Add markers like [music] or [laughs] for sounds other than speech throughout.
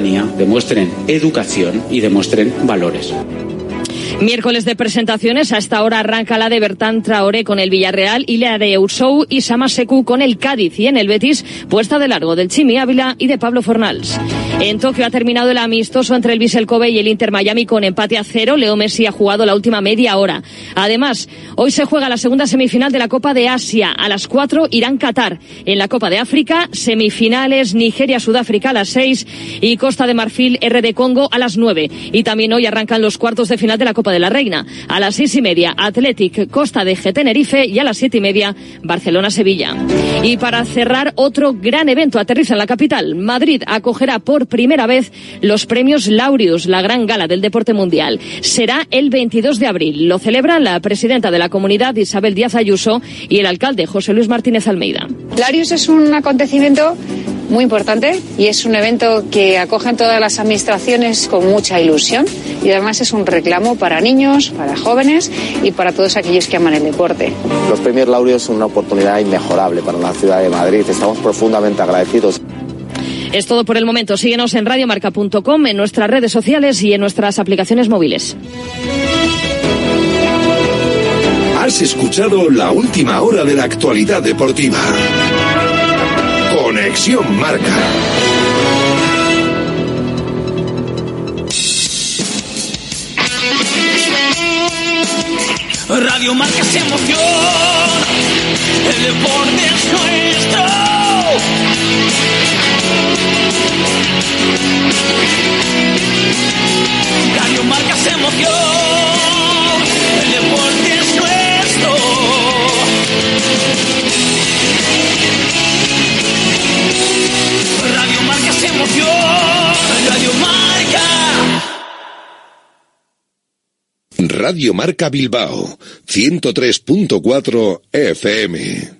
demuestren educación y demuestren valores. Miércoles de presentaciones. A esta hora arranca la de Bertán Traoré con el Villarreal y la de Eusou y Samaseku con el Cádiz. Y en el Betis, puesta de largo del Chimi Ávila y de Pablo Fornals. En Tokio ha terminado el amistoso entre el Vissel Kobe y el Inter Miami con empate a cero. Leo Messi ha jugado la última media hora. Además, hoy se juega la segunda semifinal de la Copa de Asia. A las cuatro, Irán-Qatar. En la Copa de África, semifinales Nigeria-Sudáfrica a las seis y Costa de Marfil RD Congo a las nueve. Y también hoy arrancan los cuartos de final de la Copa de la Reina. A las seis y media, Athletic Costa de G Tenerife y a las siete y media, Barcelona-Sevilla. Y para cerrar, otro gran evento aterriza en la capital. Madrid acogerá por primera vez los premios Laureus, la gran gala del deporte mundial. Será el 22 de abril. Lo celebran la presidenta de la comunidad, Isabel Díaz Ayuso, y el alcalde, José Luis Martínez Almeida. Laureus es un acontecimiento muy importante y es un evento que acogen todas las administraciones con mucha ilusión y además es un reclamo para niños, para jóvenes y para todos aquellos que aman el deporte. Los premios Laureus son una oportunidad inmejorable para la ciudad de Madrid. Estamos profundamente agradecidos. Es todo por el momento. Síguenos en radiomarca.com, en nuestras redes sociales y en nuestras aplicaciones móviles. Has escuchado la última hora de la actualidad deportiva. Conexión Marca. Radio Marca se emoción. El deporte es nuestro. Radio Marca se emoción. El deporte es nuestro. Radio Marca se emoción. Radio Marca. Radio Marca Bilbao, 103.4 FM.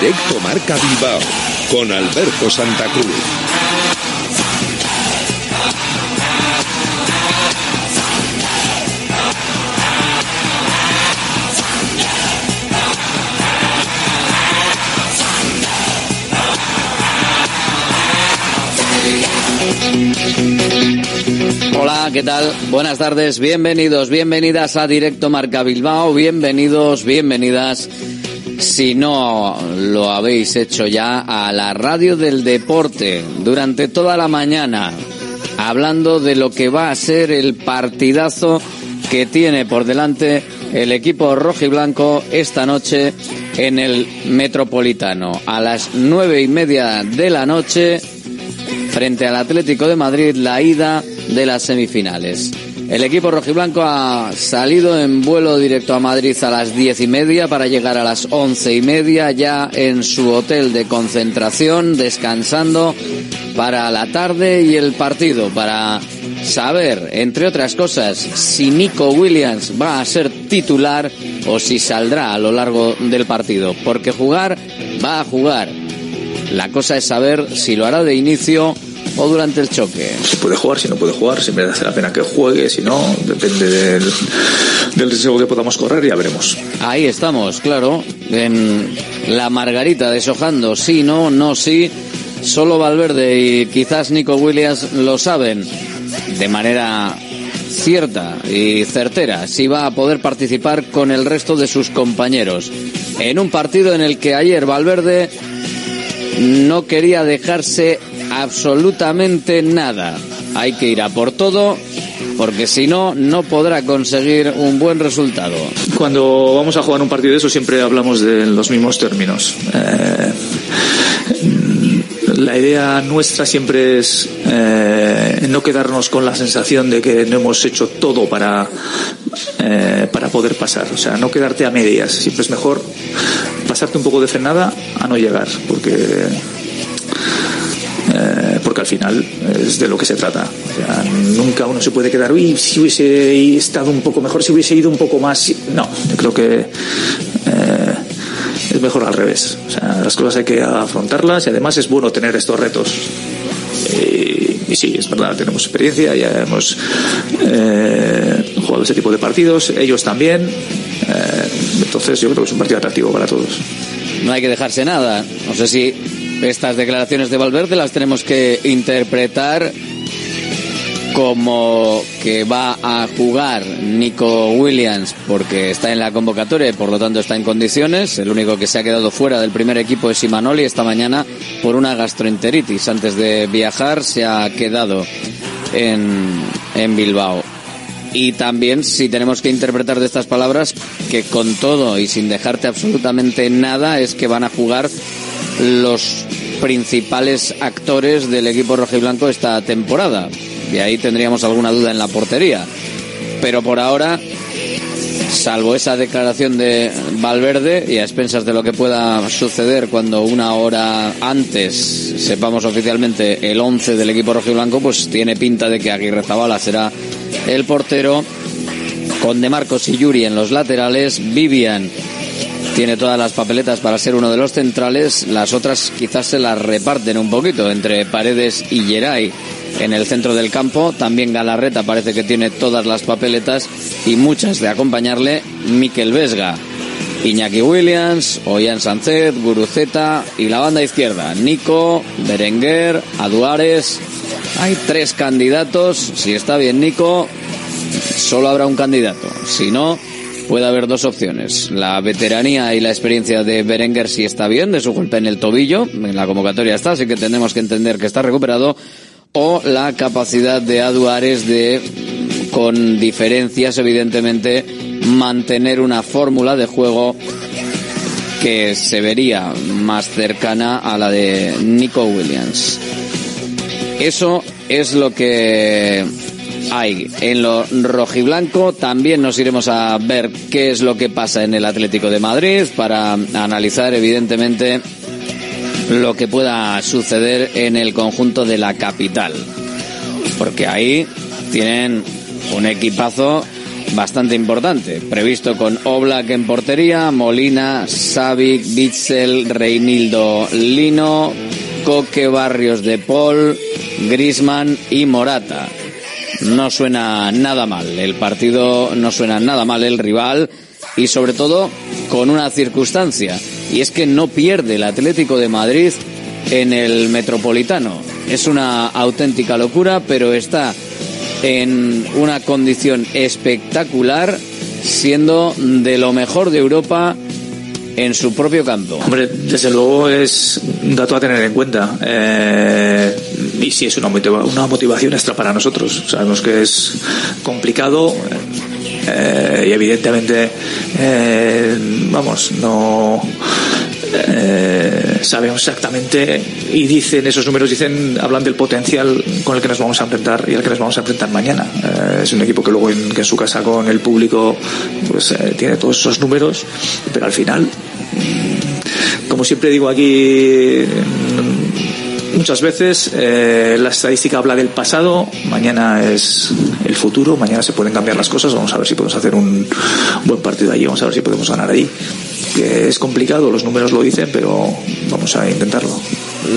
Directo Marca Bilbao con Alberto Santa Cruz. Hola, ¿qué tal? Buenas tardes, bienvenidos, bienvenidas a Directo Marca Bilbao, bienvenidos, bienvenidas si no lo habéis hecho ya, a la radio del deporte durante toda la mañana, hablando de lo que va a ser el partidazo que tiene por delante el equipo rojo y blanco esta noche en el Metropolitano. A las nueve y media de la noche, frente al Atlético de Madrid, la ida de las semifinales. El equipo rojiblanco ha salido en vuelo directo a Madrid a las diez y media para llegar a las once y media ya en su hotel de concentración, descansando para la tarde y el partido, para saber, entre otras cosas, si Nico Williams va a ser titular o si saldrá a lo largo del partido. Porque jugar va a jugar. La cosa es saber si lo hará de inicio o durante el choque. Si puede jugar, si no puede jugar, siempre hace la pena que juegue, si no, depende del, del riesgo que podamos correr, ya veremos. Ahí estamos, claro, en la Margarita deshojando, sí, no, no, sí. Solo Valverde y quizás Nico Williams lo saben de manera cierta y certera si va a poder participar con el resto de sus compañeros. En un partido en el que ayer Valverde no quería dejarse absolutamente nada. Hay que ir a por todo porque si no, no podrá conseguir un buen resultado. Cuando vamos a jugar un partido de eso siempre hablamos de los mismos términos. Eh, la idea nuestra siempre es eh, no quedarnos con la sensación de que no hemos hecho todo para, eh, para poder pasar. O sea, no quedarte a medias. Siempre es mejor pasarte un poco de frenada a no llegar. Porque porque al final es de lo que se trata. Nunca uno se puede quedar, uy, si hubiese estado un poco mejor, si hubiese ido un poco más. No, yo creo que eh, es mejor al revés. Las cosas hay que afrontarlas y además es bueno tener estos retos. Eh, y sí, es verdad, tenemos experiencia, ya hemos eh, jugado ese tipo de partidos, ellos también. Entonces yo creo que es un partido atractivo para todos. No hay que dejarse nada. No sé si estas declaraciones de Valverde las tenemos que interpretar como que va a jugar Nico Williams porque está en la convocatoria y por lo tanto está en condiciones. El único que se ha quedado fuera del primer equipo es Imanoli esta mañana por una gastroenteritis. Antes de viajar se ha quedado en, en Bilbao. Y también si tenemos que interpretar de estas palabras que con todo y sin dejarte absolutamente nada es que van a jugar los principales actores del equipo rojiblanco esta temporada. Y ahí tendríamos alguna duda en la portería. Pero por ahora, salvo esa declaración de Valverde y a expensas de lo que pueda suceder cuando una hora antes sepamos oficialmente el 11 del equipo rojiblanco, pues tiene pinta de que Aguirre Zabala será el portero con De Marcos y Yuri en los laterales, Vivian tiene todas las papeletas para ser uno de los centrales, las otras quizás se las reparten un poquito entre Paredes y Geray en el centro del campo. También Galarreta parece que tiene todas las papeletas y muchas de acompañarle Miquel Vesga. Iñaki Williams, Ollán Sánchez, Guruceta y la banda izquierda, Nico, Berenguer, Aduares. Hay tres candidatos. Si está bien Nico, solo habrá un candidato. Si no, puede haber dos opciones. La veteranía y la experiencia de Berenguer si está bien, de su golpe en el tobillo, en la convocatoria está, así que tenemos que entender que está recuperado, o la capacidad de Aduares de, con diferencias evidentemente, mantener una fórmula de juego que se vería más cercana a la de Nico Williams. Eso es lo que hay en lo rojiblanco. También nos iremos a ver qué es lo que pasa en el Atlético de Madrid para analizar evidentemente lo que pueda suceder en el conjunto de la capital. Porque ahí tienen un equipazo bastante importante, previsto con Oblak en portería, Molina, Savic, Bitzel, Reinildo Lino, Coque Barrios de Paul, Grisman y Morata. No suena nada mal, el partido no suena nada mal el rival y sobre todo con una circunstancia y es que no pierde el Atlético de Madrid en el Metropolitano. Es una auténtica locura, pero está en una condición espectacular, siendo de lo mejor de Europa en su propio campo. Hombre, desde luego es un dato a tener en cuenta. Eh, y sí es una, una motivación extra para nosotros. Sabemos que es complicado eh, y evidentemente, eh, vamos, no eh, sabemos exactamente y dicen esos números dicen hablan del potencial con el que nos vamos a enfrentar y al que nos vamos a enfrentar mañana es un equipo que luego en, su casa con el público pues tiene todos esos números pero al final mm, como siempre digo aquí muchas veces eh, la estadística habla del pasado, mañana es el futuro, mañana se pueden cambiar las cosas, vamos a ver si podemos hacer un buen partido allí, vamos a ver si podemos ganar allí. Que es complicado, los números lo dicen, pero vamos a intentarlo.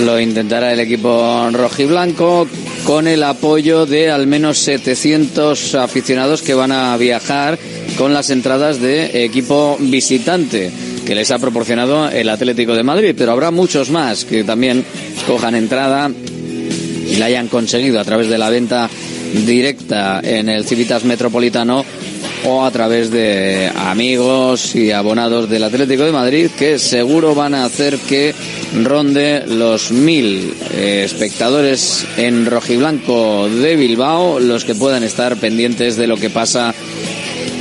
Lo intentará el equipo rojiblanco con el apoyo de al menos 700 aficionados que van a viajar con las entradas de equipo visitante que les ha proporcionado el Atlético de Madrid, pero habrá muchos más que también cojan entrada y la hayan conseguido a través de la venta directa en el Civitas Metropolitano o a través de amigos y abonados del Atlético de Madrid que seguro van a hacer que ronde los mil eh, espectadores en rojiblanco de Bilbao los que puedan estar pendientes de lo que pasa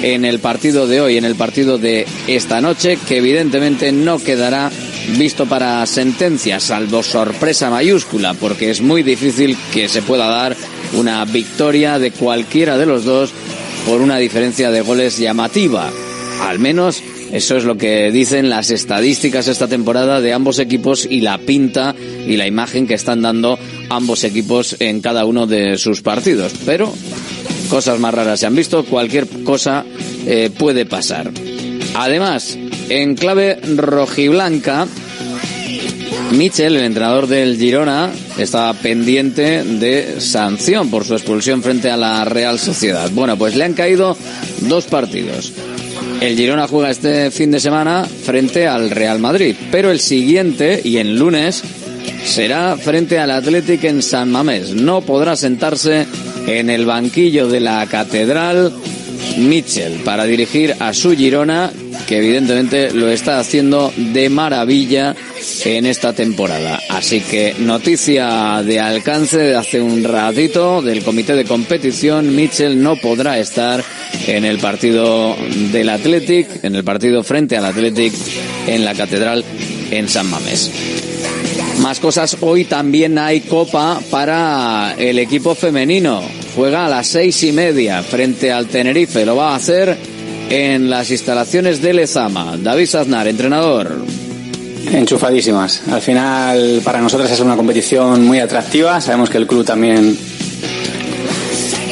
en el partido de hoy, en el partido de esta noche, que evidentemente no quedará visto para sentencia, salvo sorpresa mayúscula, porque es muy difícil que se pueda dar una victoria de cualquiera de los dos por una diferencia de goles llamativa, al menos Eso es lo que dicen las estadísticas esta temporada de ambos equipos y la pinta y la imagen que están dando ambos equipos en cada uno de sus partidos. Pero cosas más raras se han visto, cualquier cosa eh, puede pasar. Además, en clave rojiblanca, Michel, el entrenador del Girona, estaba pendiente de sanción por su expulsión frente a la Real Sociedad. Bueno, pues le han caído dos partidos. El Girona juega este fin de semana frente al Real Madrid, pero el siguiente y en lunes será frente al Athletic en San Mamés. No podrá sentarse en el banquillo de la Catedral Mitchell para dirigir a su Girona, que evidentemente lo está haciendo de maravilla en esta temporada. Así que noticia de alcance de hace un ratito del comité de competición, Mitchell no podrá estar en el partido del Athletic, en el partido frente al Athletic en la Catedral en San Mamés. Más cosas, hoy también hay copa para el equipo femenino. Juega a las seis y media frente al Tenerife. Lo va a hacer en las instalaciones de Lezama. David Aznar, entrenador. Enchufadísimas. Al final, para nosotros es una competición muy atractiva. Sabemos que el club también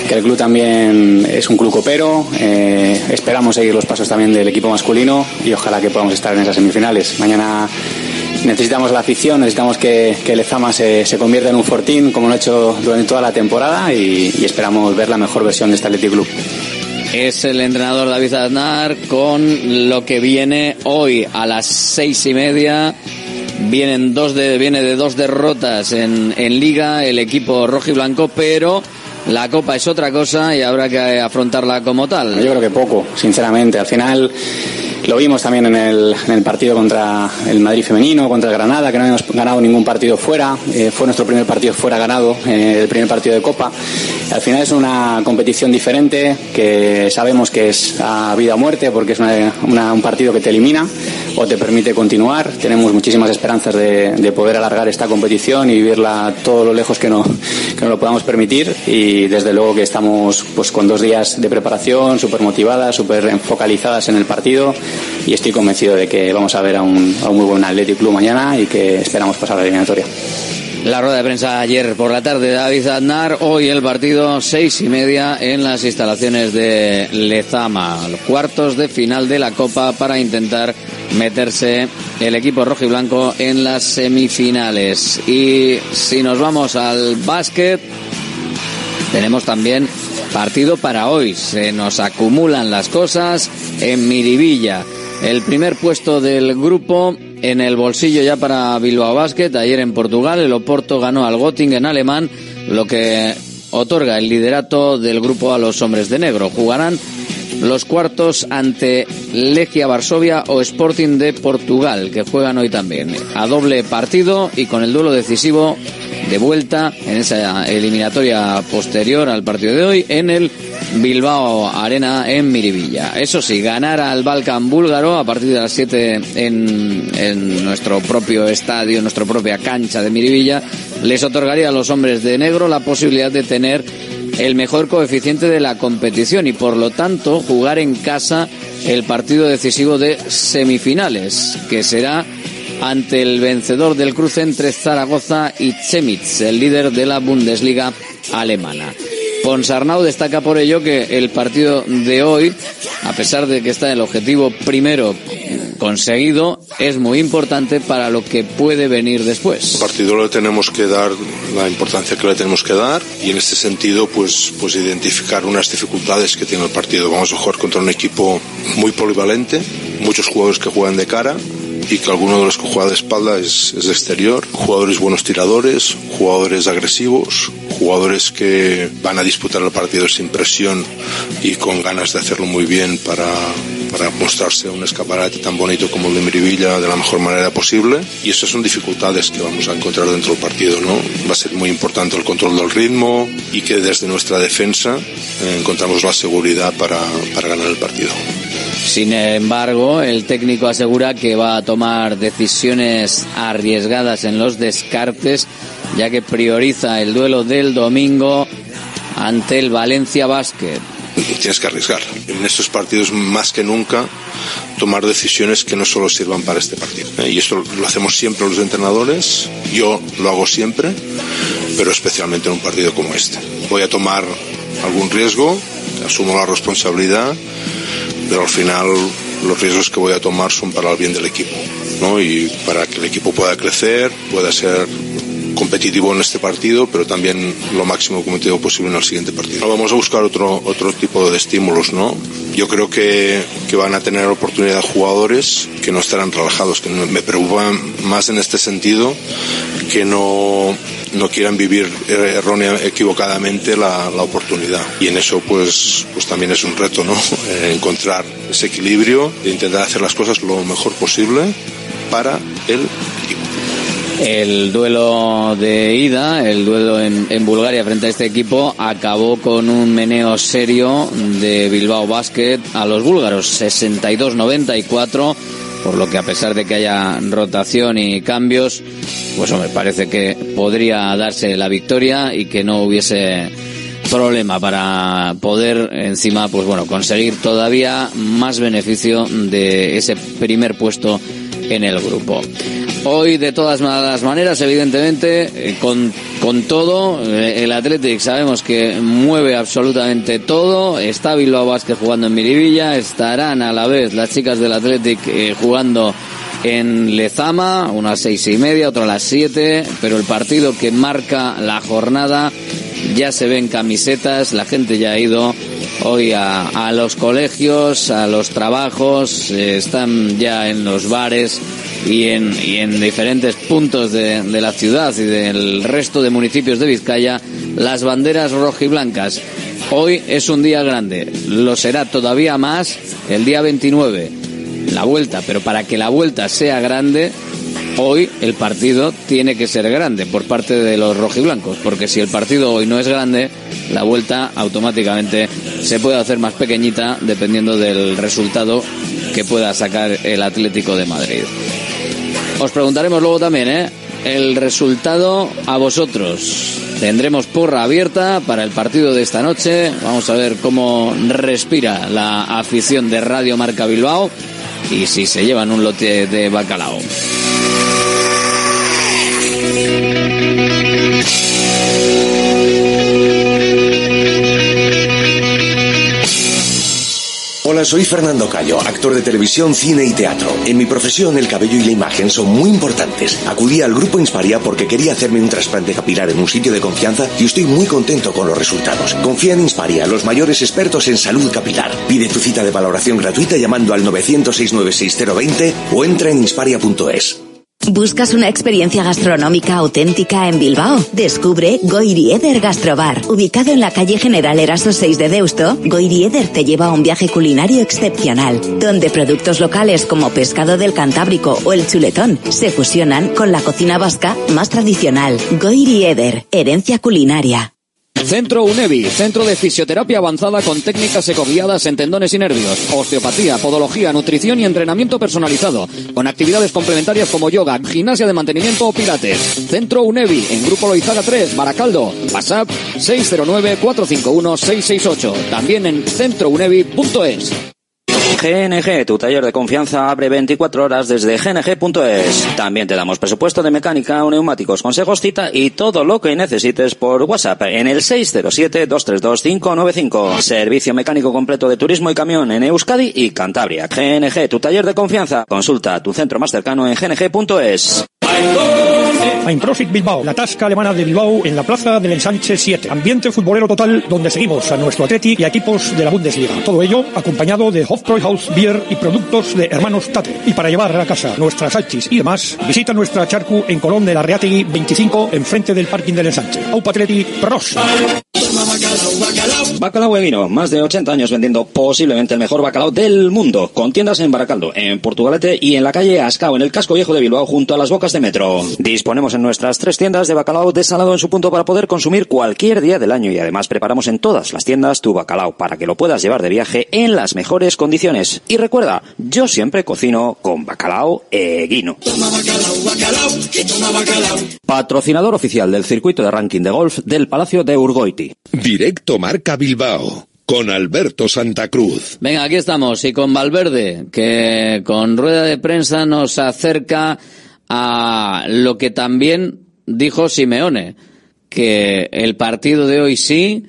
que el club también es un club copero. Eh, esperamos seguir los pasos también del equipo masculino y ojalá que podamos estar en esas semifinales. Mañana necesitamos la afición, necesitamos que, que Lezama se, se, convierta en un fortín como lo ha hecho durante toda la temporada y, y esperamos ver la mejor versión de este Athletic Club es el entrenador David Aznar con lo que viene hoy a las seis y media. Vienen dos de, viene de dos derrotas en, en liga el equipo rojo y blanco, pero la copa es otra cosa y habrá que afrontarla como tal. Yo creo que poco, sinceramente. Al final lo vimos también en el, partido contra el Madrid femenino, contra el Granada, que no hemos ganado ningún partido fuera. Eh, fue nuestro primer partido fuera ganado, eh, el primer partido de Copa. Al final es una competición diferente, que sabemos que es a vida o muerte, porque es una, un partido que te elimina o te permite continuar. Tenemos muchísimas esperanzas de, de, poder alargar esta competición y vivirla todo lo lejos que, no, que nos lo podamos permitir. Y desde luego que estamos pues, con dos días de preparación, súper motivadas, súper focalizadas en el partido y estoy convencido de que vamos a ver a un, a un muy buen Athletic Club mañana y que esperamos pasar la eliminatoria. La rueda de prensa ayer por la tarde de David Aznar, hoy el partido seis y media en las instalaciones de Lezama, cuartos de final de la Copa para intentar meterse el equipo rojo y blanco en las semifinales. Y si nos vamos al básquet, tenemos también partido para hoy. Se nos acumulan las cosas en Miribilla. El primer puesto del grupo en el bolsillo ya para Bilbao Basket. Ayer en Portugal el Oporto ganó al Göttingen alemán, lo que otorga el liderato del grupo a los hombres de negro. Jugarán los cuartos ante Legia Varsovia o Sporting de Portugal, que juegan hoy también. A doble partido y con el duelo decisivo de vuelta en esa eliminatoria posterior al partido de hoy en el Bilbao Arena en Miribilla. Eso sí, ganar al Balkan búlgaro a partir de las 7 en, en nuestro propio estadio, nuestra propia cancha de Miribilla, les otorgaría a los hombres de negro la posibilidad de tener el mejor coeficiente de la competición y por lo tanto jugar en casa el partido decisivo de semifinales, que será ante el vencedor del cruce entre Zaragoza y Chemitz, el líder de la Bundesliga alemana. Ponsarnau destaca por ello que el partido de hoy, a pesar de que está el objetivo primero conseguido, es muy importante para lo que puede venir después. El partido le tenemos que dar la importancia que le tenemos que dar y en este sentido pues, pues identificar unas dificultades que tiene el partido. Vamos a jugar contra un equipo muy polivalente, muchos jugadores que juegan de cara, y que alguno de los que juega de espalda es, es de exterior, jugadores buenos tiradores, jugadores agresivos, jugadores que van a disputar el partido sin presión y con ganas de hacerlo muy bien para, para mostrarse un escaparate tan bonito como el de Miribilla de la mejor manera posible. Y esas son dificultades que vamos a encontrar dentro del partido, ¿no? Va a ser muy importante el control del ritmo y que desde nuestra defensa eh, encontramos la seguridad para, para ganar el partido. Sin embargo, el técnico asegura que va a tomar decisiones arriesgadas en los descartes, ya que prioriza el duelo del domingo ante el Valencia Basket. tienes que arriesgar. En estos partidos más que nunca tomar decisiones que no solo sirvan para este partido. ¿eh? Y esto lo hacemos siempre los entrenadores, yo lo hago siempre, pero especialmente en un partido como este. Voy a tomar algún riesgo, asumo la responsabilidad, pero al final los riesgos que voy a tomar son para el bien del equipo, ¿no? Y para que el equipo pueda crecer, pueda ser competitivo en este partido, pero también lo máximo competitivo posible en el siguiente partido. Vamos a buscar otro, otro tipo de estímulos, ¿no? Yo creo que, que van a tener oportunidad jugadores que no estarán relajados, que me preocupan más en este sentido que no, no quieran vivir errónea, equivocadamente la, la, oportunidad. Y en eso pues, pues también es un reto, ¿no? [laughs] encontrar ese equilibrio de intentar hacer las cosas lo mejor posible para el equipo. El duelo de ida, el duelo en, Bulgaria frente a este equipo, acabó con un meneo serio de Bilbao Basket a los búlgaros, 62-94, por lo que a pesar de que haya rotación y cambios, pues me parece que podría darse la victoria y que no hubiese problema para poder encima pues bueno conseguir todavía más beneficio de ese primer puesto en el grupo. Hoy, de todas las maneras, evidentemente, con, con todo, el Athletic sabemos que mueve absolutamente todo. Está Bilbao Vázquez jugando en Miribilla, estarán a la vez las chicas del Athletic eh, jugando en Lezama, unas seis y media, otra a las siete, pero el partido que marca la jornada ya se ven camisetas, la gente ya ha ido hoy a, a los colegios, a los trabajos, eh, están ya en los bares y en, diferentes puntos de, de, la ciudad y del resto de municipios de Vizcaya las banderas rojiblancas. Hoy es un día grande, lo será todavía más el día 29, la vuelta, pero para que la vuelta sea grande, hoy el partido tiene que ser grande por parte de los rojiblancos, porque si el partido hoy no es grande, la vuelta automáticamente se puede hacer más pequeñita dependiendo del resultado que pueda sacar el Atlético de Madrid. Os preguntaremos luego también, ¿eh? El resultado a vosotros. Tendremos porra abierta para el partido de esta noche. Vamos a ver cómo respira la afición de Radio Marca Bilbao y si se llevan un lote de bacalao. Hola, soy Fernando Cayo, actor de televisión, cine y teatro. En mi profesión, el cabello y la imagen son muy importantes. Acudí al grupo Insparia porque quería hacerme un trasplante capilar en un sitio de confianza y estoy muy contento con los resultados. Confía en Insparia, los mayores expertos en salud capilar. Pide tu cita de valoración gratuita llamando al 900-696-020 o entra en insparia.es. ¿Buscas una experiencia gastronómica auténtica en Bilbao? Descubre Goirieder Gastrobar. Ubicado en la calle General Eraso 6 de Deusto, Goirieder te lleva a un viaje culinario excepcional, donde productos locales como pescado del Cantábrico o el chuletón se fusionan con la cocina vasca más tradicional. Goirieder, herencia culinaria. Centro UNEVI, centro de fisioterapia avanzada con técnicas ecoguiadas en tendones y nervios, osteopatía, podología, nutrición y entrenamiento personalizado, con actividades complementarias como yoga, gimnasia de mantenimiento o pilates. Centro UNEVI, en Grupo Loizaga 3, Baracaldo, WhatsApp 609-451-668, también en centrounevi.es. GNG, tu taller de confianza abre 24 horas desde gng.es. También te damos presupuesto de mecánica, neumáticos, consejos, cita y todo lo que necesites por WhatsApp en el 607-232-595. Servicio mecánico completo de turismo y camión en Euskadi y Cantabria. GNG, tu taller de confianza. Consulta tu centro más cercano en gng.es. Einprosit Bilbao, la tasca alemana de Bilbao en la plaza del Ensanche 7. Ambiente futbolero total donde seguimos a nuestro Atleti y a equipos de la Bundesliga. Todo ello acompañado de Hofbräuhaus Beer y productos de Hermanos Tate. Y para llevar a casa nuestras salchis y demás, visita nuestra charcu en Colón de la Reategui 25 enfrente del parking del Ensanche. Aupa Atleti Pros. Bacalao Eguino, más de 80 años vendiendo posiblemente el mejor bacalao del mundo, con tiendas en Baracaldo, en Portugalete y en la calle Ascao, en el casco viejo de Bilbao, junto a las bocas de Disponemos en nuestras tres tiendas de bacalao desalado en su punto para poder consumir cualquier día del año y además preparamos en todas las tiendas tu bacalao para que lo puedas llevar de viaje en las mejores condiciones. Y recuerda, yo siempre cocino con bacalao Eguino. Patrocinador oficial del circuito de ranking de golf del Palacio de Urgoiti. Directo Marca Bilbao. con Alberto Santa Cruz. Venga, aquí estamos y con Valverde, que con rueda de prensa nos acerca a lo que también dijo Simeone, que el partido de hoy sí,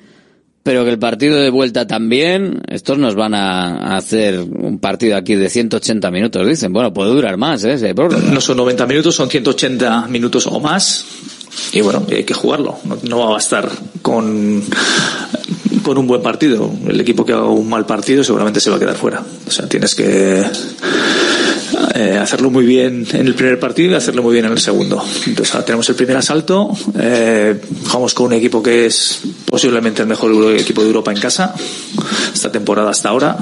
pero que el partido de vuelta también, estos nos van a hacer un partido aquí de 180 minutos, dicen. Bueno, puede durar más, ¿eh? No son 90 minutos, son 180 minutos o más. Y bueno, hay que jugarlo. No, no va a bastar con, con un buen partido. El equipo que haga un mal partido seguramente se va a quedar fuera. O sea, tienes que eh, hacerlo muy bien en el primer partido y hacerlo muy bien en el segundo. Entonces ahora tenemos el primer asalto, eh, jugamos con un equipo que es posiblemente el mejor equipo de Europa en casa, esta temporada hasta ahora,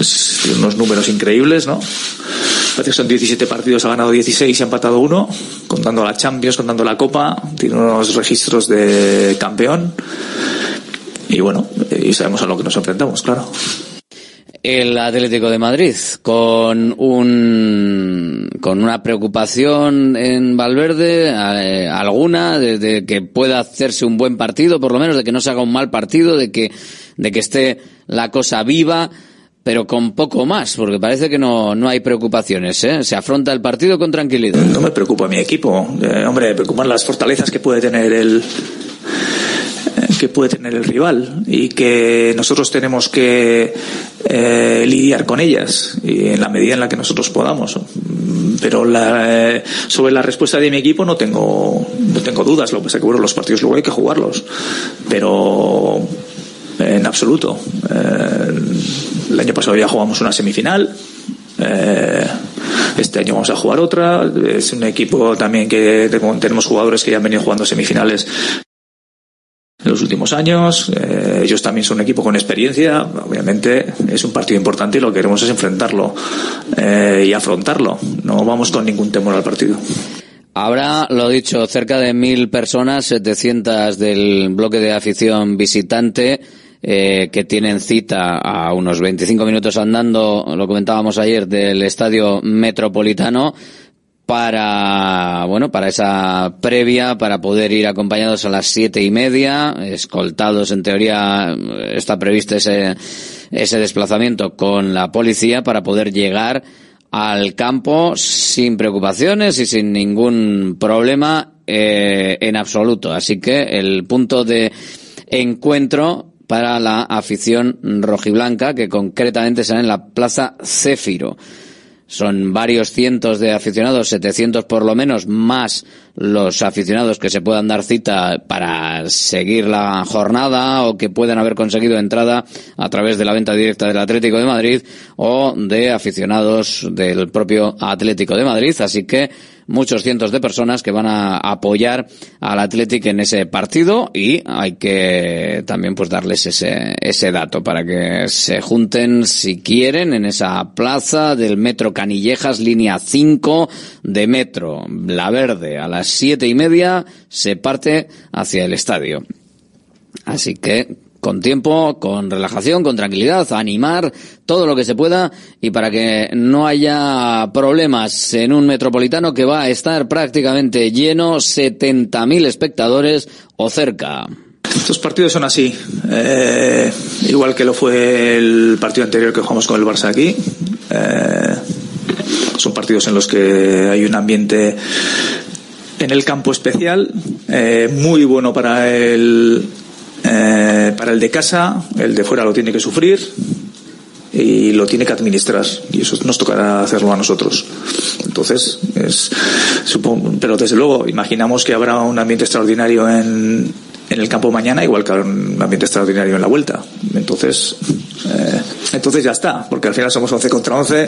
Es unos números increíbles, ¿no? Parece que son 17 partidos, ha ganado 16 y ha empatado uno, contando la Champions, contando la Copa, tiene unos registros de campeón. Y bueno, y sabemos a lo que nos enfrentamos, claro el Atlético de Madrid con un con una preocupación en Valverde eh, alguna de, que pueda hacerse un buen partido por lo menos de que no se haga un mal partido de que de que esté la cosa viva pero con poco más porque parece que no, no hay preocupaciones ¿eh? se afronta el partido con tranquilidad no me preocupa mi equipo eh, hombre me preocupan las fortalezas que puede tener el que puede tener el rival y que nosotros tenemos que eh, lidiar con ellas y en la medida en la que nosotros podamos. Pero la, eh, sobre la respuesta de mi equipo no tengo no tengo dudas. Lo que pasa que bueno los partidos luego hay que jugarlos. Pero en absoluto eh, el año pasado ya jugamos una semifinal este año vamos a jugar otra. Es un equipo también que tenemos jugadores que ya han venido jugando semifinales en los últimos años. Eh, ellos también son un equipo con experiencia. Obviamente es un partido importante y lo que queremos es enfrentarlo eh, y afrontarlo. No vamos con ningún temor al partido. Habrá, lo dicho, cerca de mil personas, 700 del bloque de afición visitante. Eh, que tienen cita a unos 25 minutos andando, lo comentábamos ayer, del estadio metropolitano para, bueno, para esa previa, para poder ir acompañados a las siete y media, escoltados en teoría, está previsto ese, ese desplazamiento con la policía para poder llegar al campo sin preocupaciones y sin ningún problema eh, en absoluto. Así que el punto de encuentro para la afición rojiblanca, que concretamente será en la Plaza Céfiro. Son varios cientos de aficionados, 700 por lo menos, más los aficionados que se puedan dar cita para seguir la jornada o que puedan haber conseguido entrada a través de la venta directa del Atlético de Madrid o de aficionados del propio Atlético de Madrid. Así que muchos cientos de personas que van a apoyar al Athletic en ese partido y hay que también pues darles ese, ese dato para que se junten si quieren en esa plaza del Metro Canillejas, línea 5 de Metro, La Verde, a las siete y media se parte hacia el estadio. Así que con tiempo, con relajación, con tranquilidad, animar todo lo que se pueda y para que no haya problemas en un metropolitano que va a estar prácticamente lleno, 70.000 espectadores o cerca. Estos partidos son así, eh, igual que lo fue el partido anterior que jugamos con el Barça aquí. Eh, son partidos en los que hay un ambiente en el campo especial, eh, muy bueno para el, eh, para el de casa, el de fuera lo tiene que sufrir y lo tiene que administrar y eso nos tocará hacerlo a nosotros. Entonces, es, supongo, pero desde luego imaginamos que habrá un ambiente extraordinario en, en el campo mañana, igual que un ambiente extraordinario en la vuelta. Entonces, eh, entonces ya está, porque al final somos 11 contra 11.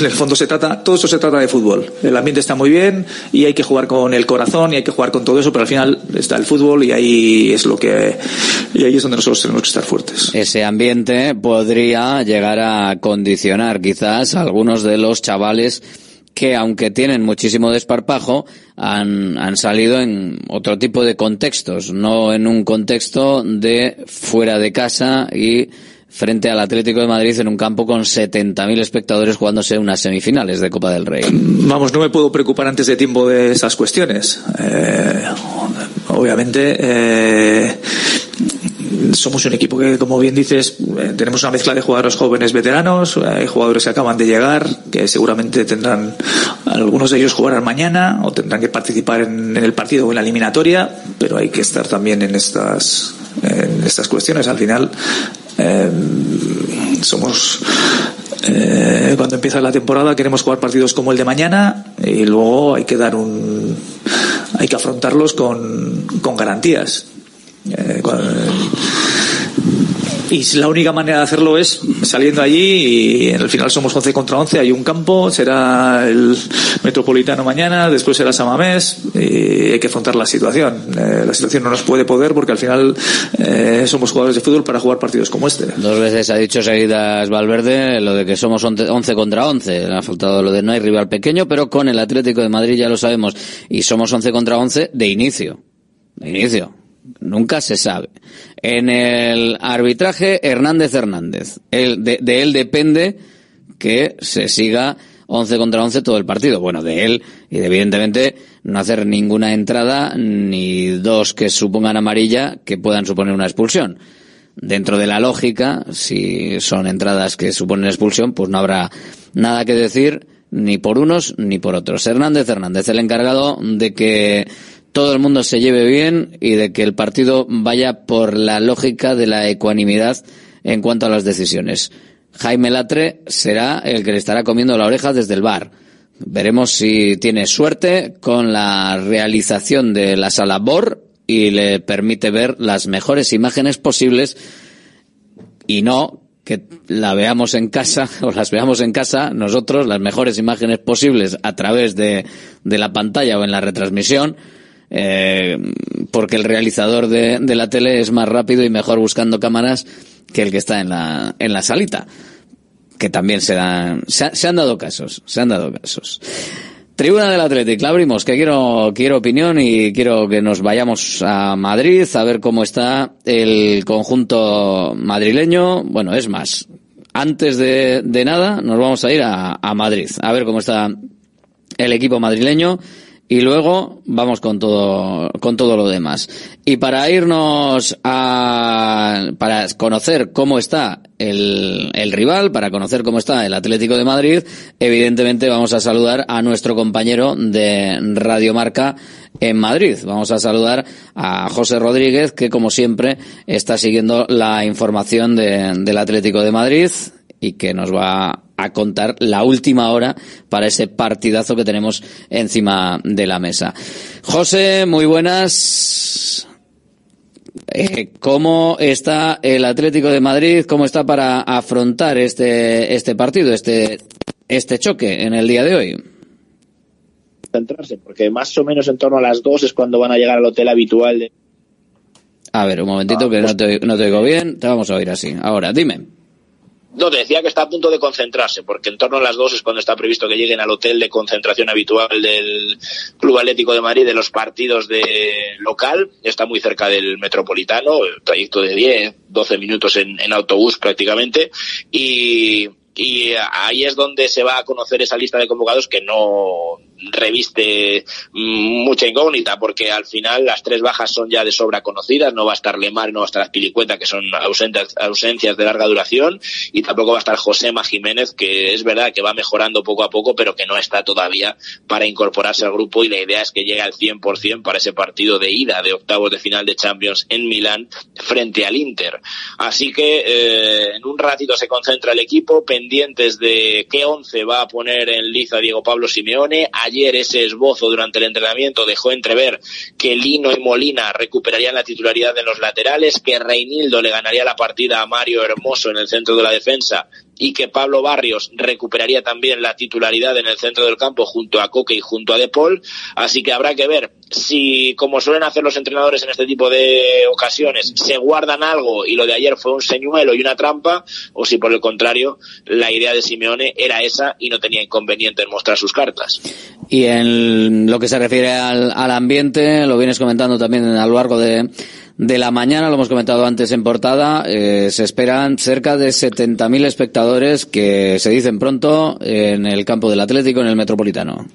En el fondo se trata, todo eso se trata de fútbol. El ambiente está muy bien y hay que jugar con el corazón y hay que jugar con todo eso, pero al final está el fútbol y ahí es lo que, y ahí es donde nosotros tenemos que estar fuertes. Ese ambiente podría llegar a condicionar quizás a algunos de los chavales que aunque tienen muchísimo desparpajo, han, han, salido en otro tipo de contextos, no en un contexto de fuera de casa y frente al Atlético de Madrid en un campo con 70.000 espectadores jugándose unas semifinales de Copa del Rey. Vamos, no me puedo preocupar antes de tiempo de esas cuestiones. Eh, obviamente, eh, somos un equipo que, como bien dices, eh, tenemos una mezcla de jugadores jóvenes veteranos, hay jugadores que acaban de llegar, que seguramente tendrán, algunos de ellos jugarán mañana o tendrán que participar en, en el partido o en la eliminatoria, pero hay que estar también en estas, en estas cuestiones. Al final, eh, somos eh, cuando empieza la temporada queremos jugar partidos como el de mañana y luego hay que dar un hay que afrontarlos con, con garantías eh, y la única manera de hacerlo es saliendo allí y al final somos 11 contra 11, hay un campo, será el Metropolitano mañana, después será Samamés y hay que afrontar la situación. Eh, la situación no nos puede poder porque al final eh, somos jugadores de fútbol para jugar partidos como este. Dos veces ha dicho seguidas Valverde lo de que somos 11 contra 11. Le ha faltado lo de no hay rival pequeño, pero con el Atlético de Madrid ya lo sabemos. Y somos 11 contra 11 de inicio. De inicio. Nunca se sabe. En el arbitraje, Hernández Hernández. de, él depende que se siga 11 contra 11 todo el partido. Bueno, de él y evidentemente no hacer ninguna entrada ni dos que supongan amarilla que puedan suponer una expulsión. Dentro de la lógica, si son entradas que suponen expulsión, pues no habrá nada que decir ni por unos ni por otros. Hernández Hernández, el encargado de que todo el mundo se lleve bien y de que el partido vaya por la lógica de la ecuanimidad en cuanto a las decisiones. Jaime Latre será el que le estará comiendo la oreja desde el bar. Veremos si tiene suerte con la realización de la sala BOR y le permite ver las mejores imágenes posibles y no que la veamos en casa [laughs] o las veamos en casa nosotros las mejores imágenes posibles a través de, de la pantalla o en la retransmisión eh, porque el realizador de, de, la tele es más rápido y mejor buscando cámaras que el que está en la, en la salita. Que también se, dan, se, se han dado casos, se han dado casos. Tribuna del Atlético, la abrimos, que quiero, quiero opinión y quiero que nos vayamos a Madrid a ver cómo está el conjunto madrileño. Bueno, es más, antes de, nada nos vamos a ir a Madrid, a ver cómo está el equipo madrileño y luego vamos con todo, con todo lo demás. Y para irnos a, para conocer cómo está el, el rival, para conocer cómo está el Atlético de Madrid, evidentemente vamos a saludar a nuestro compañero de Radio Marca en Madrid. Vamos a saludar a José Rodríguez, que como siempre está siguiendo la información de, del Atlético de Madrid y que nos va a contar la última hora para ese partidazo que tenemos encima de la mesa. José, muy buenas. Eh, ¿Cómo está el Atlético de Madrid? ¿Cómo está para afrontar este, este partido, este, este choque en el día de hoy? Centrarse, porque más o menos en torno a las dos es cuando van a llegar al hotel habitual. De... A ver, un momentito que no te, no te oigo bien. Te vamos a oír así. Ahora, dime. No, decía que está a punto de concentrarse, porque en torno a las dos es cuando está previsto que lleguen al hotel de concentración habitual del Club Atlético de Madrid de los partidos de local. Está muy cerca del Metropolitano, trayecto de 10, 12 minutos en, autobús prácticamente. Y ahí es donde se va a conocer esa lista de convocados que no reviste mucha incógnita porque al final las tres bajas son ya de sobra conocidas, no va a estar Lemar, no va a estar Pilicueta que son ausentes, ausencias de larga duración y tampoco va a estar Josema Jiménez que es verdad que va mejorando poco a poco pero que no está todavía para incorporarse al grupo y la idea es que llegue al 100% para ese partido de ida de octavos de final de Champions en Milán frente al Inter. Así que eh, en un ratito se concentra el equipo pendientes de qué once va a poner en liza Diego Pablo Simeone ayer ese esbozo durante el entrenamiento dejó entrever que Lino y Molina recuperarían la titularidad en los laterales, que Reinildo le ganaría la partida a Mario Hermoso en el centro de la defensa y que Pablo Barrios recuperaría también la titularidad en el centro del campo junto a Coque y junto a De Paul. Así que habrá que ver si, como suelen hacer los entrenadores en este tipo de ocasiones, se guardan algo y lo de ayer fue un señuelo y una trampa, o si por el contrario la idea de Simeone era esa y no tenía inconveniente en mostrar sus cartas. Y en lo que se refiere al, ambiente, lo vienes comentando también a lo largo de, de la mañana, lo hemos comentado antes en portada, eh, se esperan cerca de 70.000 espectadores que se dicen pronto en el campo del Atlético, en el Metropolitano.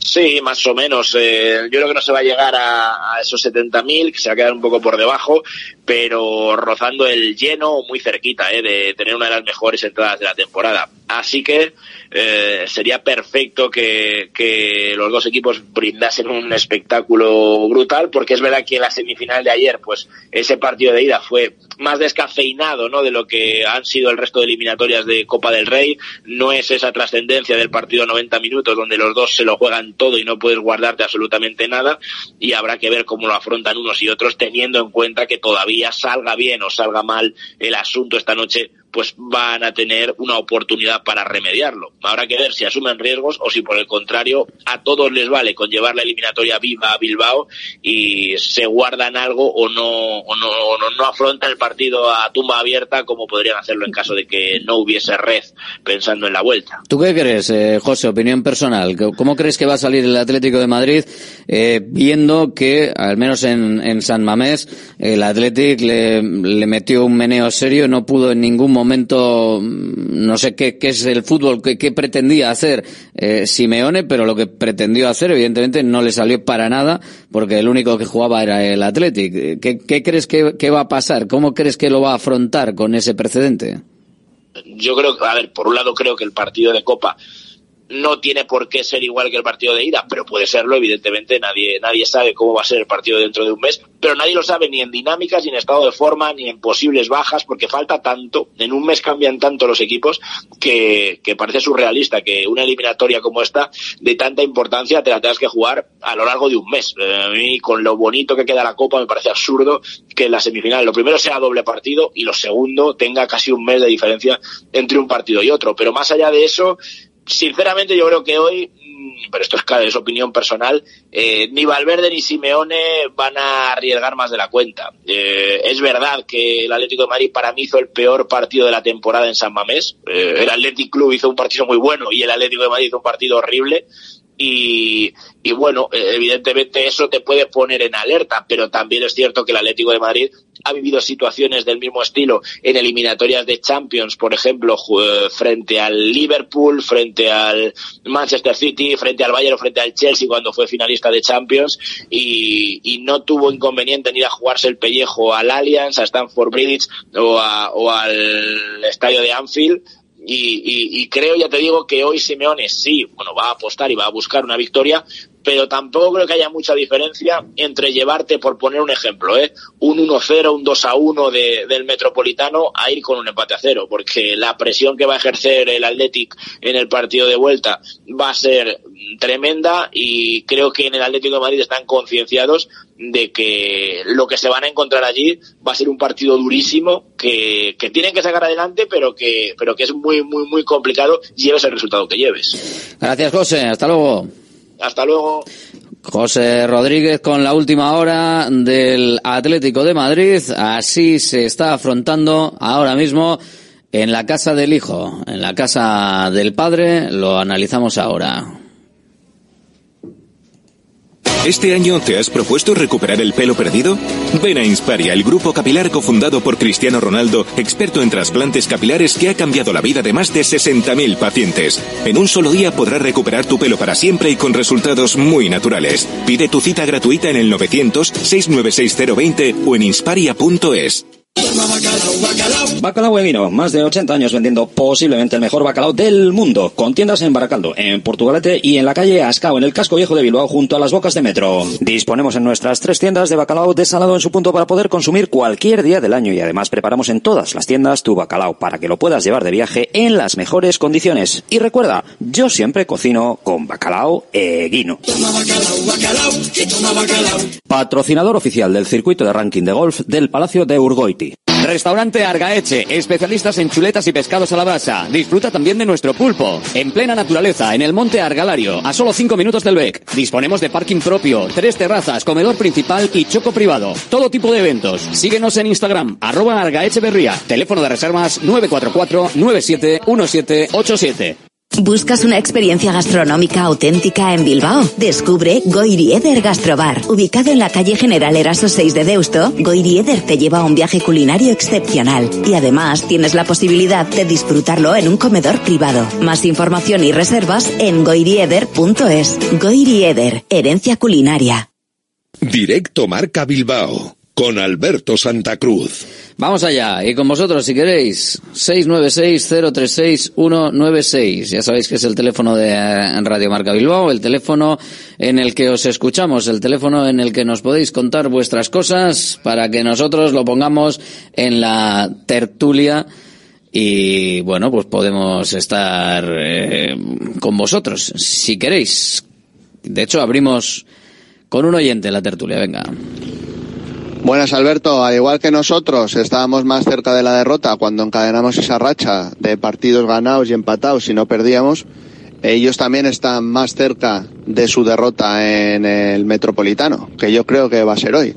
Sí, más o menos. Eh, yo creo que no se va a llegar a, a esos 70.000, que se va a quedar un poco por debajo, pero rozando el lleno muy cerquita eh, de tener una de las mejores entradas de la temporada. Así que eh, sería perfecto que, que los dos equipos brindasen un espectáculo brutal, porque es verdad que la semifinal de ayer, pues ese partido de ida fue más descafeinado ¿no? de lo que han sido el resto de eliminatorias de Copa del Rey. No es esa trascendencia del partido 90 minutos donde los dos se lo juegan todo y no puedes guardarte absolutamente nada. Y habrá que ver cómo lo afrontan unos y otros teniendo en cuenta que todavía salga bien o salga mal el asunto esta noche pues van a tener una oportunidad para remediarlo. Habrá que ver si asumen riesgos o si por el contrario a todos les vale con llevar la eliminatoria viva a Bilbao y se guardan algo o no, o no, o no, no afrontan el partido a tumba abierta como podrían hacerlo en caso de que no hubiese red pensando en la vuelta. ¿Tú qué crees, eh, José? Opinión personal. ¿Cómo crees que va a salir el Atlético de Madrid eh, viendo que, al menos en, en San Mamés, el Atlético le, metió un meneo serio, no pudo en ningún momento momento, no sé qué, qué es el fútbol, qué, qué pretendía hacer eh, Simeone, pero lo que pretendió hacer, evidentemente, no le salió para nada, porque el único que jugaba era el Athletic. ¿Qué, qué crees que, que va a pasar? ¿Cómo crees que lo va a afrontar con ese precedente? Yo creo a ver, por un lado creo que el partido de Copa no tiene por qué ser igual que el partido de ida, pero puede serlo, evidentemente, nadie, nadie sabe cómo va a ser el partido dentro de un mes, pero nadie lo sabe ni en dinámicas, ni en estado de forma, ni en posibles bajas, porque falta tanto, en un mes cambian tanto los equipos, que, que parece surrealista que una eliminatoria como esta, de tanta importancia, te la tengas que jugar a lo largo de un mes. Eh, a mí, con lo bonito que queda la Copa, me parece absurdo que en la semifinal lo primero sea doble partido y lo segundo tenga casi un mes de diferencia entre un partido y otro. Pero más allá de eso, sinceramente yo creo que hoy, pero esto es, es opinión personal, eh, ni Valverde ni Simeone van a arriesgar más de la cuenta. Eh, es verdad que el Atlético de Madrid para mí hizo el peor partido de la temporada en San Mamés. Eh, el Athletic Club hizo un partido muy bueno y el Atlético de Madrid hizo un partido horrible. Y, y bueno, evidentemente eso te puede poner en alerta, pero también es cierto que el Atlético de Madrid ha vivido situaciones del mismo estilo en eliminatorias de Champions, por ejemplo, frente al Liverpool, frente al Manchester City, frente al Bayern o frente al Chelsea cuando fue finalista de Champions y, y no tuvo inconveniente ni ir a jugarse el pellejo al Allianz, a Stamford Bridge o, al estadio de Anfield. Y, y, creo, ya te digo, que hoy Simeone sí, bueno, va a apostar y va a buscar una victoria, pero tampoco creo que haya mucha diferencia entre llevarte, por poner un ejemplo, ¿eh? un 1-0, un 2-1 de, del Metropolitano a ir con un empate a cero, porque la presión que va a ejercer el Athletic en el partido de vuelta va a ser tremenda y creo que en el Atlético de Madrid están concienciados de que lo que se van a encontrar allí va a ser un partido durísimo que, que tienen que sacar adelante pero que, pero que es muy, muy, muy complicado lleves el resultado que lleves. Gracias José, hasta luego. Hasta luego. José Rodríguez con la última hora del Atlético de Madrid. Así se está afrontando ahora mismo en la casa del hijo, en la casa del padre. Lo analizamos ahora. ¿Este año te has propuesto recuperar el pelo perdido? Ven a Insparia, el grupo capilar cofundado por Cristiano Ronaldo, experto en trasplantes capilares que ha cambiado la vida de más de 60.000 pacientes. En un solo día podrás recuperar tu pelo para siempre y con resultados muy naturales. Pide tu cita gratuita en el 900-696-020 o en insparia.es. Bacalao Evino, más de 80 años vendiendo posiblemente el mejor bacalao del mundo, con tiendas en Baracaldo, en Portugalete y en la calle Ascao, en el casco viejo de Bilbao, junto a las bocas de metro. Disponemos en nuestras tres tiendas de bacalao desalado en su punto para poder consumir cualquier día del año y además preparamos en todas las tiendas tu bacalao para que lo puedas llevar de viaje en las mejores condiciones. Y recuerda, yo siempre cocino con bacalao eguino. Patrocinador oficial del circuito de ranking de golf del Palacio de Urgoiti. Restaurante Argaeche, especialistas en chuletas y pescados a la brasa. Disfruta también de nuestro pulpo. En plena naturaleza, en el monte Argalario, a solo 5 minutos del BEC. Disponemos de parking propio, tres terrazas, comedor principal y choco privado. Todo tipo de eventos. Síguenos en Instagram, arroba Argaeche Berría. Teléfono de reservas 944 971787. ¿Buscas una experiencia gastronómica auténtica en Bilbao? Descubre Goirieder Gastrobar. Ubicado en la calle General Eraso 6 de Deusto, Goirieder te lleva a un viaje culinario excepcional y además tienes la posibilidad de disfrutarlo en un comedor privado. Más información y reservas en goirieder.es. Goirieder, herencia culinaria. Directo Marca Bilbao con Alberto Santa Cruz. Vamos allá, y con vosotros si queréis, 696-036-196. Ya sabéis que es el teléfono de eh, Radio Marca Bilbao, el teléfono en el que os escuchamos, el teléfono en el que nos podéis contar vuestras cosas para que nosotros lo pongamos en la tertulia y bueno, pues podemos estar eh, con vosotros si queréis. De hecho, abrimos con un oyente la tertulia, venga. Buenas Alberto, al igual que nosotros estábamos más cerca de la derrota cuando encadenamos esa racha de partidos ganados y empatados y no perdíamos, ellos también están más cerca de su derrota en el Metropolitano, que yo creo que va a ser hoy.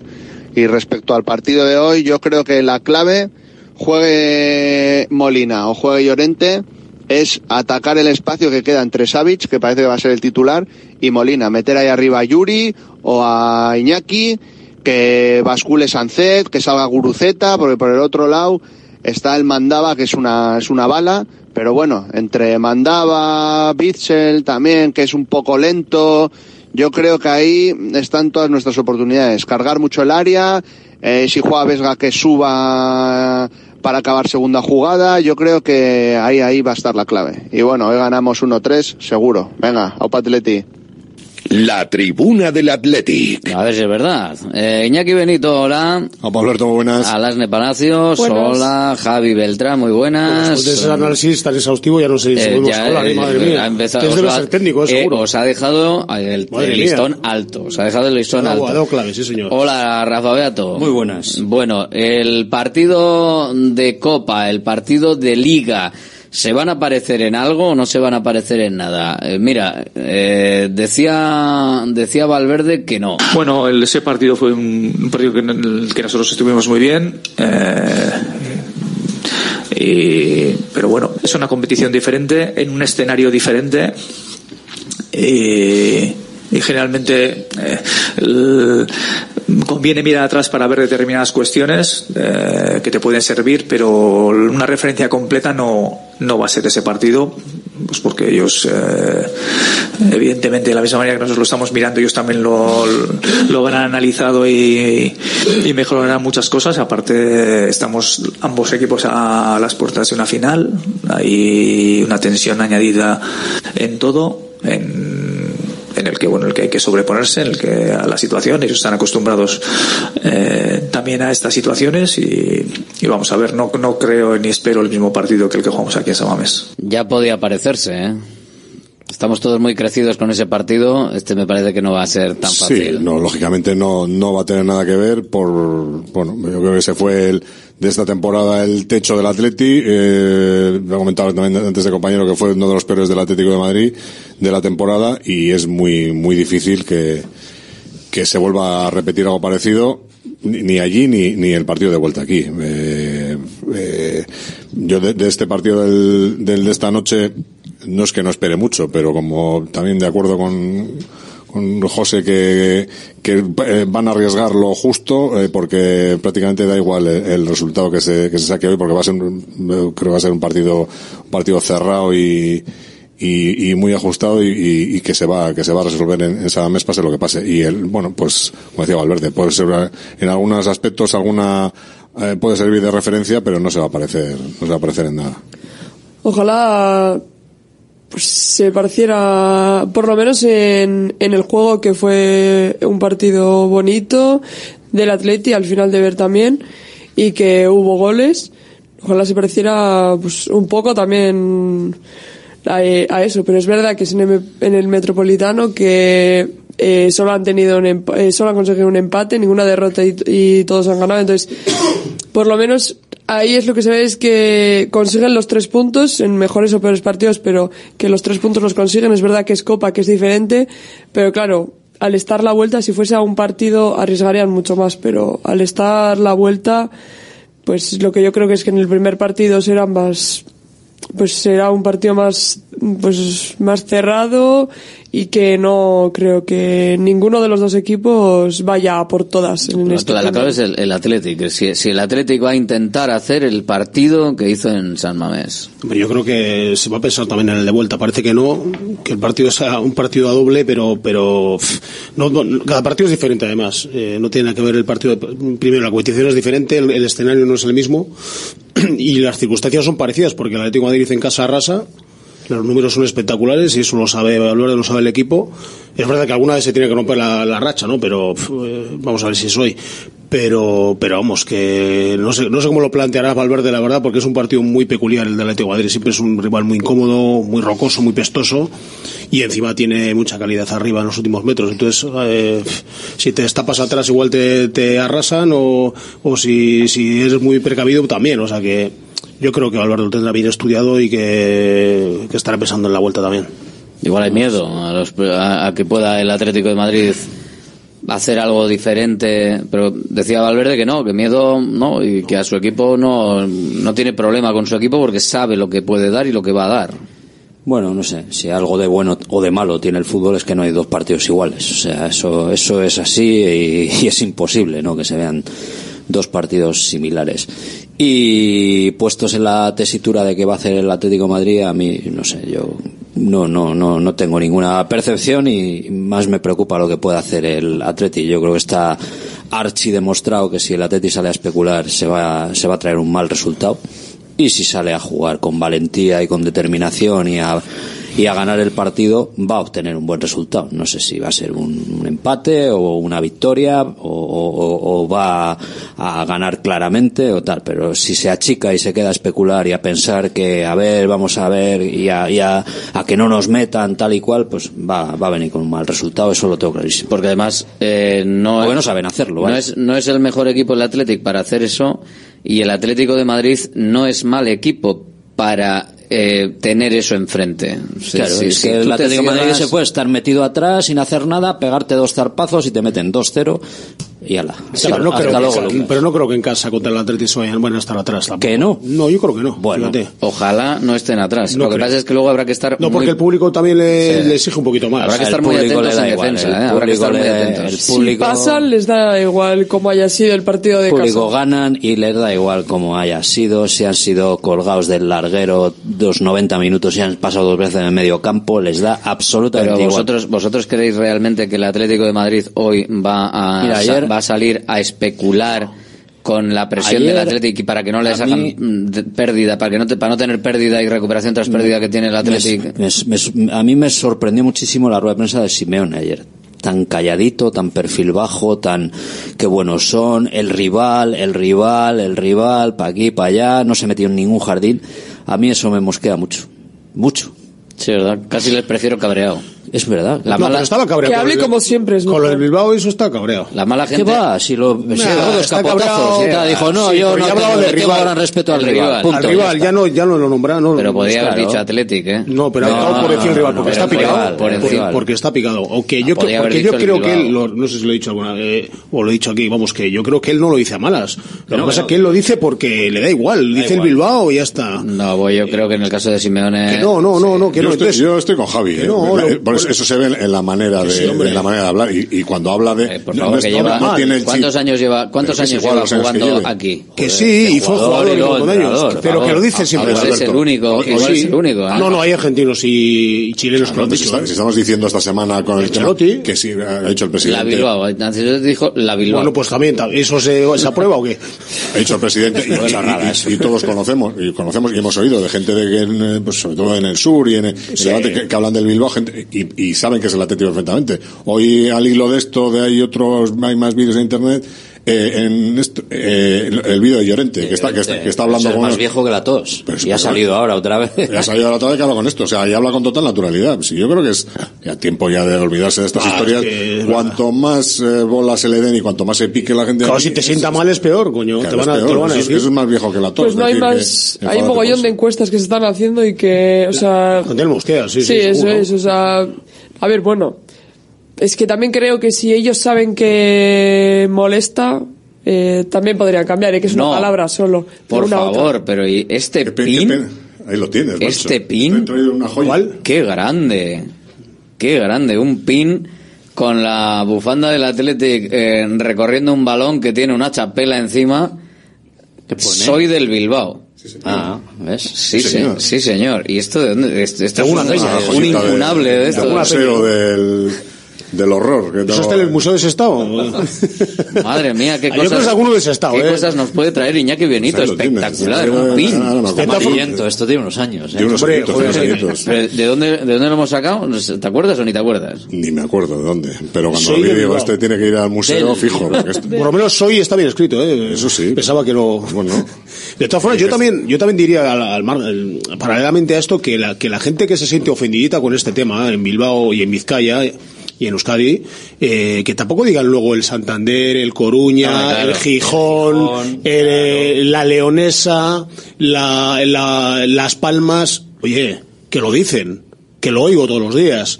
Y respecto al partido de hoy, yo creo que la clave, juegue Molina o juegue Llorente, es atacar el espacio que queda entre Savic, que parece que va a ser el titular, y Molina, meter ahí arriba a Yuri o a Iñaki que bascule Sancet, que salga Guruceta, porque por el otro lado está el Mandaba, que es una, es una bala, pero bueno, entre Mandaba, Bitzel también, que es un poco lento, yo creo que ahí están todas nuestras oportunidades. Cargar mucho el área, eh, si juega Vesga que suba para acabar segunda jugada, yo creo que ahí, ahí va a estar la clave. Y bueno, hoy ganamos 1-3, seguro. Venga, a Atleti. La tribuna del Athletic. A ver si es verdad. Eh, Iñaki Benito, hola. Hola, Alberto, muy buenas. Alasne Palacios, Buenas. hola. Javi Beltrán, muy buenas. Después de ese análisis tan exhaustivo ya no sé si Eh, podemos ya, hablar, eh, ¿eh? madre mía. ha empezado- os debe ser técnico, eh, eh, seguro. os ha dejado el, Madre el mía. listón alto. Os ha dejado el listón ha alto. dado clave, sí, señor. Hola, Rafa Beato. Muy buenas. Bueno, el partido de Copa, el partido de Liga, ¿se van a aparecer en algo o no se van a aparecer en nada? Eh, mira, eh, decía, decía Valverde que no. Bueno, ese partido fue un, partido que, en el que nosotros estuvimos muy bien. eh, y- pero bueno, es una competición diferente, en un escenario diferente. Y, generalmente eh, conviene mirar atrás para ver determinadas cuestiones eh, que te pueden servir, pero una referencia completa no, no va a ser ese partido, pues porque ellos, eh, evidentemente, de la misma manera que nosotros lo estamos mirando, ellos también lo, lo habrán analizado y, y mejorarán muchas cosas. Aparte, estamos ambos equipos a las puertas de una final, hay una tensión añadida en todo, en el que bueno el que hay que sobreponerse en el que a la situación ellos están acostumbrados eh, también a estas situaciones y, y vamos a ver no no creo ni espero el mismo partido que el que jugamos aquí en Samamés Ya podía parecerse, ¿eh? Estamos todos muy crecidos con ese partido. Este me parece que no va a ser tan Sí, fácil. no, lógicamente no, no va a tener nada que ver por, bueno, yo creo que ese fue el, de esta temporada el techo del Atleti, eh, lo comentaba también antes de compañero que fue uno de los peores del Atlético de Madrid de la temporada y es muy, muy difícil que, que se vuelva a repetir algo parecido ni ni allí ni, ni el partido de vuelta aquí. Eh, eh, yo de, de este partido del, del de esta noche no es que no espere mucho, pero como también de acuerdo con, con José que, que eh, van a arriesgar lo justo eh, porque prácticamente da igual el, resultado que se, que se saque hoy porque va a ser creo que va a ser un partido un partido cerrado y y, muy ajustado y, y- que se va que se va a resolver en, en Sadamés pase lo que pase. Y el bueno pues como decía Valverde puede ser en algunos aspectos alguna eh, puede servir de referencia pero no se va a parecer no se va a parecer en nada. Ojalá se pareciera, por lo menos en, en el juego que fue un partido bonito del Atleti, al final de ver también, y que hubo goles. Ojalá se pareciera pues un poco también a, a eso, pero es verdad que es en el, en el Metropolitano que eh, solo han tenido un eh, solo han conseguido un empate, ninguna derrota y, y todos han ganado, entonces por lo menos ahí es lo que se ve es que consiguen los tres puntos en mejores o peores partidos, pero que los tres puntos los consiguen. Es verdad que es Copa, que es diferente, pero claro, al estar la vuelta, si fuese a un partido arriesgarían mucho más, pero al estar la vuelta, pues lo que yo creo que es que en el primer partido será más, pues será un partido más pues más cerrado y que no creo que ninguno de los dos equipos vaya a por todas en este la, la clave es el, el Athletic. Si, si el Athletic va a intentar hacer el partido que hizo en San Mamés. Yo creo que se va a pensar también en el de vuelta. Parece que no, que el partido sea un partido a doble, pero, pero pff, no, no- cada partido es diferente además. Eh, no tiene nada que ver el partido. de- primero, la competición es diferente, el, el escenario no es el mismo [clears throat] y las circunstancias son parecidas porque el Atlético de Madrid en casa arrasa. Los números son espectaculares y eso lo sabe Valverde, lo sabe el equipo. Es verdad que alguna vez se tiene que romper la, racha, ¿no? Pero eh, vamos a ver si es hoy. Pero, pero vamos, que no sé, no sé cómo lo planteará Valverde, la verdad, porque es un partido muy peculiar el del Atlético Madrid. Siempre es un rival muy incómodo, muy rocoso, muy pestoso y encima tiene mucha calidad arriba en los últimos metros. Entonces, eh, si te destapas atrás igual te, te arrasan o, o si, si eres muy precavido también. O sea que yo creo que Valverde lo tendrá bien estudiado y que, que estará pensando en la vuelta también. Igual hay miedo a, los- a- a que pueda el Atlético de Madrid hacer algo diferente, pero decía Valverde que no, que miedo no, y que a su equipo no, no tiene problema con su equipo porque sabe lo que puede dar y lo que va a dar. Bueno, no sé, si algo de bueno o de malo tiene el fútbol es que no hay dos partidos iguales. O sea, eso, eso es así y, y es imposible, ¿no? Que se vean dos partidos similares. Y puestos en la tesitura de que va a hacer el Atlético Madrid, a mí, no sé, yo no, no, no, no tengo ninguna percepción y más me preocupa lo que pueda hacer el Atleti. Yo creo que está archi demostrado que si el Atleti sale a especular se va, se va a traer un mal resultado. Y si sale a jugar con valentía y con determinación y a, y a ganar el partido, va a obtener un buen resultado. No sé si va a ser un, un empate o una victoria o, o- o va a ganar claramente o tal. Pero si se achica y se queda a especular y a pensar que, a ver, vamos a ver y a, y a, a que no nos metan tal y cual, pues va, va a venir con un mal resultado. Eso lo tengo clarísimo. Porque además eh, no, no saben hacerlo. no es, no es el mejor equipo el Athletic para hacer eso y el Atlético de Madrid no es mal equipo para eh, tener eso enfrente. Sea, Claro, si- es que el Atlético de Madrid cierras- se puede estar metido atrás sin hacer nada, pegarte dos zarpazos y te meten 2-0 y ala. Sí, pero, no creo que, pero no creo que en casa contra el Atlético vayan, van a estar atrás. tampoco. ¿Que no? No, yo creo que no. Bueno, fíjate. ojalá no estén atrás. No Lo que creo. pasa es que luego habrá que estar No, porque muy- el público también le, Sí. le exige un poquito más. Habrá que El estar muy público atentos en igual, defensa, el ¿eh? Habrá que estar muy público atentos. el Si público- pasan, les da igual cómo haya sido el partido de El público casa. ganan y les da igual cómo haya sido, si han sido colgados del larguero dos 90 minutos y han pasado dos veces en el medio campo, les da absolutamente Pero igual. vosotros, vosotros creéis realmente que el Atlético de Madrid hoy va a, Mira, sa- va a salir a especular con la presión Ayer, del Atlético y para que no les hagan mí- pérdida, para que no te- para no tener pérdida y recuperación tras pérdida que tiene el Atlético. Me- me- me- a mí me sorprendió muchísimo la rueda de prensa de Simeone ayer. Tan calladito, tan perfil bajo, tan qué buenos son, el rival, el rival, el rival, pa' aquí, pa' allá, no se metió en ningún jardín. A mí eso me mosquea mucho. Mucho. Sí, verdad. Casi les prefiero cabreado. Es verdad. La no, mala- pero estaba cabreado. Que con hable el- como siempre es Con lo del Bilbao eso está cabreado. La mala ¿Qué gente. va? Si lo si Nah, capotazos cabreado. y dijo, no, Sí, yo no tengo, de tengo gran respeto al rival. rival. punto, Al ya rival ya no, ya no lo nombra. No, Pero podría haber claro. dicho Atlético, ¿eh? No, pero ha No, por del rival porque está picado. rival, porque, está picado. O que yo, Ah, podía creo- que él, no sé si lo he dicho alguna vez, o lo he dicho aquí, vamos, que yo creo que él no lo dice a malas. Lo que pasa es que él lo dice porque le da igual. Dice el. Bilbao y ya está. No, pues yo creo que en el caso de Simeone. No, no, no, no, que yo, no. estoy, entonces- yo estoy con Javi. eh. Eso, eso se ve en, la manera Que de, sí, en la manera de hablar y, y cuando habla de Eh, por no, favor, no que es- lleva- no tiene el chip. ¿Cuántos años lleva, cuántos que años igual lleva años que jugando lleve. aquí? Que sí, y fue jugador jugador años. entrenador, Pero que lo dice A siempre. es el único, igual sí. es el único. ¿eh? No, no, hay argentinos y chilenos que lo dicho. si estamos diciendo esta semana con el Ancelotti. que sí ha dicho el La presidente Bilbao, antes dijo la Bilbao. Bueno, pues también, ¿eso se, se aprueba o qué? ha dicho el presidente [laughs] y, todos conocemos y conocemos y hemos oído de gente de que en, eh, pues sobre todo en el sur y en el, que, que hablan del Bilbao gente y, y saben que es el Atlético perfectamente. Hoy al hilo de esto de hay otros hay más vídeos en internet eh, en esto, eh, el, el vídeo de Llorente que está que está, que está hablando es el con más viejo que la tos. Pero es y ha salido ahora otra vez. ya [laughs] ha salido la otra vez que habla con esto, o sea, y habla con total naturalidad. Sí, yo creo que es ya tiempo ya de olvidarse de estas Ah, historias. es que es cuanto más eh, bolas se le den y cuanto más se pique la gente. Claro, si te es- sienta mal es peor, coño. claro, te van a, es te peor, lo van a eso es, decir. eso es más viejo que la tos. Pues no hay es decir, más, que hay un mogollón de encuestas que se están haciendo y que, o sea, Con Telmo, hostia, sí, sí, sí, eso seguro. es, o sea, a ver, bueno, es que también creo que si ellos saben que molesta, eh, también podrían cambiar, ¿eh? que es No. una palabra solo. Por una otra. favor, pero ¿y este Qué pin? qué. Ahí lo tienes, macho. Este pin, qué grande, qué grande, un pin con la bufanda del Athletic eh, recorriendo un balón que tiene una chapela encima. Soy del Bilbao. Ah, ¿ves? Sí, señor. sí, señor. ¿Y esto de dónde? Esto, esto es Alguna un, cosa, un Joyita de- de esto. del, del horror. Que ¿Eso está en el Museo de Sestao? [laughs] Madre mía, qué Ah, yo creo que cosas, es alguno de Sestao, qué ¿eh? cosas nos puede traer Iñaki Benito. Espectacular, Ahora- un pin. Amarillento, esto tiene unos años. ¿eh? Tiene unos Hombre, añitos, joder, unos ¿De dónde, ¿De dónde lo hemos sacado? ¿Te acuerdas o ni te acuerdas? Ni me acuerdo de dónde. Pero cuando Soy lo vi, digo, este tiene que ir al museo Del fijo. este- Por lo menos soy está bien escrito, ¿eh? Eso sí. Pensaba que no. Bueno. De todas formas, yo también, yo también diría al, al mar- al- paralelamente a esto que la, que la gente que se siente ofendidita con este tema en Bilbao y en Vizcaya y en Euskadi, eh, que tampoco digan luego el Santander, el Coruña, Ah, claro. el Gijón, el- la Leonesa, la, la- Las Palmas. Oye, que lo dicen, que lo oigo todos los días,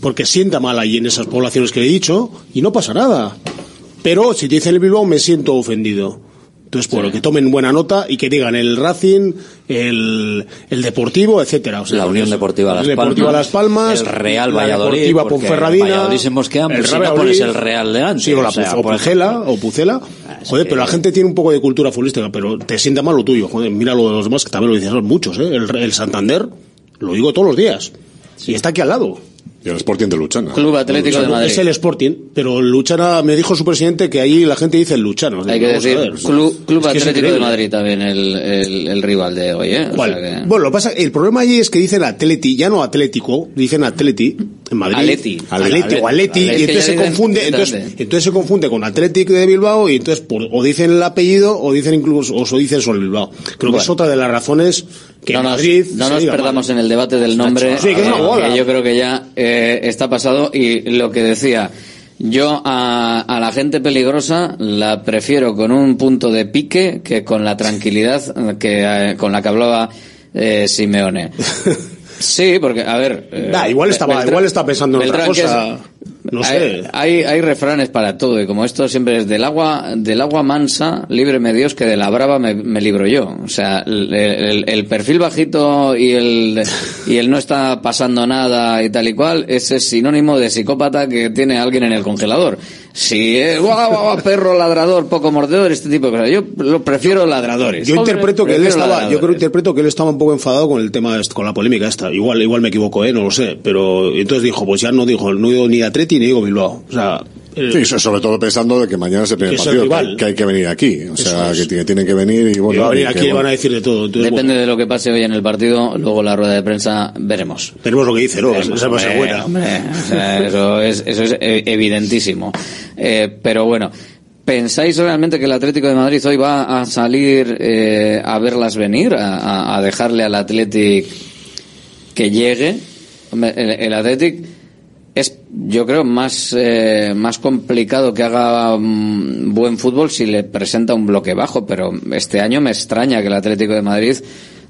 porque sienta mal ahí en esas poblaciones que he dicho y no pasa nada. Pero si te dicen el Bilbao me siento ofendido. Entonces, bueno, que tomen buena nota y que digan el Racing, el, el Deportivo, etcétera. O sea, La Unión Deportiva Las el Deportivo Palmas, Las Palmas, el Real la Valladolid, Deportiva Ponferradina, Valladolid se mosquean, pues si no Real pones el Real delante, Sí, o, la o sea, Pu- o por Pucela, o Pucela. Joder, pero la gente tiene un poco de cultura futbolística, pero te sienta mal lo tuyo. Joder, mira lo de los demás, que también lo dicen muchos, ¿eh? El, el Santander, lo digo todos los días. Y está aquí al lado. Y el Sporting de Luchana. Club Atlético de Madrid. Es el Sporting, pero Luchana, me dijo su presidente que ahí la gente dice Luchano. Hay que decir, ver. Club, Club Es que es Atlético de. Madrid también, el, el, el rival de hoy, ¿eh? O ¿Cuál? sea que- Bueno, lo pasa, el problema allí es que dicen Atleti, ya no Atlético, dicen Atleti en Madrid. Aleti. Atleti o Atleti, Aleti. y entonces se confunde, entonces, entonces se confunde con Athletic de Bilbao y entonces por- o dicen el apellido o dicen incluso o se dicen solo Bilbao. Creo que es otra de las razones que no nos, Madrid no nos perdamos mal. en el debate del nombre. Sí, que es una eh, que yo creo que ya eh, está pasado. Y lo que decía, yo a, a la gente peligrosa la prefiero con un punto de pique que con la tranquilidad que eh, con la que hablaba eh, Simeone. [laughs] Sí, porque, a ver. eh, Da, igual estaba, Beltrán- igual está pensando en otra Beltrán, cosa. es- no hay, sé. hay, hay refranes para todo y como esto siempre es del agua, del agua mansa, líbreme Dios que de la brava me, me libro yo. O sea, el, el- el perfil bajito y el, y el no está pasando nada y tal y cual, ese es sinónimo de psicópata que tiene alguien en el congelador. Si es guau, guau, guau, perro ladrador, poco mordedor, este tipo de cosas. Yo lo prefiero ladradores. Yo interpreto que él Prefiero estaba, yo creo interpreto que él estaba un poco enfadado con el tema, este- con la polémica esta. Igual, igual me equivoco, eh, no lo sé. Pero entonces dijo, pues ya no dijo, no digo ni Atleti ni digo Bilbao. O sea, el- Sí, so- sobre todo pensando de que mañana Que es el partido, rival. que, hay que venir aquí. O sea, es. que, tienen que venir y bueno. y va a venir aquí bueno, van a decir de todo. Entonces, Depende de lo que pase hoy en el partido, luego la rueda de prensa veremos. Tenemos lo que dice, ¿no? Veremos, Esa va a ser hombre, buena. hombre, o sea, [laughs] eso es, eso es eh, evidentísimo. Eh, pero bueno, ¿pensáis realmente que el Atlético de Madrid hoy va a salir eh, a verlas venir, a, a- a dejarle al Atlético que llegue? El, el Athletic es, yo creo, más, eh, más complicado que haga mm, buen fútbol si le presenta un bloque bajo, pero este año me extraña que el Atlético de Madrid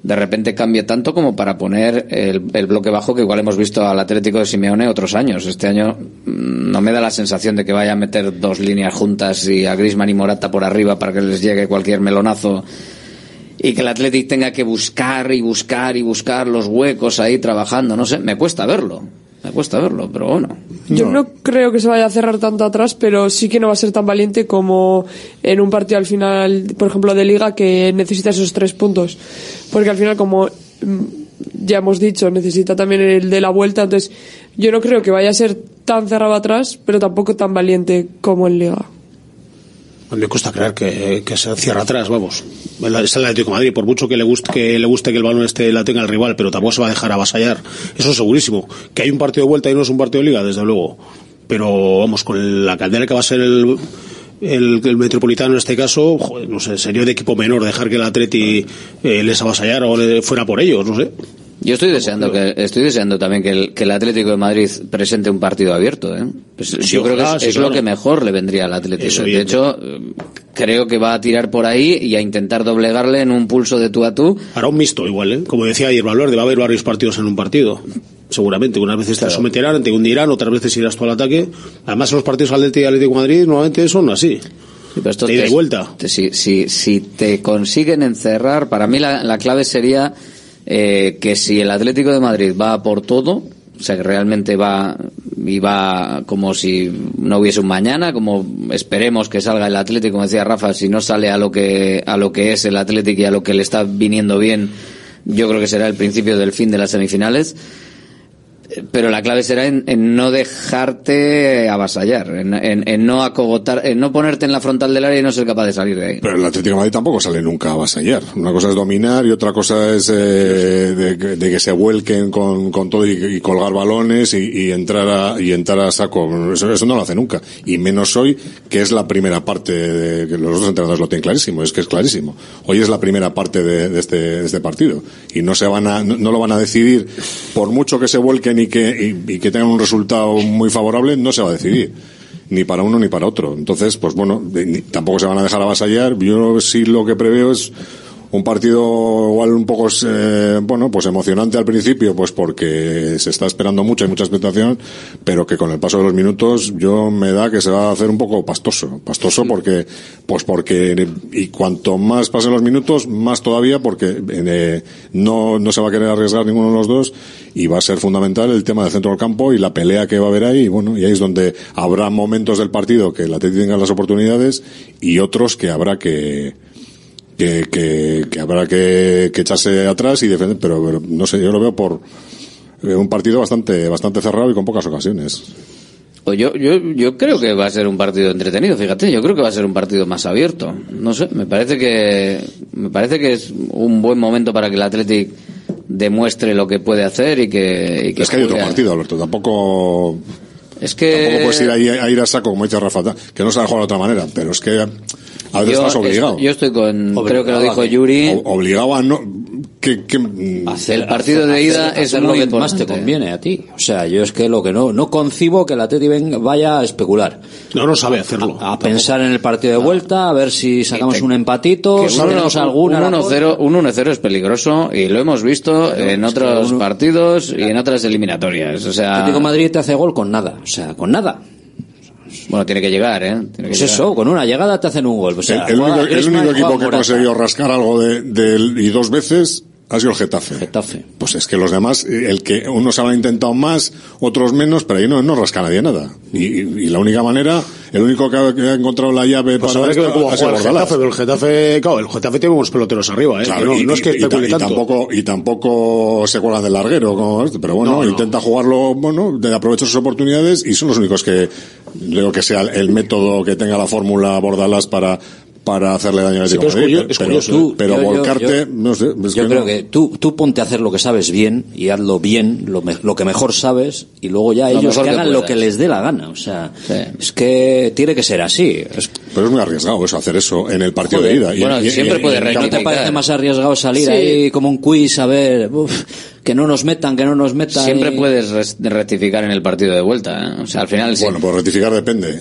de repente cambie tanto como para poner el, el bloque bajo que igual hemos visto al Atlético de Simeone otros años. Este año mm, no me da la sensación de que vaya a meter dos líneas juntas y a Grisman y Morata por arriba para que les llegue cualquier melonazo y que el Athletic tenga que buscar y buscar y buscar los huecos ahí trabajando. No sé, me cuesta verlo. Me cuesta verlo, pero bueno. Yo no creo que se vaya a cerrar tanto atrás, pero sí que no va a ser tan valiente como en un partido al final, por ejemplo, de liga, que necesita esos tres puntos. Porque al final, como mm, ya hemos dicho, necesita también el de la vuelta, entonces yo no creo que vaya a ser tan cerrado atrás, pero tampoco tan valiente como en liga. Me cuesta creer que, se cierra atrás, vamos. Es el Atlético de Madrid, por mucho que le guste que le guste que el balón este la tenga el rival, pero tampoco se va a dejar avasallar. Eso es segurísimo. Que hay un partido de vuelta y no es un partido de liga, desde luego. Pero vamos, con la caldera que va a ser el, el, Metropolitano en este caso, no sé, sería de equipo menor dejar que el Atleti eh, les avasallara o le fuera por ellos, no sé. Yo estoy deseando que estoy deseando también que el, que el Atlético de Madrid presente un partido abierto. ¿eh? Pues Sí, yo creo que es, sí, es lo claro. que mejor le vendría al Atlético. Eso, de bien. hecho, creo que va a tirar por ahí y a intentar doblegarle en un pulso de tú a tú. Hará un mixto igual, ¿eh? Como decía ayer Valverde, va a haber varios partidos en un partido. Seguramente, unas veces te someterán, te hundirán, otras veces irás tú al ataque. Además, en los partidos Atlético y Atlético de Madrid normalmente son así. Pero esto te- vuelta. te- si, si, si te consiguen encerrar, para mí la, la clave sería eh, que si el Atlético de Madrid va por todo, o sea, que realmente va y va como si no hubiese un mañana, como esperemos que salga el Atlético, como decía Rafa, si no sale a lo que a lo que es el Atlético y a lo que le está viniendo bien, yo creo que será el principio del fin de las semifinales. Pero la clave será en, no dejarte avasallar, en, no acogotar, en no ponerte en la frontal del área y no ser capaz de salir de ahí. Pero el Atlético Madrid tampoco sale nunca a avasallar. Una cosa es dominar y otra cosa es eh, de, que- se vuelquen con, con todo y, colgar balones y, entrar a, y entrar a saco. Eso, eso no lo hace nunca. Y menos hoy, que es la primera parte de, que los dos entrenadores lo tienen clarísimo, es que es clarísimo. Hoy es la primera parte de, de este, este partido. Y no se van a, no lo van a decidir, por mucho que se vuelquen y que, y- que tengan un resultado muy favorable, no se va a decidir ni para uno ni para otro. Entonces, pues bueno, tampoco se van a dejar avasallar. Yo sí lo que preveo es un partido igual un poco, eh, bueno, pues emocionante al principio, pues porque se está esperando mucho, hay mucha expectación, pero que con el paso de los minutos yo me da que se va a hacer un poco pastoso. Pastoso porque, pues porque, y cuanto más pasen los minutos, más todavía porque eh, no, no se va a querer arriesgar ninguno de los dos y va a ser fundamental el tema del centro del campo y la pelea que va a haber ahí, y bueno, y ahí es donde habrá momentos del partido que Atleti tenga las oportunidades y otros que habrá que, que, que, que habrá que, que echarse atrás y defender, pero, pero no sé, yo lo veo por eh, un partido bastante, bastante cerrado y con pocas ocasiones. Pues yo, yo, yo creo que va a ser un partido entretenido, fíjate, yo creo que va a ser un partido más abierto. No sé, me parece que, me parece que es un buen momento para que el Athletic demuestre lo que puede hacer y que, y que es que hay otro partido, Alberto, tampoco, Es que tampoco puedes ir ahí a, ir a saco, como dice Rafa, que no se ha jugado de otra manera, pero es que a veces yo, estás obligado. es- yo estoy con, creo que lo dijo? Yuri. Obligado a no, que, que, el partido de ida hacer- es hacer muy lo que más te conviene a ti. O sea, yo es que lo que no, no concibo que el Atleti venga- vaya a especular. No, no sabe hacerlo. A, a pensar en el partido de vuelta, a ver si sacamos un empatito, Que si un tenemos 1-0 alguna. un 1-0 un 1-0 es peligroso y lo hemos visto en otros uno- partidos y en otras eliminatorias. O sea, Atlético Madrid te hace gol con nada. O sea, con nada. Bueno, tiene que llegar, ¿eh? Tiene que Pues llegar. eso, con una llegada te hacen un gol. O sea, el, el único, el único equipo que ha conseguido rascar algo de, del- y dos veces ha sido el Getafe. Getafe. Pues es que los demás, eh, el que unos habrán intentado más, otros menos, pero ahí no, no rasca nadie nada. Y, y la única manera, el único que ha, que ha encontrado la llave Pues para que ver esto cómo ha sido el. Getafe, pero el Getafe, claro, el Getafe tiene unos peloteros arriba, ¿eh? Claro, no, y, no es que y- y tampoco y tampoco se cuelan del larguero como este, pero bueno No, no. intenta jugarlo bueno de aprovechar sus oportunidades y son los únicos que digo que sea el método que tenga la fórmula Bordalas para para hacerle daño al Sí, pero Madrid, pero, curioso, tú- pero Yo- yo- volcarte yo- no sé es Yo que creo no. que tú, tú ponte a hacer lo que sabes bien y hazlo bien, lo, me- lo que mejor sabes, y luego ya Lo ellos que que hagan lo que les dé la gana. O sea, Sí. es que tiene que ser así. Es- pero es muy arriesgado eso hacer eso en el partido Joder, de ida Y- bueno, y- siempre y- puede y- ¿No te parece más arriesgado salir Sí. ahí como un quiz a ver, uf, que no nos metan, que no nos metan? Siempre y- puedes rectificar en el partido de vuelta. ¿eh? O sea, al final sí. bueno pues rectificar depende.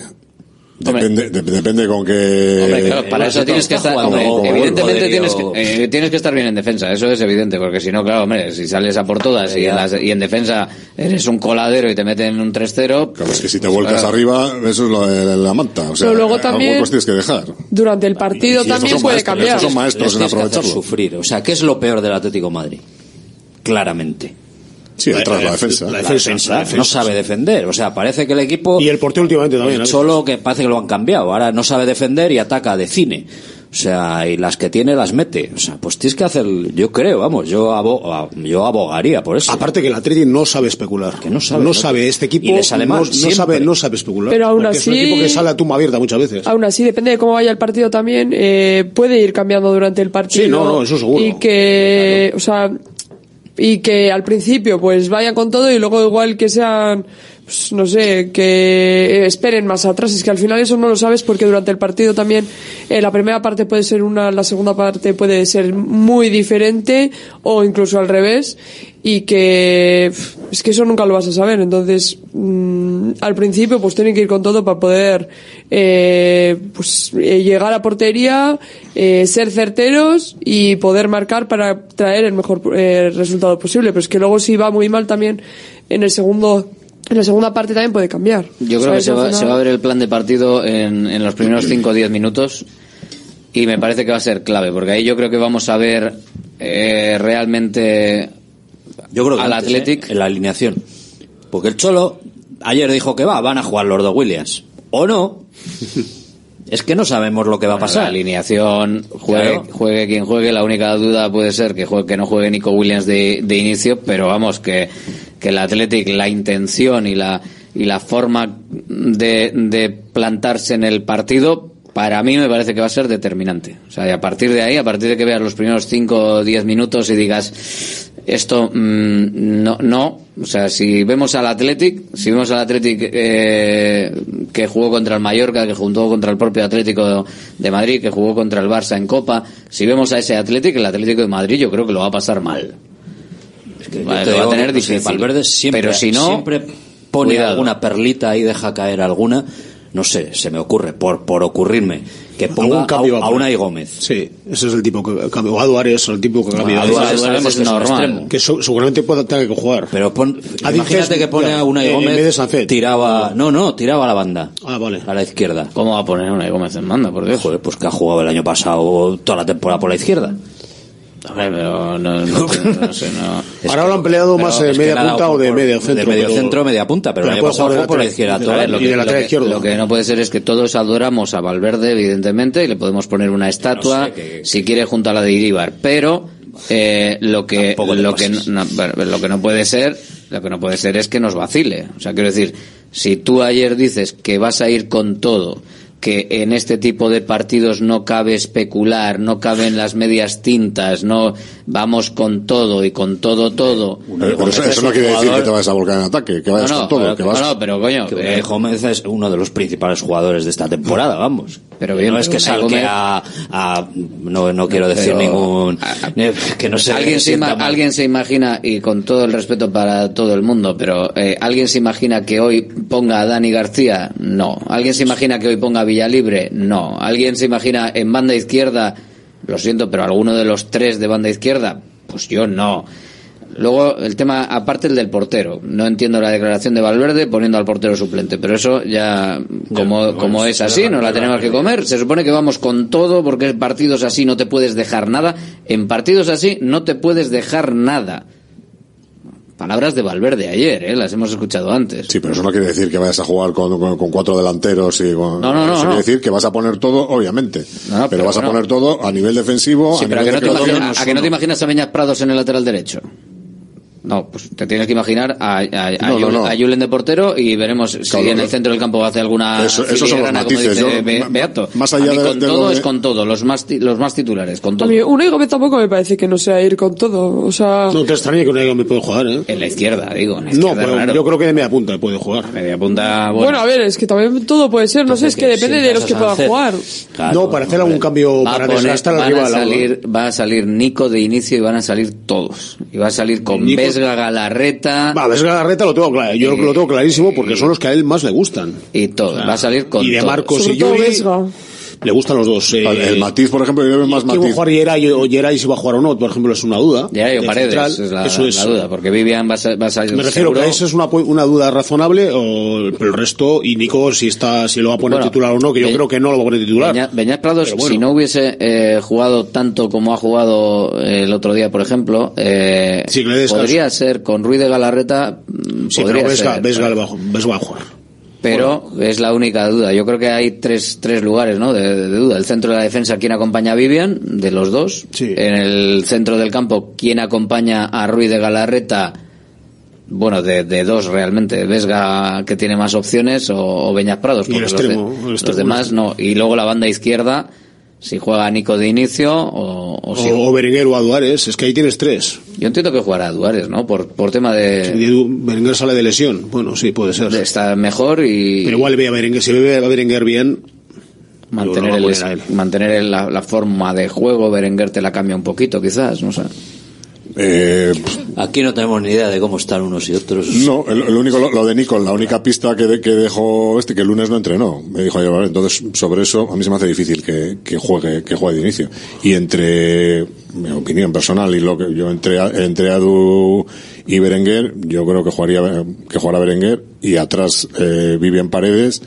Depende de- depende con qué Hombre, claro, para eso tienes que estar, hombre, evidentemente tienes que, eh, tienes que estar bien en defensa, eso es evidente, porque si no, claro, hombre, si sales a por todas y en, las- y en defensa eres un coladero y te meten un 3-0, Claro, es que si te vuelcas claro. arriba eso es lo de la manta o sea Pero luego también- pues tienes que dejar Durante el partido Y estos también puede maestros, cambiar. estos son maestros Les en tienes que hacer aprovecharlo sufrir. O sea, ¿qué es lo peor del Atlético de Madrid? Claramente. Sí atrás la defensa la La defensa, defensa, la defensa, no sabe defender. O sea, parece que el equipo Y el portero últimamente también. solo que parece que lo han cambiado. Ahora no sabe defender y ataca de cine. O sea, y las que tiene las mete. O sea, pues tienes que hacer, yo creo, vamos, yo abo- yo abogaría por eso. Aparte que el Atleti no sabe especular. Que no sabe, No ¿no? sabe, este equipo Y le sale mal, no, sabe, no sabe especular. Pero aún Porque es un así- equipo que sale a tumba abierta muchas veces. Aún así, depende de cómo vaya el partido también, eh, puede ir cambiando durante el partido. Sí, no, no, eso seguro. Y que, o sea, y que al principio pues vayan con todo y luego igual que sean, no sé, que esperen más atrás. Es que al final eso no lo sabes porque durante el partido también eh, la primera parte puede ser una, la segunda parte puede ser muy diferente o incluso al revés y que es que eso nunca lo vas a saber. Entonces, mm, al principio pues tienen que ir con todo para poder eh, pues eh, llegar a portería, eh, ser certeros y poder marcar para traer el mejor eh, resultado posible. Pero es que luego si va muy mal también en el segundo en la segunda parte también puede cambiar. Yo creo que se va, se va a ver el plan de partido en, en los primeros 5 o 10 minutos y me parece que va a ser clave, porque ahí yo creo que vamos a ver eh, realmente Yo creo que al antes, Athletic. ¿eh? en la alineación. Porque el Cholo ayer dijo que va, van a jugar los dos Williams. O no. [laughs] es que no sabemos lo que va a La pasar. alineación, juegue, Claro. juegue quien juegue, la única duda puede ser que, juegue, que no juegue Nico Williams de, de inicio, pero vamos, que, que el Athletic, la intención y la, y la forma de, de plantarse en el partido, para mí me parece que va a ser determinante. O sea, y a partir de ahí, a partir de que veas los primeros 5 o 10 minutos y digas, esto mm, no, no, o sea, si vemos al Athletic, si vemos al Athletic eh, que jugó contra el Mallorca, que jugó contra el propio Atlético de Madrid, que jugó contra el Barça en Copa, si vemos a ese Athletic, el Atlético de Madrid, yo creo que lo va a pasar mal. Yo Va- te lo va a tener difícil. Valverde siempre, Pero si no, siempre pone cuidado. alguna perlita y deja caer alguna. No sé, se me ocurre, por, por ocurrirme, que ponga cambio a, a a poner. Unai Gómez. Sí, ese es el tipo que cambia. O a Duárez, el tipo que cambia. a Duárez sabemos que es extremo. Que su- seguramente pueda tener que jugar. Pero pon, imagínate dices, que pone ya, a Unai en Gómez, vez de Sancet. tiraba, no, no, tiraba a la banda. Ah, vale. A la izquierda. ¿Cómo va a poner Unai Gómez en manda, por Dios? Joder, pues que ha jugado el año pasado toda la temporada por la izquierda. Hombre, pero no, no, no sé, no. [laughs] Ahora lo han peleado más Pero de que media punta o de medio centro. De medio pero- centro, media punta, pero, pasado jugar jugó por la izquierda. la lo que, no puede ser es que todos adoramos a Valverde, evidentemente, y le podemos poner una estatua, No sé, que- si quiere, junto a la de Iríbar. Pero eh, lo que lo que, no, lo que no puede ser lo que no puede ser es que nos vacile. O sea, quiero decir, si tú ayer dices que vas a ir con todo, que en este tipo de partidos no cabe especular, no caben las medias tintas, no vamos con todo y con todo todo. Eso, eso no quiere decir que te vayas a volcar en ataque, que vayas No, no, con todo, pero- que vas... no, no, pero coño, Que eh, Gómez es uno de los principales jugadores de esta temporada, vamos. Pero bien, no es que salga Gómez- a, a- no, no quiero decir pero- ningún eh, que no se alguien se, ima- alguien se imagina, y con todo el respeto para todo el mundo, pero eh, ¿alguien se imagina que hoy ponga a Dani García? No. ¿Alguien se imagina que hoy ponga a Villalibre? No. ¿Alguien se imagina en banda izquierda? Lo siento, pero alguno de los tres de banda izquierda? Pues yo no. Luego, el tema, aparte el del portero. No entiendo la declaración de Valverde poniendo al portero suplente, pero eso ya, como, como es así, no la tenemos que comer. Se supone que vamos con todo, porque en partidos así no te puedes dejar nada. En partidos así no te puedes dejar nada. Palabras de Valverde ayer, ¿eh? las hemos escuchado antes. Sí, pero eso no quiere decir que vayas a jugar con, con- con cuatro delanteros y con... No, no, no, Eso no. quiere decir que vas a poner todo, obviamente. No, pero, pero vas bueno. a poner todo a nivel defensivo, Sí, a pero a que, no te imaginas, a que no te imaginas a Beñat Prados en el lateral derecho. No, pues te tienes que imaginar a, a, a, No, no, Julen- no. a Julen de portero y veremos si Claro, en el claro. centro del campo hace alguna Eso- esos son los matices. dice Yo, Be- Beato. más allá A mí de- con de todo de- es con todo, los más, ti- los más titulares, con A todo. mí, Unai Gómez tampoco me parece que no sea ir con todo. O sea, No te extraña que un me puede jugar, ¿eh? En la izquierda, digo. En la No, izquierda, pero claro. yo creo que de media punta puede jugar. Media punta, bueno. bueno. a ver, es que también todo puede ser. No sé, es que depende de los que puedan jugar. no, para hacer algún cambio, Va a para desgastar al rival. a va a salir Nico de inicio y van a salir todos. Y va a salir con Nico- Vesga, Galarreta Va, ves Galarreta lo tengo claro. Yo lo tengo clarísimo porque son los que a él más le gustan. y todo. Va a salir con Y de todo. Marcos Sobre y todo Yuri. Le gustan los dos. eh, El, matiz, por ejemplo, yo veo más ¿Quién va a matiz. jugar Geray o Geray si va a jugar o no? Por ejemplo, es una duda. Ya, yo De Paredes, central, es la, eso es. la duda, porque Vivian va a, va a salir Me refiero seguro. que esa es una, una duda razonable, o pero el resto, y Nico, si está, si lo va a poner Bueno, titular o no, que yo Be- creo que no lo va a poner titular. Beñat, Beñat Prados, bueno. si no hubiese eh, jugado tanto como ha jugado eh, el otro día, por ejemplo, eh, Sí, podría ser con Ruiz de Galarreta, mm, Sí, podría pero Vesga, ser. Vesga pero es la única duda. Yo creo que hay tres, tres lugares ¿no? de, de duda. El centro de la defensa, ¿quién acompaña a Vivian? De los dos. Sí. En el centro del campo, ¿quién acompaña a Ruiz de Galarreta? Bueno, de, de dos realmente. Vesga, que tiene más opciones, o, o Beñat Prados. Y el porque los extremo, demás no. Y luego la banda izquierda, si juega Nico de inicio o, o si... O, o Berenguer o Aduares, es que ahí tienes tres. Yo entiendo que jugará a Duárez, ¿no? Por, por tema de... Berenguer sale de lesión, bueno, sí, puede ser. Está mejor y... Pero igual ve a Berenguer, si ve a Berenguer bien, mantener, el, a a mantener el- la, la forma de juego, Berenguer te la cambia un poquito, quizás, no sé. Eh, Aquí no tenemos ni idea de cómo están unos y otros. no, el, el único, lo, lo de Nico, la única pista que, de- que dejó este, que el lunes no entrenó. Me dijo ayer, vale, entonces sobre eso a mí se me hace difícil que, que juegue, que juegue de inicio. Y entre mi opinión personal y lo que yo entre, entre Adu y Berenguer, yo creo que jugaría, que jugará Berenguer y atrás, eh, Vivian Paredes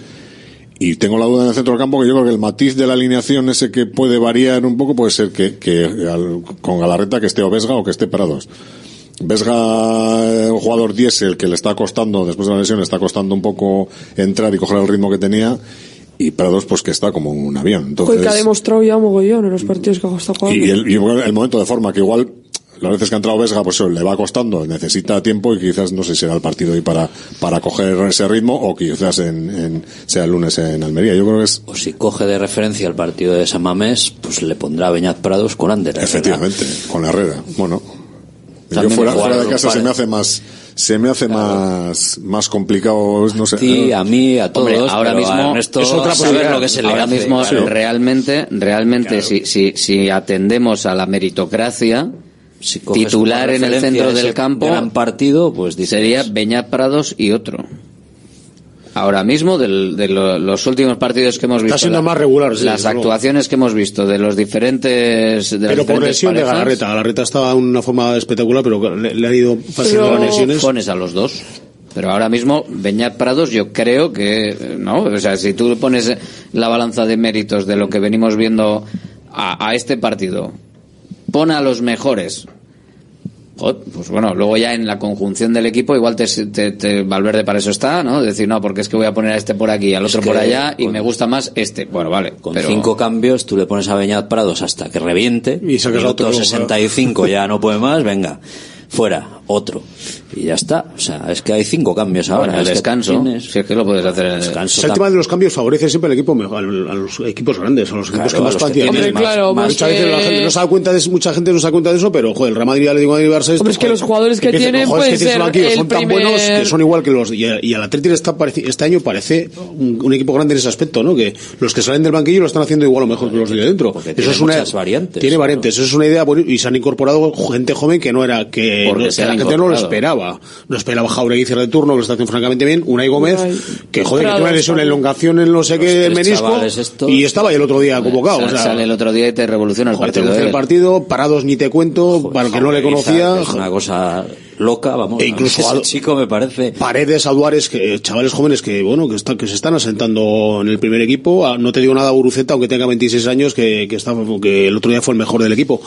Y tengo la duda en el centro del campo que yo creo que el matiz de la alineación ese que puede variar un poco puede ser que, que al- con Galarreta que esté o Vesga o que esté Prados. Vesga, un jugador diésel que le está costando, después de la lesión, le está costando un poco entrar y coger el ritmo que tenía. Y Prados, pues que está como un avión. Entonces, que ha demostrado ya mogollón en los partidos que ha estado jugando. y el, y el momento de forma que igual las veces que ha entrado Vesga pues eso, le va costando necesita tiempo y quizás no sé si será el partido ahí para para coger ese ritmo o quizás en, en- sea el lunes en Almería yo creo que es O si coge de referencia el partido de San Mamés, pues le pondrá a Beñat Prados con Ander. efectivamente con Herrera bueno yo También fuera, igual, fuera de casa se me hace más se me hace más más complicado no sé Sí, a mí, a todos, Hombre, ahora mismo a Ernesto es otra saber posibilidad. lo que se le ahora hace, mismo claro. realmente realmente si, si si atendemos a la meritocracia titular en el centro del campo gran partido pues sería Beñat Prados y otro ahora mismo del- de lo- los últimos partidos que hemos visto siendo la- más regular, sí, las actuaciones que hemos visto de los diferentes de Pero por lesión de Galarreta. Galarreta estaba en una forma espectacular, pero le, le han ido pasando las lesiones. pones a los dos. Pero ahora mismo, Beñat Prados, yo creo que, ¿no? O sea, si tú pones la balanza de méritos de lo que venimos viendo a, a este partido, pon a los mejores. Pues bueno, luego ya en la conjunción del equipo, igual te, te- te- Valverde para eso está, ¿no? Decir, no, porque es que voy a poner a este por aquí, al otro que, por allá, y con- me gusta más este. Bueno, vale. Con pero- cinco cambios, tú le pones a Beñat Prados hasta que reviente. Y sacas a otro Minuto luego, 65 ya no puede más, venga, fuera, otro. Y ya está. O sea, es que hay cinco cambios ahora. Bueno, el es que descanso, tienes- si es que lo puedes hacer en el descanso. O sea, el tema de los cambios favorece siempre al equipo mejor, a los equipos grandes, a los equipos Claro, que más que paciencia tienen más- claro, Muchas porque- veces la gente no se da cuenta de eso, mucha gente no se da cuenta de eso, pero joder, el Real Madrid, Atlético de Madrid Barça Hombre, es que los jugadores que empieza- tienen pueden que ser el son tan buenos que son igual que los y, y al Atlético está pareci- este año parece un, un equipo grande en ese aspecto, ¿no? Que los que salen del banquillo lo están haciendo igual o mejor que los de dentro. Eso tiene es una muchas variantes, Tiene variantes, eso es una idea buena- y se han incorporado gente joven que no era que, La gente no lo esperaba. No esperaba Jauregui cierre de turno, que lo está haciendo francamente bien, Unai Gómez, Unai. que joder, que tiene una lesión en también. elongación en no sé qué, menisco, estos. y estaba ahí el otro día convocado. Sale, o sea, sale el otro día y te revoluciona el joder, partido. ¿eh? el partido, parados ni te cuento, para el que no le conocía. Es una cosa loca, vamos. E incluso ese a- chico me parece. Paredes, Aduares, que chavales jóvenes que bueno que están que se están asentando en el primer equipo. Ah, No te digo nada Guruceta, aunque tenga 26 años, que, que está que el otro día fue el mejor del equipo.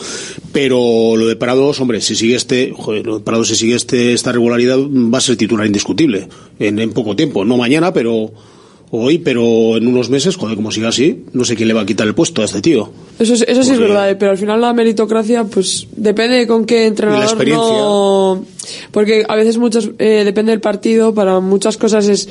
Pero lo de Prados, hombre, si sigue este, joder, lo de Prados si sigue este esta regularidad va a ser titular indiscutible en, en poco tiempo, no mañana, pero hoy, pero en unos meses, joder, como siga así, no sé quién le va a quitar el puesto a este tío. Eso, es- eso sí es verdad, eh, pero al final la meritocracia, pues depende de con qué entrenador experiencia. no. Porque a veces muchas eh, depende del partido, para muchas cosas es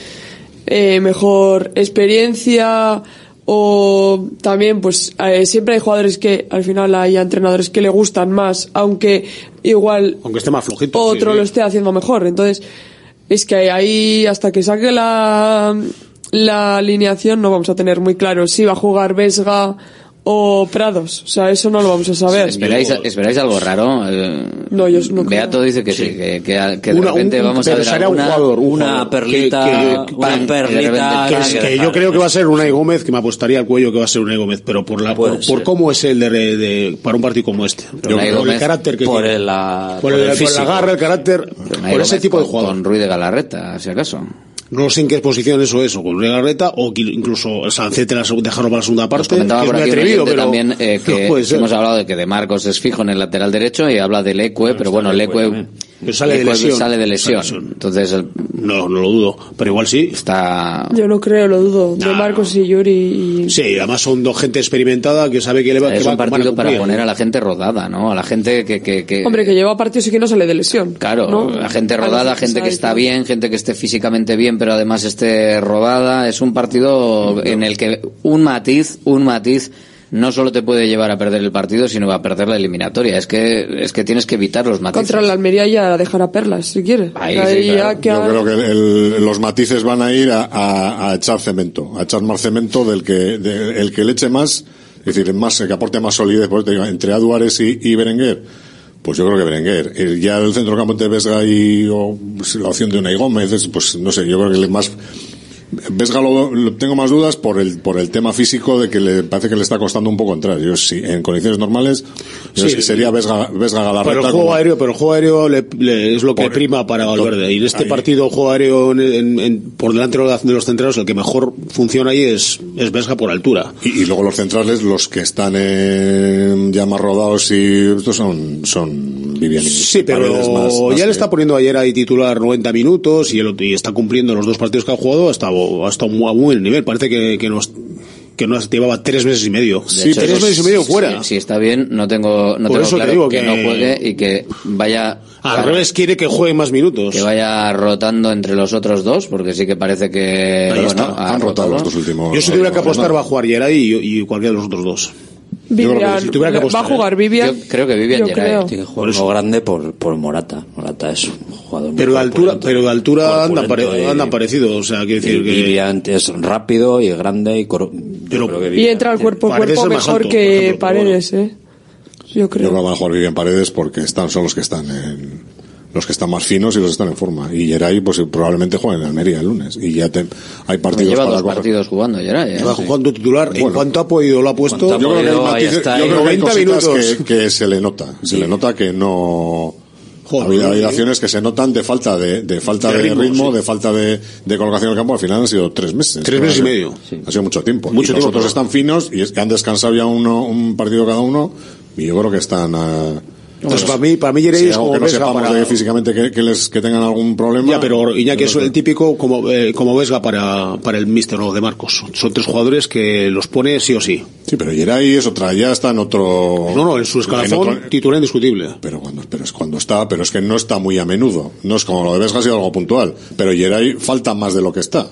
eh, mejor experiencia o también pues eh, siempre hay jugadores que al final hay entrenadores que le gustan más, aunque igual Aunque esté más flojito. otro sí, sí. lo esté haciendo mejor. Entonces, es que ahí hasta que saque la, la alineación no vamos a tener muy claro si va a jugar Vesga o Prados. O sea, eso no lo vamos a saber. ¿Esperáis, ¿Esperáis algo raro? Eh, No, yo no creo. Beato dice que sí, que, que, que de Una- repente un- vamos a ver será un alguna- jugador, un una jugador perlita, que- que- una perlita que, que es- que dejar. yo creo que va a ser Unai Gómez, que me apostaría al cuello que va a ser Unai Gómez, pero por la por, por cómo es el de, de- para un partido como este, Yo creo Gómez, el carácter que por tiene. el, la- por, por el, el por la físico. garra, el carácter, Unai por ese tipo de jugador. Con Ruiz de Galarreta, si acaso. No sé en qué posición eso es, o con Unai Garreta, o incluso Sancete la dejarlo para la segunda Nos parte, comentaba que por aquí atrevido, pero también eh, [laughs] que no hemos hablado de que de Marcos es fijo en el lateral derecho y habla del Ecue, pero bueno, el Ecue Pero sale de Ecue lesión. sale de lesión. Sale. Entonces el- No, no lo dudo, pero igual sí. está Yo no creo, lo dudo. De Marcos y Yuri. Y... Sí, además son dos gente experimentada que sabe que le va, es que va- un van a partido para poner a la gente rodada, ¿no? A la gente que, que, que- Hombre, que lleva partidos y que no sale de lesión. Claro, ¿no? la gente A los rodada, gente que está bien, gente que esté físicamente bien, pero además esté rodada. Es un partido en el que un matiz, un matiz, no solo te puede llevar a perder el partido, sino va a perder la eliminatoria. Es que, es que tienes que evitar los matices. Contra la Almería ya dejará perlas, si quiere. Ahí Ahí sí, que Yo creo que el- los matices van a ir a, a- a echar cemento, a echar más cemento del que, de- el que le eche más, es decir, más, que aporte más solidez, entre Aduares y, y Berenguer. Pues yo creo que Berenguer. Ya el centrocampo de Vesga y o, la opción de Unai Gómez, es, pues no sé, yo creo que el más, Vesga lo, lo- tengo más dudas por el por el tema físico de que le parece que le está costando un poco entrar. Yo sí, en condiciones normales yo Sí. sí sería Vesga, Vesga Pero el juego como- aéreo, pero el juego aéreo le- le- es lo que prima para Valverde. Y en este ahí. partido, juego aéreo en- en- en- por delante de los- centrales, el que mejor funciona ahí es, es Vesga por altura. Y, y luego los centrales, los que están ya más rodados y estos son, son Vivian y Sí, pero más- más ya que- le está poniendo ayer ahí titular 90 minutos y, el otro- y está cumpliendo los dos partidos que ha jugado hasta, hasta un muy buen nivel. Parece que, que nos que nos llevaba tres meses y medio. De hecho, tres meses y medio fuera. Si, si está bien, no tengo, no Por tengo te claro digo que, que- no juegue y que vaya Al revés, quiere que juegue más minutos. que vaya rotando entre los otros dos, porque sí que parece que Ahí bueno, está. ha Han rotado los dos últimos. Yo si tuviera que apostar va a jugar Geray y, y cualquiera de los otros dos. Vivian, si tuviera que va a apostar, jugar Vivian. Yo creo que Vivian Yo creo. Tiene que jugar uno grande por, por Morata. Morata es un jugador muy Pero de altura, pero de altura anda, pare- y- anda parecido. O sea, quiero y decir que. Vivian es rápido y grande y cor- yo creo que Y Vivian- entra al cuerpo a cuerpo es mejor alto, que ejemplo, pero Paredes, ¿eh? Yo Yo creo. creo que van a jugar Vivian Paredes porque están, son los que están en, los que están más finos y los que están en forma. Y Geray, pues probablemente juegue en Almería el lunes. Y ya te, hay partidos lleva para dos coger. partidos jugando Geray, ¿eh? Va jugando titular. en cuanto ha podido, lo ha puesto. Yo creo que hay matices- yo creo que hay 90 cositas minutos. que, que se le nota. Se le nota que no. ha habido, ha habido acciones que se notan de falta de, de falta De de, ritmo, ritmo, sí. de falta de, de colocación en el campo. Al final han sido tres meses. Tres meses y medio. Ha sido mucho tiempo. Mucho y los tiempo, otros pero- están finos y es que han descansado ya uno, un partido cada uno. Y yo creo que están. ah, Pues para mí, para mí algo como que no Vesga sepamos para- físicamente que, que les que tengan algún problema. Ya, pero Iñaki es el típico como, eh, como Vesga para, para el Mister o de Marcos. Son tres jugadores que los pone sí o sí. Sí, pero Geray es otra, ya está en otro. No, no, en su escalafón, otro- titular indiscutible. Pero cuando, pero es cuando está, pero es que no está muy a menudo. No es como lo de Vesga ha sido algo puntual. Pero Geray falta más de lo que está.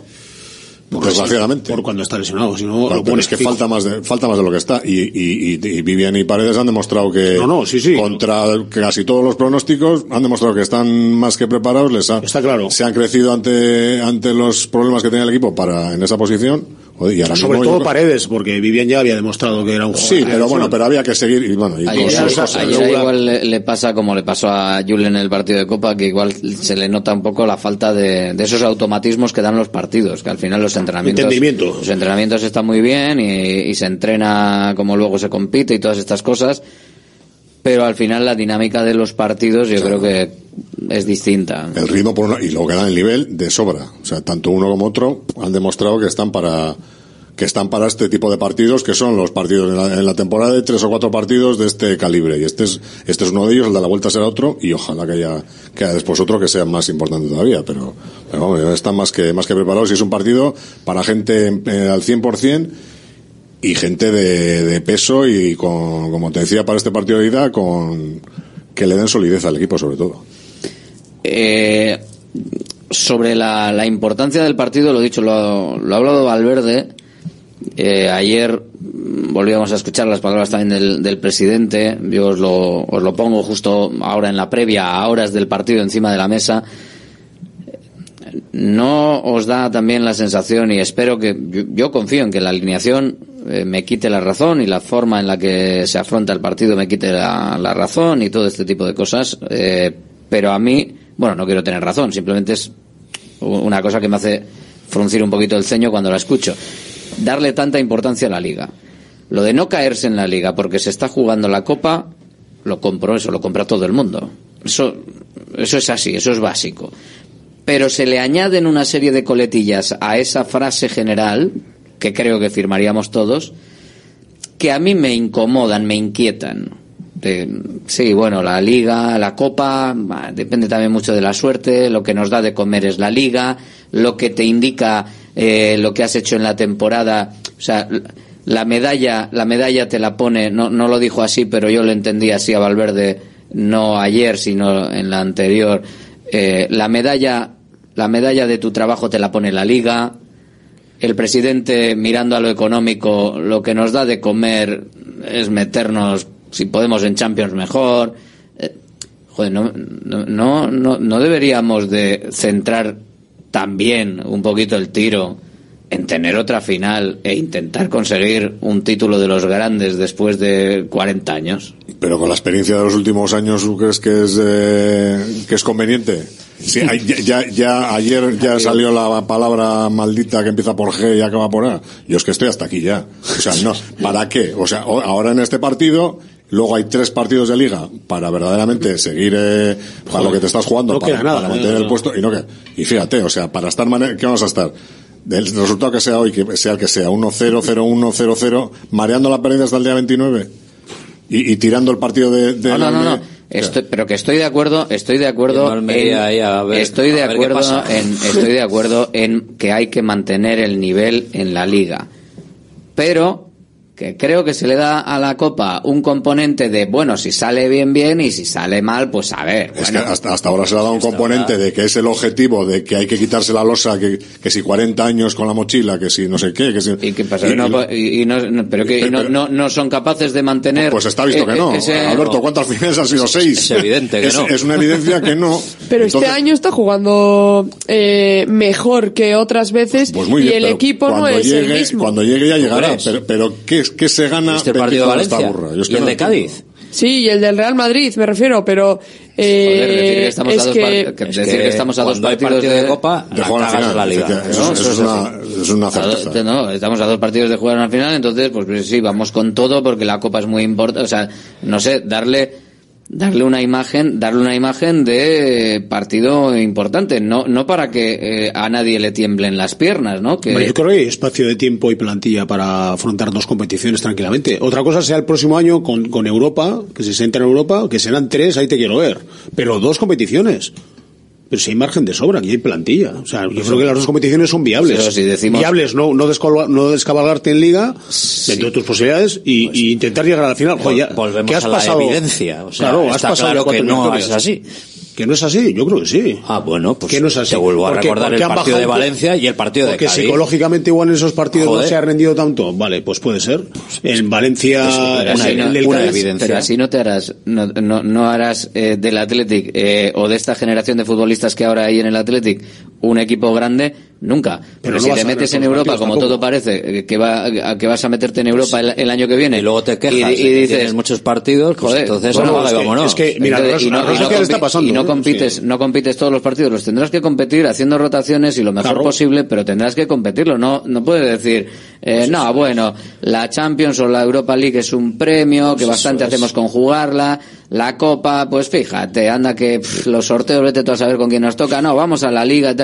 Desgraciadamente. Por cuando está lesionado, si no, Claro, lo pero pones es que fijo. falta más de, falta más de lo que está. Y, y, y, y Vivian y Paredes han demostrado que, No, no, sí, sí. contra casi todos los pronósticos, han demostrado que están más que preparados. Les ha- Está claro. Se han crecido ante, ante los problemas que tenía el equipo para, en esa posición. Joder, y ahora Sobre mismo todo yo- Paredes, porque Vivian ya había demostrado que era un Sí, jugador. pero bueno, pero había que seguir. Y bueno, y Ayer, cosas. igual le, le pasa como le pasó a Julen en el partido de Copa, que igual se le nota un poco la falta de, de esos automatismos que dan los partidos, que al final los entrenamientos, Entendimiento. los entrenamientos están muy bien y, y se entrena como luego se compite y todas estas cosas, pero al final la dinámica de los partidos yo creo que es distinta. el ritmo por una, y luego que dan el nivel de sobra. O sea, tanto uno como otro han demostrado que están para que están para este tipo de partidos, que son los partidos en la, en la temporada de tres o cuatro partidos de este calibre. Y este es, este es uno de ellos, el de la vuelta será otro, y ojalá que haya, que después otro que sea más importante todavía. Pero, están más que, más que preparados y es un partido para gente eh, al 100% y gente de, de peso y con, como te decía para este partido de ida, con, que le den solidez al equipo sobre todo. Eh, sobre la, la importancia del partido, lo dicho, lo, lo ha hablado Valverde. Eh, ayer volvíamos a escuchar las palabras también del, del presidente. Yo os lo, os lo pongo justo ahora en la previa, a horas del partido encima de la mesa. ¿No os da también la sensación, y espero que, yo, yo confío en que la alineación eh, me quite la razón y la forma en la que se afronta el partido me quite la, la razón y todo este tipo de cosas, eh, pero a mí, bueno, no quiero tener razón, simplemente es una cosa que me hace fruncir un poquito el ceño cuando la escucho. Darle tanta importancia a la liga. Lo de no caerse en la liga porque se está jugando la copa, lo compro, eso lo compra todo el mundo. Eso, eso es así, eso es básico. Pero se le añaden una serie de coletillas a esa frase general, que creo que firmaríamos todos, que a mí me incomodan, me inquietan. De- sí, bueno, la liga, la copa, depende también mucho de la suerte, lo que nos da de comer es la liga, lo que te indica eh, lo que has hecho en la temporada, o sea, la medalla, la medalla te la pone, no, no lo dijo así, pero yo lo entendí así a Valverde, no ayer, sino en la anterior, eh, la medalla, la medalla de tu trabajo te la pone la liga, el presidente mirando a lo económico, lo que nos da de comer es meternos, si podemos, en Champions mejor. Eh, joder, no, no, no, no, deberíamos de centrar también un poquito el tiro en tener otra final e intentar conseguir un título de los grandes después de 40 años. Pero con la experiencia de los últimos años, ¿tú crees que es, eh, que es conveniente? Sí, ya, ya, ya ayer ya salió la palabra maldita que empieza por G y acaba por A. Yo es que estoy hasta aquí ya. O sea, no, ¿para qué? O sea, ahora en este partido, luego hay tres partidos de liga para verdaderamente seguir eh, para lo que te estás jugando, No para, queda nada, para mantener no, el puesto y no que y fíjate, o sea, para estar mane- ¿qué vamos a estar? Del resultado que sea hoy, que sea el que sea, 1-0, 0-1, 0-0, mareando la pérdida hasta el día 29 y, y tirando el partido de, de No, no, no, no. Almería. Estoy- pero que estoy de acuerdo, estoy de acuerdo Yendo a Almería en, ahí a ver- estoy de acuerdo en, estoy de acuerdo en que hay que mantener el nivel en la liga. Pero que creo que se le da a la copa un componente de bueno, si sale bien bien y si sale mal, pues a ver. Es bueno, que hasta, hasta ahora se le ha dado un componente de que es el objetivo, de que hay que quitarse la losa, que, que si 40 años con la mochila, que si no sé qué, que si... ¿Y qué pasa? Y no- y- y no- pero que no, no, no son capaces de mantener. Pues está visto eh, que no. eh, ese- Alberto, ¿cuántas finales han sido? Seis. Es evidente que es, no. es una evidencia que no. Pero Entonces, este año está jugando eh, mejor que otras veces pues muy y bien, el pero equipo no es llegue, el mismo. Cuando llegue ya llegará. Pero, pero ¿qué, ¿qué se gana? ¿Viste el partido de Valencia? burra? Yo es que ¿Y el no de. Cádiz? Sí, y el del Real Madrid, me refiero, pero eh, Joder, decir que estamos es a dos que par- que Es decir que estamos a dos cuando hay partidos partido de, de Copa, De la jugar final. la liga. Eso, ¿no? eso Eso es, es una, es una no, estamos a dos partidos de jugar una final, entonces, pues, pues sí, vamos con todo porque la copa es muy importante. O sea, no sé, darle darle una imagen, darle una imagen de partido importante, no no para que eh, a nadie le tiemblen las piernas, ¿no? Que yo creo que hay espacio de tiempo y plantilla para afrontar dos competiciones tranquilamente. Otra cosa sea el próximo año con, con Europa, que se entra en Europa, que serán tres, ahí te quiero ver. Pero dos competiciones. Pero si hay margen de sobra, aquí hay plantilla. O sea, yo creo que las dos competiciones son viables. Pero si decimos- Viables, no, no, no descabalgarte en liga, dentro de tus posibilidades, y, y intentar llegar a la final. Joder, ya- Volvemos ¿qué has a la pasado? evidencia. O sea, claro, has pasado claro que no es así. Que no es así, yo creo que sí. Ah, bueno, pues que no es así. te vuelvo a Porque- recordar porque el han partido de bajado- Valencia y el partido de Porque Cádiz. psicológicamente igual en esos partidos Joder. no se ha rendido tanto. Vale, pues puede ser. En Valencia, Pero en el- el una Cádiz- evidencia. Pero así no te harás, no, no, no harás eh, del Athletic eh, o de esta generación de futbolistas que ahora hay en el Athletic un equipo grande nunca. Pero, Pero no si te metes en Europa, como tampoco. todo parece, eh, que, va, que vas a meterte en Europa el, el año que viene. Y luego te quejas y, y dices, tienes muchos partidos, pues joder, entonces bueno, y es que- vámonos. es que, mira, Entonces, y no, no que está pasando, y no compites, no compites todos los partidos, los tendrás que competir haciendo rotaciones y lo mejor Claro. posible, pero tendrás que competirlo. No, no puedes decir, eh, no, bueno, la Champions o la Europa League es un premio que bastante hacemos con jugarla, la Copa, pues fíjate, anda que pff, los sorteos, vete tú a saber con quién nos toca, no, vamos a la Liga.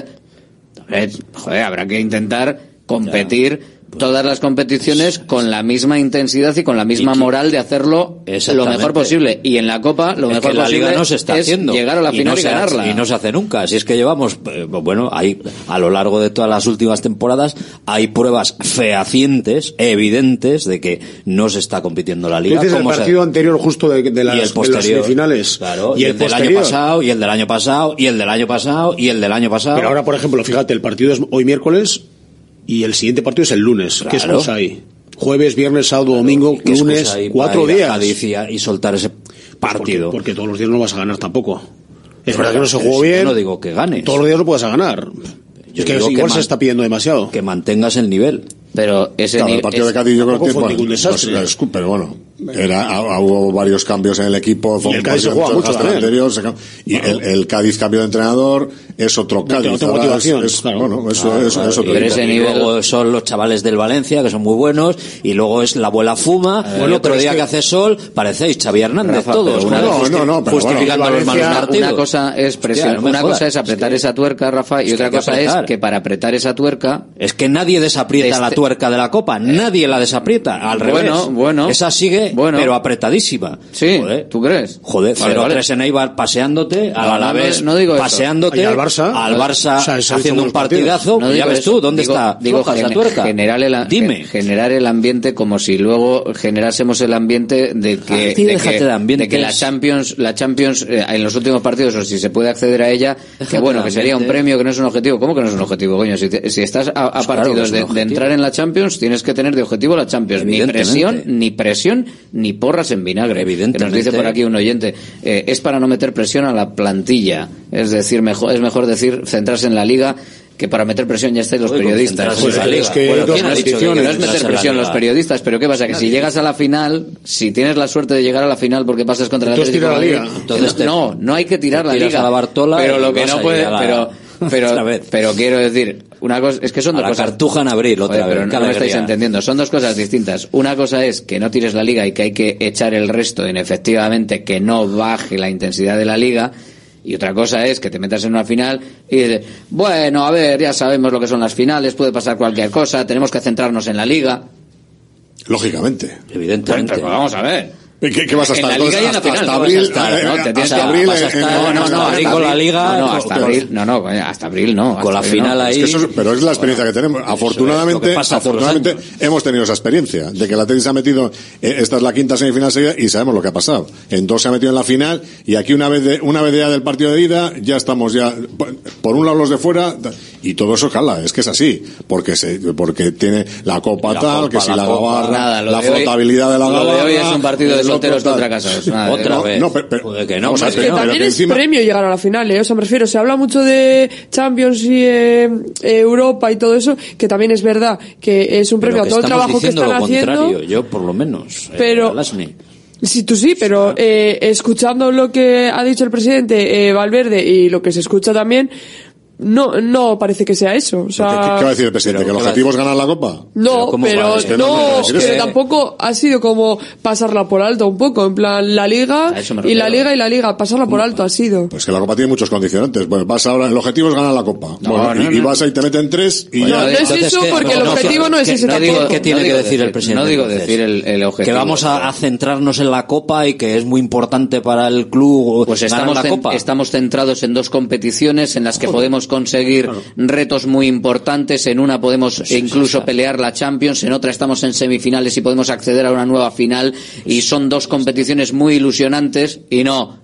Joder, habrá que intentar competir todas las competiciones con la misma intensidad y con la misma moral de hacerlo lo mejor posible. Y en la Copa, lo Es mejor que la posible liga no se está es haciendo llegar a la Y final no y, ganarla. y no se hace nunca si es que llevamos eh, bueno hay a lo largo de todas las últimas temporadas hay pruebas fehacientes evidentes de que no se está compitiendo la liga Dices el como se- partido anterior justo de, de las, y el de las posterior semifinales. claro, y, y, el, el, del año posterior. pasado y el del año pasado y el del año pasado y el del año pasado Pero ahora, por ejemplo, fíjate, el partido es hoy miércoles y el siguiente partido es el lunes. ¿Qué Claro. excusa hay? Jueves, viernes, sábado, domingo, ¿Qué lunes, cuatro días. Y, a- y soltar ese partido Porque, porque todos los días no vas a ganar tampoco. Es verdad que no se jugó yo bien. no digo que ganes Todos los días no puedes ganar. Yo es que igual se está pidiendo demasiado. que mantengas el nivel Pero ese Claro, el partido es- de Cádiz yo creo que fue ningún desastre. no pero bueno, era, ah, hubo varios cambios en el equipo. Y el Cádiz se juega mucho anterior, se y el, el Cádiz cambio de entrenador, es otro Cádiz. otra ahora motivación, es, es- claro. bueno, eso, Claro, eso, claro, eso y digo. ese nivel- luego son los chavales del Valencia que son muy buenos y luego es la abuela fuma y Bueno, otro pero es día que... que- hace sol parecéis Xavi Hernández Rafa, todos pero una ¿no? vez No, no, no, pero bueno, justificando los malos Valencia- partidos Una cosa es presión, Hostia, no una jodas. cosa es apretar Es que- esa tuerca, Rafa, y es otra cosa es que para apretar esa tuerca es que nadie desaprieta Este- la tuerca de la copa nadie la desaprieta al Bueno, revés bueno. esa sigue Bueno. pero apretadísima Sí, joder, ¿tú crees? joder Vale, 0-3 vale. en Eibar paseándote al No, no, Alavés no digo eso. paseándote al Barça. al Barça O sea, haciendo un partidazo No ya digo ves eso. tú dónde Digo- está digo gen- tuerca generar el, dime gen- generar el ambiente como si luego generásemos el ambiente de que, Ah, tío, de que, de de que la Champions la Champions eh, en los últimos partidos o si se puede acceder a ella que bueno que sería un premio que no es un objetivo ¿cómo que no es un objetivo coño? si, te- si estás a, a Pues claro que partidos es de, entrar en la Champions tienes que tener de objetivo la Champions ni presión ni presión ni porras en vinagre que nos Evidentemente. dice por aquí un oyente eh, es para no meter presión a la plantilla es decir mejor es mejor decir centrarse en la liga que para meter presión ya estáis los periodistas. liga. es que, Bueno, ¿quién ha dicho que no es meter presión los periodistas, pero ¿qué pasa? Que si llegas a la final, si tienes la suerte de llegar a la final porque pasas contra el Atlético la liga. Entonces te- no, no hay que tirar la liga. a la Bartola pero lo que no puede, [laughs] pero quiero decir, una cosa, es que son A dos la cosas. Cartuja en abril, otra Joder, vez, pero no me estáis entendiendo. Son dos cosas distintas. Una cosa es que no tires la liga y que hay que echar el resto en efectivamente que no baje la intensidad de la liga. Y otra cosa es que te metas en una final y dices, bueno, a ver, ya sabemos lo que son las finales, puede pasar cualquier cosa, tenemos que centrarnos en la liga. Lógicamente. Evidentemente. Pero vamos a ver. ¿Qué, qué vas a En estar? la liga y en la hasta, final, hasta ¿qué vas a abril, eh, hasta abril, no, no, no, con la liga, No, hasta abril, no, hasta abril no. Con la final ahí- pero es la experiencia que tenemos. Afortunadamente, afortunadamente hemos tenido esa experiencia de que la tenis ha metido, eh, esta es la quinta semifinal seguida y sabemos lo que ha pasado. En dos se ha metido en la final y aquí una vez de, una vez ya del partido de ida ya estamos ya por un lado los de fuera y todo eso cala, es que es así, porque se, porque tiene la copa La tal, copa, que si la la, copa, gabarra, Nada, la de hoy- flotabilidad de la lo de gabarra. hoy es un partido de solteros contra casados, de Otra No, vez. no, pero, pero- Joder, que no, hombre, que pero también que es premio llegar a la final, ¿eh? O sea, me refiero, se habla mucho de Champions y eh, Europa y todo eso, que también es verdad que es un premio a todo el trabajo que están lo haciendo. contrario, yo por lo menos. eh, Pero- Alasni. Sí, tú sí, pero eh, escuchando lo que ha dicho el presidente eh, Valverde y lo que se escucha también, no no parece que sea eso. O ¿Qué, sea, qué- qué va a decir el presidente? pero ¿Que el ¿qué va a objetivo es ganar la copa? No, ¿cómo pero, va? Es que no no, pero tampoco ha sido como pasarla por alto un poco, en plan la liga y la liga y la liga, pasarla por alto ha sido. Pues que la copa tiene muchos condicionantes. Bueno, vas ahora, el objetivo es ganar la copa. No, Bueno, no, y, y vas ahí, te meten tres y No, ya. no es eso porque el objetivo no es ¿qué- ese no digo- ¿Qué tiene no que decir el presidente, No digo decir el, el objetivo. que vamos a, a centrarnos en la copa y que es muy importante para el club Pues ganar estamos, la copa. estamos centrados en dos competiciones en las que podemos conseguir retos muy importantes. En una podemos incluso pelear la Champions, en otra estamos en semifinales y podemos acceder a una nueva final. Y son dos competiciones muy ilusionantes. Y no,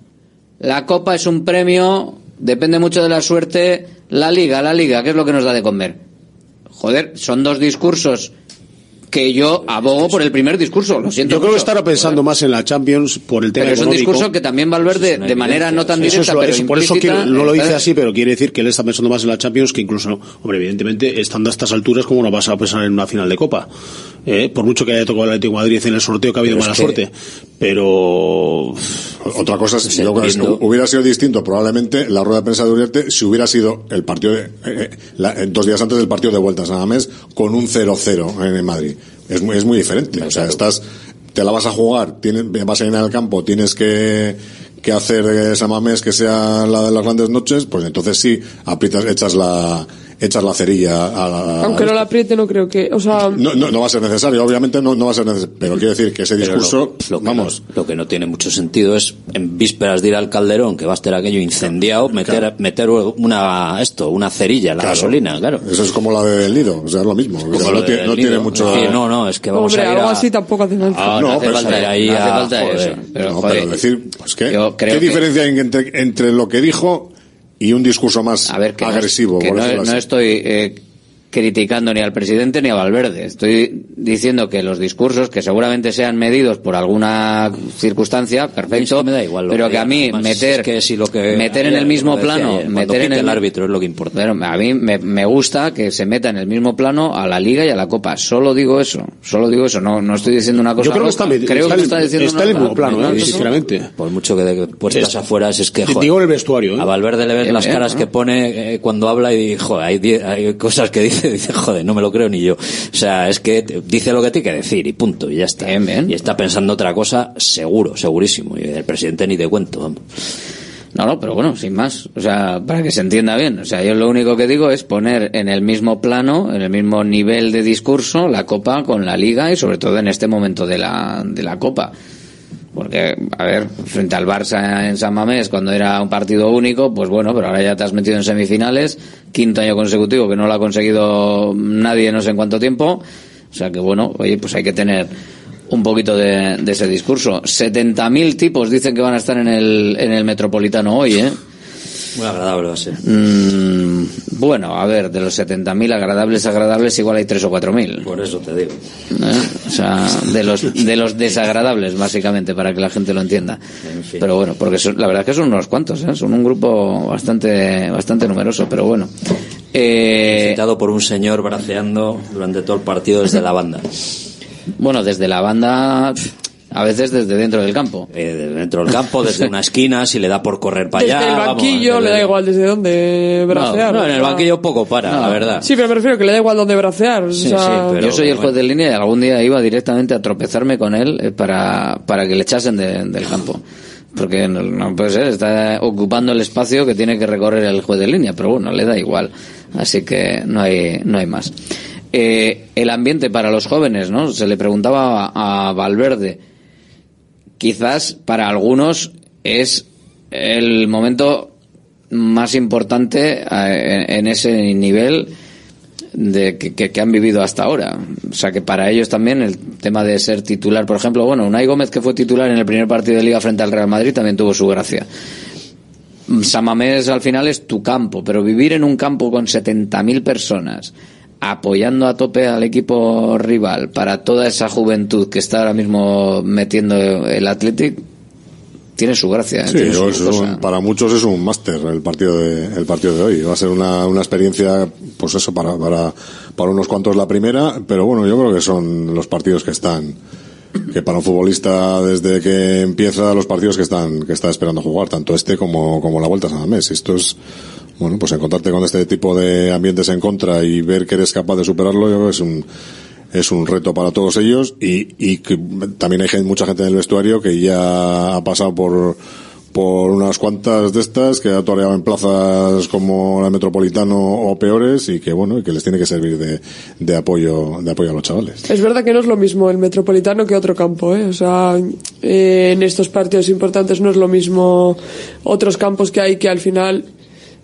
la Copa es un premio, depende mucho de la suerte. La Liga, la Liga, ¿qué es lo que nos da de comer? Joder, son dos discursos que yo abogo por el primer discurso, lo siento. Yo creo que mucho. estará pensando más en la Champions por el tema Pero es un económico. discurso que también Valverde, de manera no tan Eso directa, es lo- pero eso- por eso no lo dice así, pero quiere decir que él está pensando más en la Champions que incluso, hombre, evidentemente, estando a estas alturas, ¿cómo no vas a pensar en una final de Copa? Eh, por mucho que haya tocado el Atlético de Madrid en el sorteo, que ha habido Pero es mala que- suerte. Pero. Otra cosa es, yo creo que viendo- hubiera sido distinto probablemente la rueda de prensa de Uriarte si hubiera sido el partido de, eh, eh, la- dos días antes del partido de vueltas nada más con un 0-0 en Madrid. Es muy, es muy diferente. O sea, estás, te la vas a jugar, tienes, vas a ir al campo, tienes que, que hacer esa mamés que sea la de las grandes noches, pues entonces sí, aprietas, echas la, echas la cerilla a la, Aunque no la apriete, no creo que, o sea, no, no, no va a ser necesario, obviamente no, no va a ser necesario, pero quiero decir que ese discurso, lo, lo que vamos, no, lo que no tiene mucho sentido es en vísperas de ir al Calderón que va a estar aquello incendiado meter meter una esto una cerilla en la Claro. gasolina claro Eso es como la del nido, o sea, es lo mismo. O sea, Como no, tiene, no mucho. No no es que vamos hombre, a ir algo a- así tampoco hace falta. Ah, no, No, hace pero falta, ir ahí no hace a- falta joder. eso. Pero, no, joder, pero decir, pues ¿qué, yo creo ¿qué que- diferencia hay entre, entre lo que dijo y un discurso más a ver, que no- agresivo? que no, no estoy eh, criticando ni al presidente ni a Valverde. Estoy diciendo que los discursos, que seguramente sean medidos por alguna circunstancia, perfecto, me da igual lo pero que que a mí además, meter, es que si lo que meter en el mismo plano, ayer, meter en el, el árbitro es lo que importa. Pero a mí me, me gusta que se meta en el mismo plano a la Liga y a la Copa. Solo digo eso. Solo digo eso. No, no estoy diciendo una cosa. Yo creo que está, Creo está que está diciendo está en el mismo plano, No, eh, sinceramente. por mucho que de puertas Es- afuera es que Te joder, digo en el vestuario, ¿eh? a Valverde le ves las caras ¿no? que pone eh, cuando habla y joder, hay, die- hay cosas que dice [laughs] dice joder no me lo creo ni yo o sea es que te- dice lo que tiene que decir y punto y ya está Bien, bien. y está pensando otra cosa seguro segurísimo y el presidente ni de cuento vamos. No, no, pero bueno, sin más. O sea, para que se entienda bien. O sea, yo lo único que digo es poner en el mismo plano, en el mismo nivel de discurso, la Copa con la Liga y sobre todo en este momento de la, de la Copa. Porque, a ver, frente al Barça en San Mamés, cuando era un partido único, pues bueno, pero ahora ya te has metido en semifinales, quinto año consecutivo que no lo ha conseguido nadie no sé en cuánto tiempo. O sea que bueno, oye, pues hay que tener un poquito de, de ese discurso. 70.000 tipos dicen que van a estar en el, en el Metropolitano hoy, ¿eh? Muy agradable va a ser Mm, bueno, a ver, de los 70.000 agradables, agradables, igual hay 3 o 4.000. por eso te digo ¿eh? O sea, de los, de los desagradables, básicamente, para que la gente lo entienda. En fin. Pero bueno, porque son- la verdad es que son unos cuantos, ¿eh? son un grupo bastante, bastante numeroso, pero bueno. Eh, Citado por un señor braceando durante todo el partido desde la banda. Bueno, desde la banda, a veces desde dentro del campo. Eh, dentro del campo, desde una esquina, si le da por correr para Desde allá. el vamos, banquillo desde- le da igual desde dónde bracear. No, en el sea. banquillo poco para, la verdad. Sí, pero me refiero que le da igual dónde bracear. o sea, Yo soy el juez de línea y algún día iba directamente a tropezarme con él eh, para, para que le echasen de- del campo. Porque no, no puede ser, está ocupando el espacio que tiene que recorrer el juez de línea, pero bueno, le da igual. Así que no hay, no hay más. Eh, el ambiente para los jóvenes, ¿no? Se le preguntaba a, a Valverde. Quizás para algunos es el momento más importante eh, en, ese nivel de que, que- que han vivido hasta ahora. O sea que para ellos también el tema de ser titular, por ejemplo, bueno, Unai Gómez que fue titular en el primer partido de liga frente al Real Madrid también tuvo su gracia. Samamés al final es tu campo, pero vivir en un campo con 70.000 personas apoyando a tope al equipo rival para toda esa juventud que está ahora mismo metiendo el Athletic tiene su gracia. ¿eh? Sí, Tiene su es cosa. un- para muchos es un máster el partido de el partido de hoy. Va a ser una, una experiencia, pues eso, para, para, para unos cuantos la primera, pero bueno, yo creo que son los partidos que están, que para un futbolista desde que empieza los partidos que están, que está esperando jugar, tanto este como, como la vuelta a San Mamés. Esto es, bueno, pues encontrarte con este tipo de ambientes en contra y ver que eres capaz de superarlo, es un, es un reto para todos ellos y, y que también hay mucha gente en el vestuario que ya ha pasado por por unas cuantas de estas que ha toreado en plazas como la Metropolitano o peores y que bueno y que les tiene que servir de, de apoyo de apoyo a los chavales Es verdad que no es lo mismo el metropolitano que otro campo, ¿eh? O sea, eh, en estos partidos importantes no es lo mismo otros campos que hay que al final,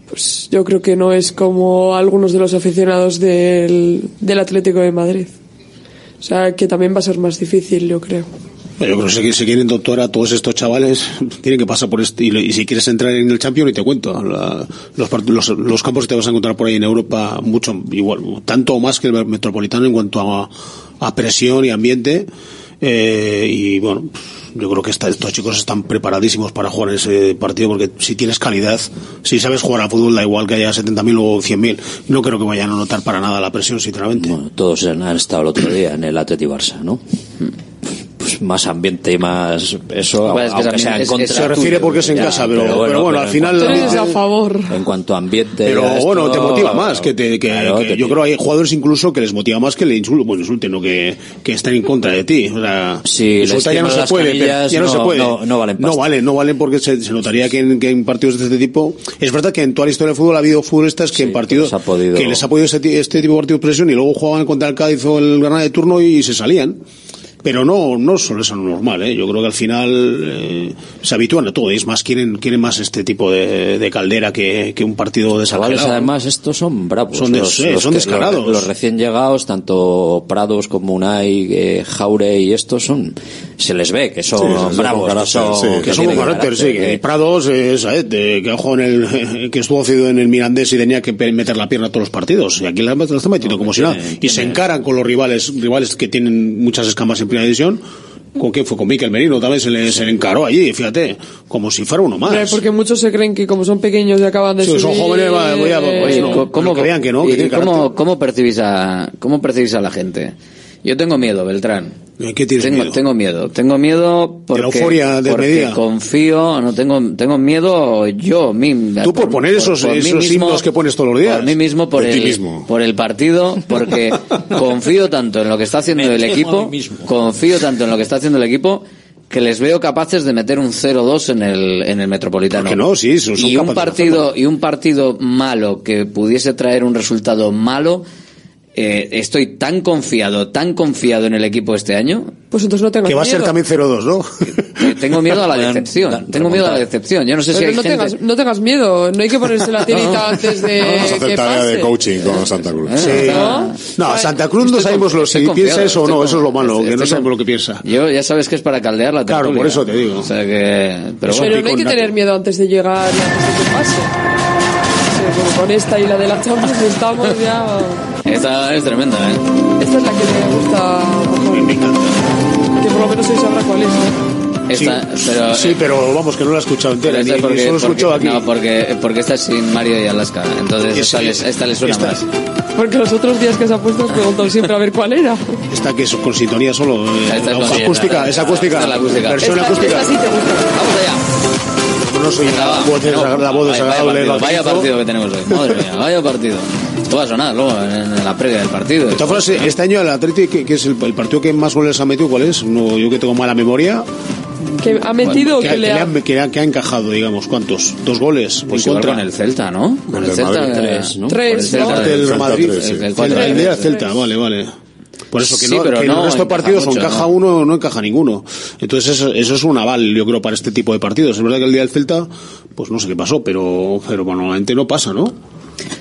pues yo creo que no es como algunos de los aficionados del, del Atlético de Madrid. O sea, que también va a ser más difícil, yo creo. Yo creo que si, quieren doctor a todos estos chavales, tienen que pasar por este. Y, si quieres entrar en el Champions, y te cuento. los, los, campos que te vas a encontrar por ahí en Europa, mucho, igual, tanto o más que el metropolitano en cuanto a, a presión y ambiente. Eh, y bueno, yo creo que esta- estos chicos están preparadísimos para jugar ese partido porque si tienes calidad, si sabes jugar al fútbol, da igual que haya 70.000 o 100.000. No creo que vayan a notar para nada la presión, sinceramente. Todos han han estado el otro día en el Atleti Barça, ¿no? Pues más ambiente y más eso, Pues es que aunque también sea en es- contra. se refiere porque es en Ya, casa, pero- pero bueno, al final- a favor. En cuanto a ambiente. Pero esto- bueno, te motiva más que te, que, Claro, que te- yo creo que hay jugadores incluso que les motiva más que le insulten, bueno, insulten, no que, que estén en contra de ti. O sea, Sí, insultar ya no se las puede, ya no, se puede. no- no valen No valen, no valen porque se, se notaría que en, que en partidos de este tipo, es verdad que en toda la historia del fútbol ha habido futbolistas que en partidos, les ha podido- que les ha podido este, este tipo de partidos de presión y luego jugaban contra el Cádiz o el Granada de turno y se salían. Pero no, no solo es normal, ¿eh? Yo creo que al final eh, se habitúan a todo. Y es más, quieren, quieren más este tipo de, de caldera que, que un partido de Chavales, además, estos son bravos. Son de- sí, son que- descarados. Los, los recién llegados, tanto Prados como Unai, eh, Jaure y estos son, se les ve que son Sí, son bravos, que son, sí, que son con carácter, sí. Que eh. Prados, eh, ¿sabes? De- que ojo en el, [laughs] que estuvo cedido en el Mirandés y tenía que meter la pierna a todos los partidos. Y aquí la, la está metiendo como si nada. Y se encaran con los rivales, rivales que tienen muchas escamas en primera división. ¿Con quién fue? Con Miquel Merino también se le, se le encaró allí, fíjate, como si fuera uno más. porque muchos se creen que como son pequeños y acaban de Sí, son subir, jóvenes, va, voy a- eh, pues Oye, no, ¿cómo, que vean que no, que cómo, cómo percibís a, ¿Cómo percibís a la gente? Yo tengo miedo, Beltrán. ¿Qué tienes tengo, miedo? tengo miedo. Tengo miedo porque, euforia porque desmedida. confío, no tengo, tengo miedo yo, mí, Tú por poner esos- mí esos himnos que pones todos los días. Por mí mismo, por De ti el, mismo. por el partido, porque [laughs] confío tanto en lo que está haciendo Me el equipo, mismo. confío tanto en lo que está haciendo el equipo, que les veo capaces de meter un 0-2 en el, en el Metropolitano. ¿Por qué no? Sí, son- son y un de partido, y un partido malo que pudiese traer un resultado malo, eh, estoy tan confiado, tan confiado en el equipo este año, Pues entonces no tengas Que va a ser miedo. también 0-2, ¿no? que tengo miedo a la [laughs] decepción. Tengo miedo a la decepción. Yo no sé si Pero hay no, gente... tengas, no tengas miedo, no hay que ponerse la [laughs] tirita antes de vamos a hacer tarea de coaching con Santa Cruz Sí. ¿No? No, Santa Cruz no sabemos con- lo si piensa eso o no, con- eso es lo malo, estoy- que no sabemos con- lo que piensa. Yo ya sabes que es para caldear la Claro, tertulia. por eso te digo. O sea que... Pero bueno, Pero no hay que tener miedo antes de llegar y antes de que pase. Como con esta y la de la Champions estamos ya... esta es tremenda, ¿eh? Esta es la que me gusta. Me encanta. Que por lo menos hoy sabrá cuál es. Esta- sí, pero, sí, pero vamos, que no la he escuchado entera. Pero Ni, esta ni porque, solo he porque- escuchado aquí. No, porque, porque esta es sin Mario y Alaska. Entonces esta, sí, les- esta le suena esta- más. Porque los otros días que se ha puesto has preguntado siempre a ver cuál era. Está que es con sintonía solo. eh, Esta es con- acústica, es acústica. Esta es la acústica. Versión Esta- acústica. esta sí te gusta. Vamos allá. No soy la voz, No, desagra- la voz vaya, vaya desagradable. partido, la vaya utilizo. partido que tenemos hoy. Madre mía, vaya partido. Esto va a sonar luego en, la previa del partido. De todas formas, este año el Atleti, que, que es el, el partido que más goles ha metido, ¿cuál es? No, yo que tengo mala memoria. ¿Que ha metido que, que que le ha...? han, que, ha, que ha encajado, digamos, ¿cuántos? Dos goles Pues en igual contra. con el Celta, ¿no? Con el, del Celta. Madrid, tres, ¿no? Tres, el Celta, Celta Madrid. el, el El, el Celta, vale, vale. Por eso que, Sí, no, pero que en no el resto de partidos o mucho, encaja ¿no? uno o no encaja ninguno. Entonces eso, eso es un aval, yo creo, para este tipo de partidos. Es verdad que el día del Celta, pues no sé qué pasó, pero, pero bueno, normalmente no pasa, ¿no?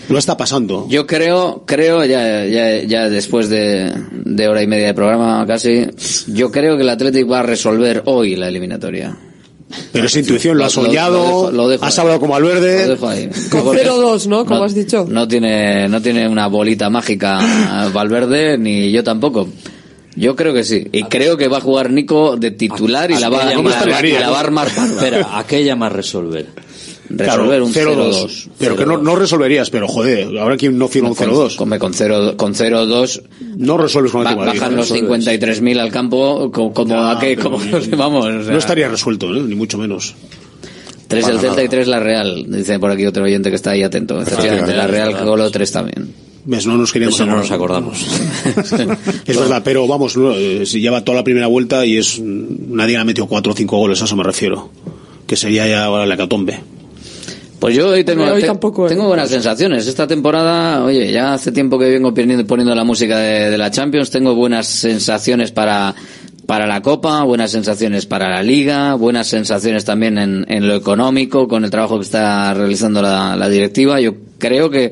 No está pasando. Yo creo, creo, ya, ya, ya después de, de hora y media de programa casi, yo creo que el Athletic va a resolver hoy la eliminatoria. Pero esa intuición, lo has soñado, lo dejo- lo dejo has ahí. hablado como dejo ahí. Con Porque 0-2, ¿no? Como no- has dicho. No tiene, no tiene una bolita mágica Valverde, ni yo tampoco. Yo creo que sí. Y creo que va a jugar Nico de titular y la va, y más- la, y la va a ¿a llamas resolver? Resolver un 0-2. Pero que no, no resolverías, pero joder, ahora quien no firma un 0-2. Con, con 0 con 0-2 No resuelves con el ba- bajan los 53.000 al campo como, como a que, como vamos. o sea, No estaría resuelto, ¿eh? ni mucho menos. Tres el Celta nada. y tres la Real. Dice por aquí otro oyente que está ahí atento. Efectivamente, la Real que goló tres también. ¿Ves? No nos queríamos Eso no nos acordamos. [laughs] Es verdad, pero vamos, no, eh, si lleva toda la primera vuelta y es nadie le ha metido cuatro o cinco goles, a eso me refiero. Que sería ya ahora la catombe. Pues yo hoy tengo, Pero hoy te- tampoco, ¿eh? tengo buenas sensaciones. Esta temporada, oye, ya hace tiempo que vengo poniendo, poniendo la música de, de la Champions. Tengo buenas sensaciones para, para la Copa, buenas sensaciones para la Liga, buenas sensaciones también en, en lo económico, con el trabajo que está realizando la, la directiva. Yo creo que,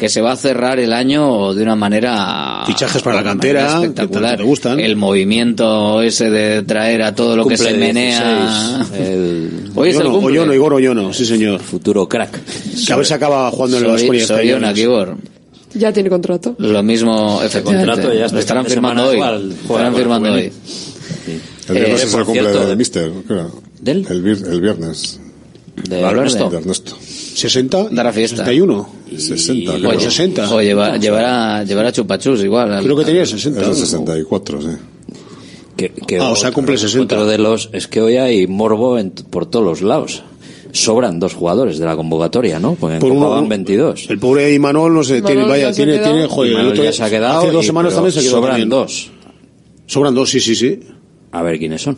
que se va a cerrar el año de una manera Fichajes para la cantera, espectacular. te gustan. El movimiento ese de traer a todo lo que se Cumple menea. 16, el [laughs] Hoy es el cumple. Oyono, Igor Oyono, sí señor. futuro crack. Que a ver si acaba jugando en el Soy, Vasconia. Ya tiene contrato. Lo mismo, efectivamente. contrato ya este Lo estarán firmando hoy. igual estarán firmando el hoy. El viernes Eh, es el cumple cierto, de Mister, creo. ¿Del? El, el viernes. De Ernesto. De Ernesto. 60, Dará fiesta. 61. 60, Oye, creo. 60. O lleva, llevará, llevará chupachus igual. al- Creo que tenía 60. Es el ¿no? 64, sí. Que, que Ah, o sea, cumple 60. Otro de los, es que hoy hay morbo en- por todos los lados. Sobran dos jugadores de la convocatoria, ¿no? Porque en Por uno- van 22. El pobre Imanol, no sé, Imanol tiene, ya vaya, tiene, quedado. tiene, joder, el otro ya día- se ha quedado hace dos y- semanas también se quedó Sobran también. dos. Sobran dos, sí, sí, sí. A ver quiénes son.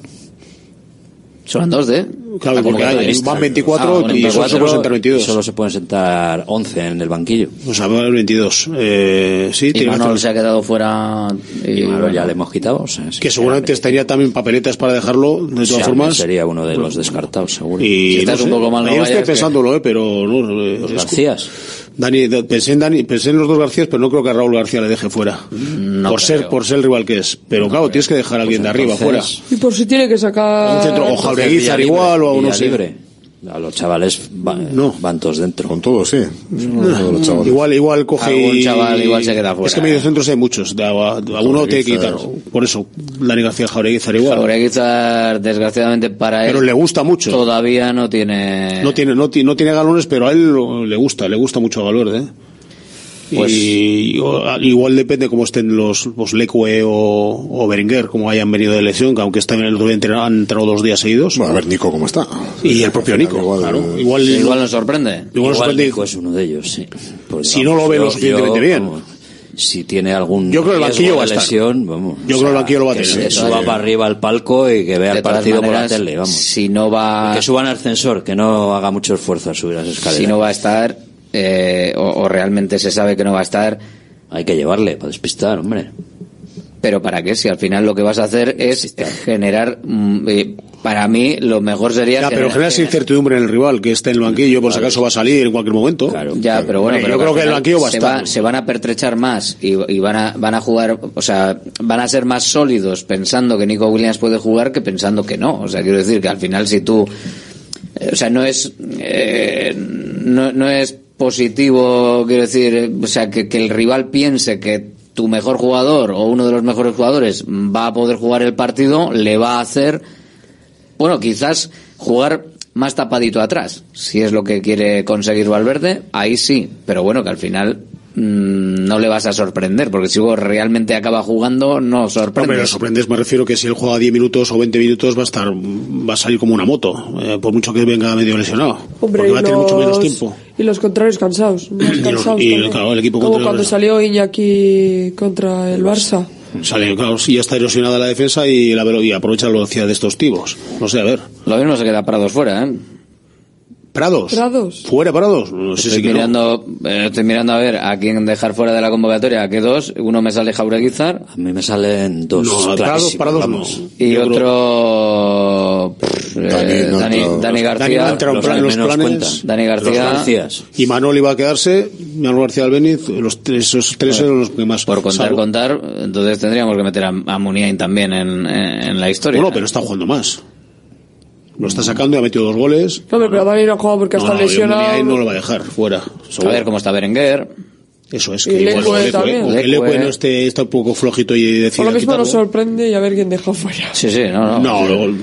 Son dos de. Claro, la porque hay- van 24 Ah, y solo se 24 pueden sentar 22. y Solo se pueden sentar 11 en el banquillo. O sea, va a haber 22. Eh, sí, Y tiene Manol se ha quedado fuera. Y, Y bueno, ya le hemos quitado. o sea, Que seguramente estaría también papeletas para dejarlo, de todas sí, formas. Sería uno de los descartados, seguro. Y Si estás no un sé, poco mal, no vayas, estoy pensándolo, eh, pero no. eh, Los Garcías. Dani, da- pensé en Dani, pensé en los dos Garcías, pero no creo que a Raúl García le deje fuera. No por ser, creo. por ser el rival que es. Pero claro, tienes que dejar a alguien de arriba fuera. Y por si tiene que sacar... Un centro, o Jaureguizar igual, libre, o no sé. libre. A los chavales va- No. van todos dentro. Con todo, sí. Todos los. Igual, igual coge Algún y- chaval igual se queda fuera. Es que mediocentros hay muchos. De, a, a uno tiene que quitar. Por eso, Dani García Jaureguizar igual. Jaureguizar, desgraciadamente para él, Pero le gusta mucho. todavía no tiene. No tiene, no, no tiene galones, pero a él lo- le gusta, le gusta mucho a Valverde. ¿eh? Pues- y igual depende cómo estén los, los Leque o, o Berenguer, como hayan venido de lesión, que aunque están en el otro día entrenado- han entrenado dos días seguidos. Bueno, a ver Nico cómo está. y el propio Nico, Igual, claro. eh, Igual, Sí, igual nos sorprende. igual Igual sorprende- Nico es uno de ellos, sí. Pues Si no lo ve lo suficientemente bien. vamos, si tiene algún Yo creo que el banquillo de va a estar. lesión, vamos. Yo creo que el banquillo lo va a que tener. se suba para arriba al palco y que vea De el partido por la maneras, tele, vamos. Si no va. Que suban al ascensor, que no haga mucho esfuerzo a subir las escaleras. si no va a estar, eh, o, o realmente se sabe que no va a estar, Hay que llevarle para despistar, hombre. pero ¿para qué? Si al final lo que vas a hacer es generar, mm, eh, para mí lo mejor sería... Ya, pero generar- generas incertidumbre en el rival, que esté en el banquillo, por si acaso va a salir en cualquier momento. Ya, pero bueno, pero yo creo que el banquillo va a se, estar. se van a pertrechar más y, y van a van a jugar, o sea, van a ser más sólidos pensando que Nico Williams puede jugar que pensando que no. O sea, quiero decir que al final si tú, eh, o sea, no es eh, no, no es positivo, quiero decir, o sea, que, que el rival piense que tu mejor jugador o uno de los mejores jugadores va a poder jugar el partido, le va a hacer Bueno, quizás jugar más tapadito atrás, si es lo que quiere conseguir Valverde, ahí sí, pero bueno, que al final mm, no le vas a sorprender, porque si luego realmente acaba jugando, no sorprende. Hombre, sorprendes, me refiero que si él juega 10 minutos o 20 minutos va a estar, va a salir como una moto, eh, por mucho que venga medio lesionado. Hombre, porque y va a tener mucho menos los- tiempo. Y los contrarios cansados. [clears throat] más los- cansados y, claro, el equipo Como contrario- cuando salió Iñaki contra el Barça. Sale, claro, si ya está erosionada la defensa y, la, y aprovecha la velocidad de estos tipos. No sé, a ver. Lo mismo se queda Prados fuera, ¿eh? ¿Prados? ¿Prados? ¿Fuera Prados? No sé Estoy si que no. mirando, eh, estoy mirando a ver a quién dejar fuera de la convocatoria, a qué dos. Uno me sale Jaureguizar. A mí me salen dos. No, Prados, Prados no. Y Yo otro. pff, eh, Dani, no, Dani, no, Dani los- García. Dani los los menos planes. Dani Los García. Garcías. Y Manol iba a quedarse, Manuel García Albeniz, los tres, esos tres eran los que más. Por contar, salvo- contar, entonces tendríamos que meter a, a Muniain también en, en, en la historia. Bueno, pero está jugando más. Lo está sacando y ha metido dos goles. No, pero Dani no ha jugado porque No, está no, lesionado. Muniain no lo va a dejar fuera. a ver cómo está Berenguer. Eso es. Y Que igual Leque Leque- también. no esté, está un poco flojito y decide Por lo mismo quitarlo. nos sorprende y a ver quién deja fuera. Sí, sí, no, no. No, luego-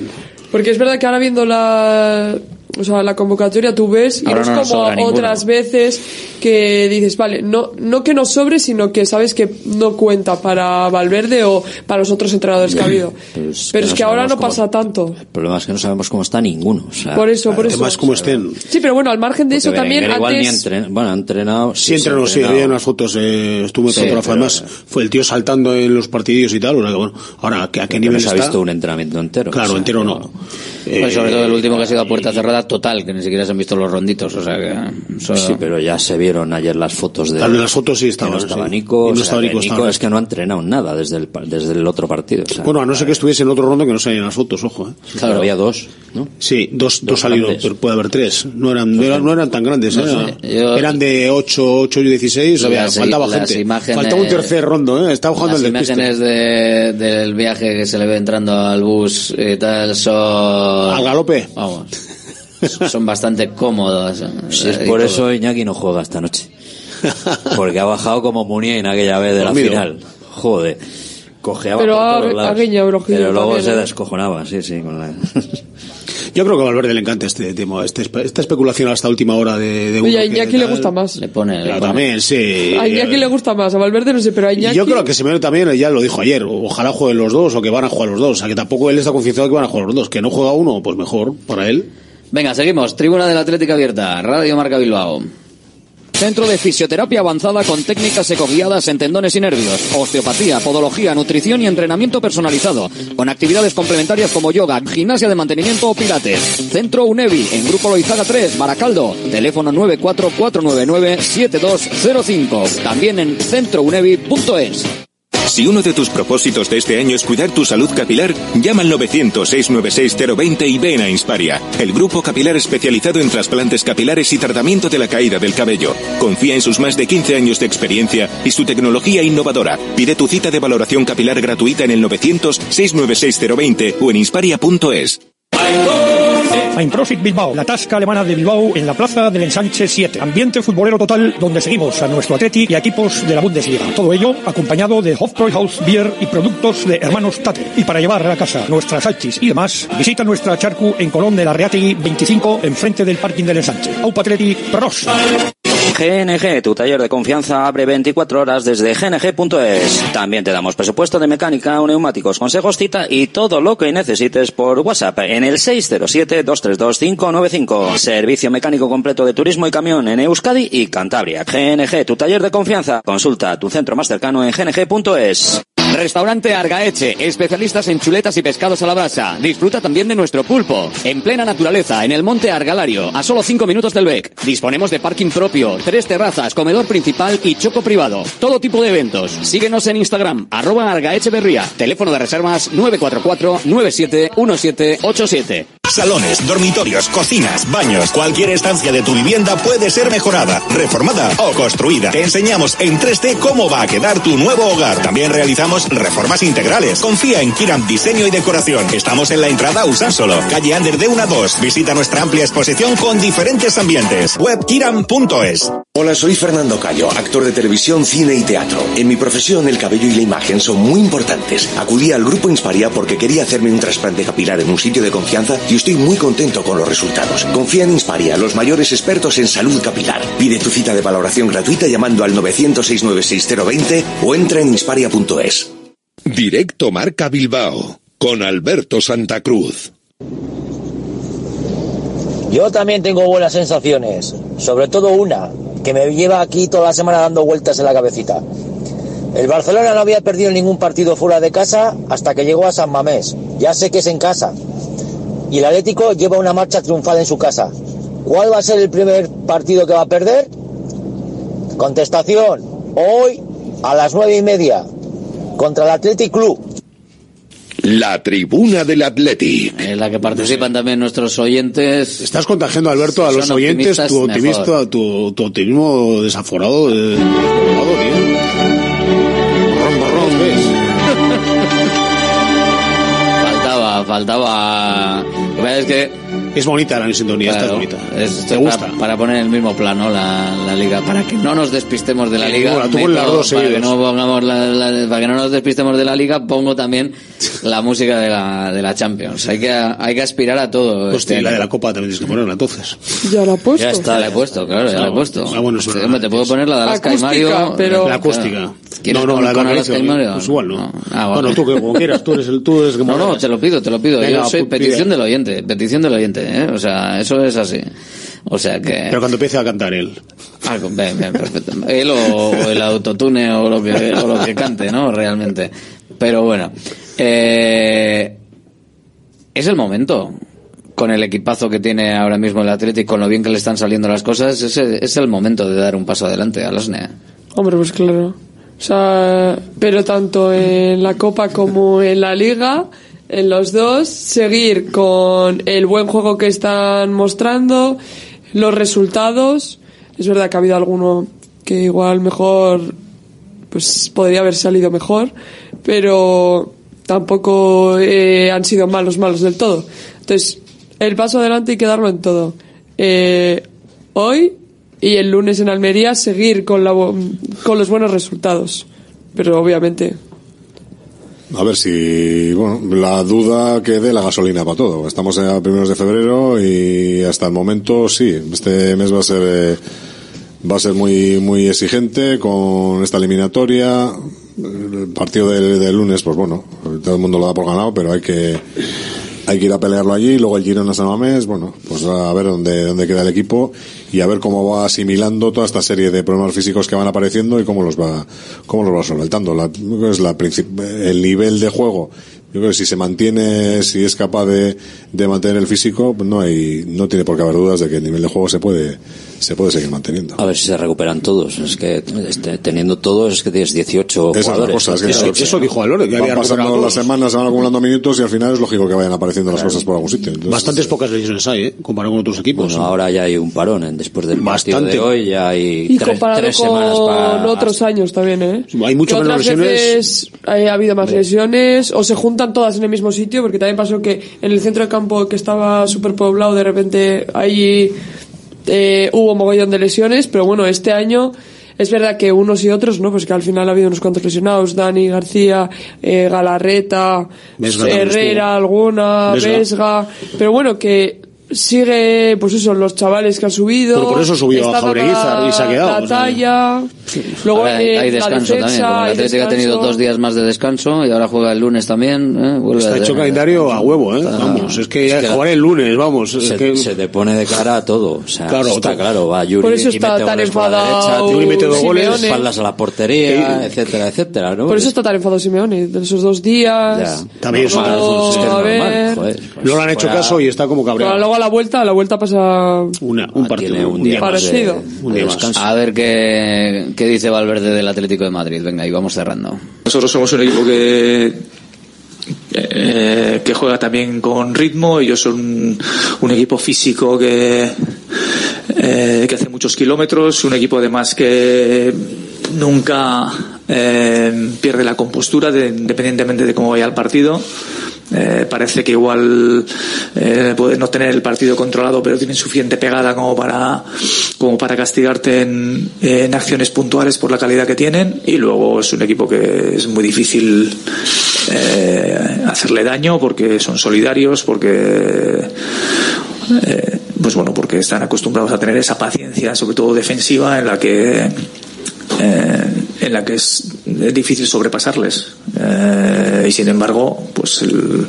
Porque es verdad que ahora viendo la, o sea, la convocatoria tú ves y Ahora no es no como ninguno. otras veces que dices, vale, no, no que nos sobre, sino que sabes que no cuenta para Valverde o para los otros entrenadores que ha habido. [clears throat] Pero es Pero que no ahora no cómo- pasa tanto. El problema es que no sabemos cómo está ninguno. o sea, Por eso, por eso. Además, como estén. Sí, pero bueno, al margen de eso también igual ni antes... entren- bueno, ha entrenado. Sí, entrenó, sí, había unas fotos, eh, estuvo Sí, fotógrafo, pero- además fue el tío saltando en los partidillos y tal, o sea que, bueno, ahora, ¿a qué, a qué Pero nivel no se ha está? visto un entrenamiento entero. Claro, o sea, entero no. Eh, Pues sobre todo el último que ha sido a puerta cerrada total, que ni siquiera se han visto los ronditos, o sea que... eso- Sí, pero ya se vieron ayer las fotos de. Las fotos sí estaban, no estaba sí. Nico. Y no o sea, estaba Nico, Nico estaba- es que no ha entrenado nada desde el, desde el otro partido. o sea, Bueno, a no ser que estuviese en otro rondo que no salían las fotos, ojo. Eh. claro, había dos, ¿no? Sí, dos, dos, Dos salieron, pero puede haber tres. No eran, no eran, no eran tan grandes, No ¿eh? sé, yo- eran de 8, 8 y 16, o sea, Las- faltaba las gente. imágenes- Faltaba un tercer rondo, ¿eh? Estaba jugando Las el despiste. imágenes de, del viaje que se le ve entrando al bus y tal son... Al galope. Vamos. Son bastante cómodas. Si eh, es y por eso Iñaki no juega esta noche. Porque ha bajado como Munier en aquella vez de la Dormido. final. Joder. Cojeaba Pero por ha- todos lados. ha guiñado el ojillo Pero luego también, se ¿eh? descojonaba, sí, sí. Con la... [laughs] Yo creo que a Valverde le encanta este tema, este, espe- esta especulación hasta última hora de, de uno a que Iñaki le tal. gusta más. Le pone... le Claro, pone. también, sí. A Iñaki le gusta más, a Valverde no sé, pero a Y Iñaki... yo creo que Simeone también ya lo dijo ayer, ojalá jueguen los dos o que van a jugar los dos, o sea que tampoco él está confiado que van a jugar los dos, que no juega uno, pues mejor para él. Venga, seguimos. Tribuna del Atlético Abierta, Radio Marca Bilbao. Centro de fisioterapia avanzada con técnicas ecoguiadas en tendones y nervios, osteopatía, podología, nutrición y entrenamiento personalizado, con actividades complementarias como yoga, gimnasia de mantenimiento o pilates. Centro UNEVI, en Grupo Loizaga 3, Baracaldo, teléfono 944997205, también en centrounevi.es. Si uno de tus propósitos de este año es cuidar tu salud capilar, llama al 900-696-020 y ven a Insparia, el grupo capilar especializado en trasplantes capilares y tratamiento de la caída del cabello. Confía en sus más de 15 años de experiencia y su tecnología innovadora. Pide tu cita de valoración capilar gratuita en el 900-696-020 o en insparia.es. Profit Bilbao, la tasca alemana de Bilbao en la plaza del Ensanche 7. Ambiente futbolero total donde seguimos a nuestro Atleti y a equipos de la Bundesliga. Todo ello acompañado de Hofbräuhaus Beer y productos de hermanos Tate. Y para llevar a casa nuestras salchis y demás, visita nuestra charcu en Colón de la Reategui 25 enfrente del parking del Ensanche. Aupa Atleti Pros. GNG, tu taller de confianza, abre 24 horas desde gng.es. También te damos presupuesto de mecánica neumáticos, consejos, cita y todo lo que necesites por WhatsApp en el 607-232-595. Servicio mecánico completo de turismo y camión en Euskadi y Cantabria. GNG, tu taller de confianza. Consulta tu centro más cercano en gng.es. Restaurante Argaeche, especialistas en chuletas y pescados a la brasa. Disfruta también de nuestro pulpo. En plena naturaleza, en el monte Argalario, a solo 5 minutos del BEC. Disponemos de parking propio, tres terrazas, comedor principal y choco privado. Todo tipo de eventos. Síguenos en Instagram, arroba Argaeche Berría. Teléfono de reservas 944 971787. Salones, dormitorios, cocinas, baños. Cualquier estancia de tu vivienda puede ser mejorada, reformada o construida. Te enseñamos en 3D cómo va a quedar tu nuevo hogar. También realizamos reformas integrales. Confía en Kiram Diseño y Decoración. Estamos en la entrada Usánsolo, calle Ander de 1 a 2. Visita nuestra amplia exposición con diferentes ambientes. Webkiram.es. Hola, soy Fernando Cayo, actor de televisión, cine y teatro. En mi profesión, el cabello y la imagen son muy importantes. Acudí al grupo Insparia porque quería hacerme un trasplante capilar en un sitio de confianza y estoy muy contento con los resultados. Confía en Insparia, los mayores expertos en salud capilar. Pide tu cita de valoración gratuita llamando al 906 o entra en insparia.es. Directo Marca Bilbao con Alberto Santa Cruz. Yo también tengo buenas sensaciones, sobre todo una, que me lleva aquí toda la semana dando vueltas en la cabecita. El Barcelona no había perdido ningún partido fuera de casa hasta que llegó a San Mamés. Ya sé que es en casa. Y el Atlético lleva una marcha triunfal en su casa. ¿Cuál va a ser el primer partido que va a perder? Contestación. Hoy a las nueve y media contra el Athletic Club. La tribuna del Athletic. En la que participan también nuestros oyentes. Estás contagiando, Alberto, a Si los oyentes tu, optimista, tu, tu optimismo desaforado. eh. Borrón, borrón, ¿ves? [laughs] Faltaba, faltaba. Lo que pasa es que. Es bonita la sintonía, esta es Claro, bonita. es- Te para- gusta. Para, poner en el mismo plano la, la liga, para que no nos despistemos de la liga. bueno, tú meto- pones las dos para, que no pongamos la- la- para que no nos despistemos de la liga, pongo también la música de la, de la Champions. Hay que, hay que aspirar a todo. Hostia, este y la de la Copa también tienes que ponerla entonces. Ya la he puesto. Ya está, la he puesto, claro, ya la he puesto. Ah, bueno, Sí, hombre, te puedo poner la de Alaska y Acústica, Mario. pero- La acústica. Claro. ¿Quieres No, no, con- la de Alaska y Mario? Pues igual no. Ah, Bueno, tú que como quieras, tú eres el, tú eres el que No, no, te lo pido, te lo pido. Venga, Yo soy petición del oyente, petición del oyente, ¿eh? O sea, eso es así. O sea que... Pero cuando empiece a cantar él. Ah, bien, bien, perfecto. Él o, o el autotune o lo que, o lo que cante, ¿no? Realmente. Pero bueno. Eh, es el momento. Con el equipazo que tiene ahora mismo el Atlético, con lo bien que le están saliendo las cosas, es, el- es el momento de dar un paso adelante a Lasne. Hombre, pues claro. O sea, pero tanto en la Copa como en la Liga, en los dos, seguir con el buen juego que están mostrando, los resultados. Es verdad que ha habido alguno que igual mejor, pues podría haber salido mejor, pero tampoco eh, han sido malos, malos del todo. Entonces, el paso adelante hay que darlo en todo. Eh, hoy y el lunes en Almería seguir con, la, con los buenos resultados. Pero obviamente, A ver si, bueno, la duda que dé la gasolina para todo. Estamos a primeros de febrero y hasta el momento sí, este mes va a ser, eh, va a ser muy, muy exigente con esta eliminatoria. El partido del, del lunes, pues bueno, todo el mundo lo da por ganado, pero hay que, hay que ir a pelearlo allí. Luego el Girona San Mamés, bueno, pues a ver dónde, dónde queda el equipo y a ver cómo va asimilando toda esta serie de problemas físicos que van apareciendo y cómo los va, cómo los va solventando. La, es la el nivel de juego. Yo creo que si se mantiene, si es capaz de, de mantener el físico, pues no hay, no tiene por qué haber dudas de que el nivel de juego se puede, se puede seguir manteniendo. A ver si se recuperan todos. Es que este, teniendo todos es que tienes 18 Esa jugadores. cosa, es que Claro, eso- Eso dijo Alore, que Van había pasando las semanas, se van acumulando minutos y al final es lógico que vayan apareciendo las cosas por algún sitio. Entonces, Bastantes pocas lesiones hay, ¿eh? Comparado con otros equipos. Bueno, ahora ya hay un parón. ¿eh? Después del partido Bastante. de hoy ya hay y tres, comparado tres con semanas para... otros años también, ¿eh? Hay mucho menos lesiones. veces eh, ha habido más lesiones o se juntan todas en el mismo sitio, porque también pasó que en el centro de campo que estaba súper poblado, de repente ahí eh, hubo mogollón de lesiones, pero bueno, este año es verdad que unos y otros, ¿no? Pues que al final ha habido unos cuantos lesionados, Dani García, eh, Galarreta, Vesga Herrera, alguna, Vesga. Vesga, pero bueno, que sigue, pues eso, los chavales que han subido. Pero por eso subió a está Jaureguizar la- y se ha quedado, La o sea. talla. Luego Ahora hay, eh, hay la descanso defensa, también, porque el Atlético ha tenido dos días más de descanso y ahora juega el lunes también. ¿eh? Está a- hecho calendario a huevo, ¿eh? Vamos, es que ya que jugar el lunes, vamos. es se, que- se te pone de cara a todo. O sea, Claro, está todo. claro. Va Yuri Por eso y está mete tan goles por la enfadado derecha, Yuri mete dos goles. Simeone. espaldas a la portería, etcétera, etcétera. ¿no? Por eso está tan enfadado Simeone, de esos dos días. Ya. También es Normal, es es normal, joder. no le han hecho Fuera- caso y está como Pero cabreado. luego a la vuelta, a la vuelta pasa Una, un partido, tiene un, día más. de- parecido. Un día más. A ver qué, qué dice Valverde del Atlético de Madrid. Venga, y vamos cerrando. Nosotros somos un equipo que eh, eh, que juega también con ritmo. Ellos son un, un equipo físico que, eh, que hace muchos kilómetros, un equipo además que nunca eh, pierde la compostura de- independientemente de cómo vaya el partido. Eh, parece que igual eh, no tener el partido controlado, pero tienen suficiente pegada como para como para castigarte en, en acciones puntuales por la calidad que tienen. Y luego es un equipo que es muy difícil eh, hacerle daño porque son solidarios, porque eh, pues bueno, porque están acostumbrados a tener esa paciencia, sobre todo defensiva, en la que eh, en la que es difícil sobrepasarles. Eh, y sin embargo, pues el-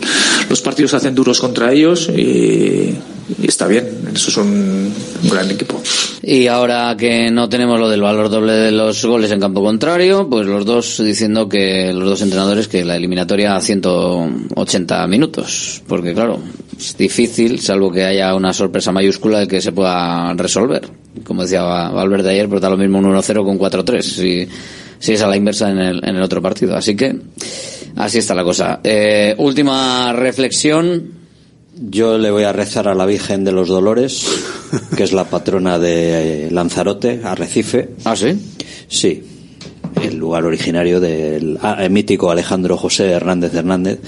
los partidos hacen duros contra ellos y, y está bien. Eso es un, gran equipo. Y ahora que no tenemos lo del valor doble de los goles en campo contrario, pues los dos diciendo que los dos entrenadores que la eliminatoria a 180 minutos, porque claro, es difícil, salvo que haya una sorpresa mayúscula de que se pueda resolver. Como decía Valverde ayer, pues da lo mismo un 1-0 con 4-3, si, si es a la inversa en el, en el otro partido. Así que así está la cosa. Eh, última reflexión. Yo le voy a rezar a la Virgen de los Dolores, que es la patrona de Lanzarote, Arrecife. [laughs] ¿Ah, sí? Sí. El lugar originario del ah, el mítico Alejandro José Hernández Hernández,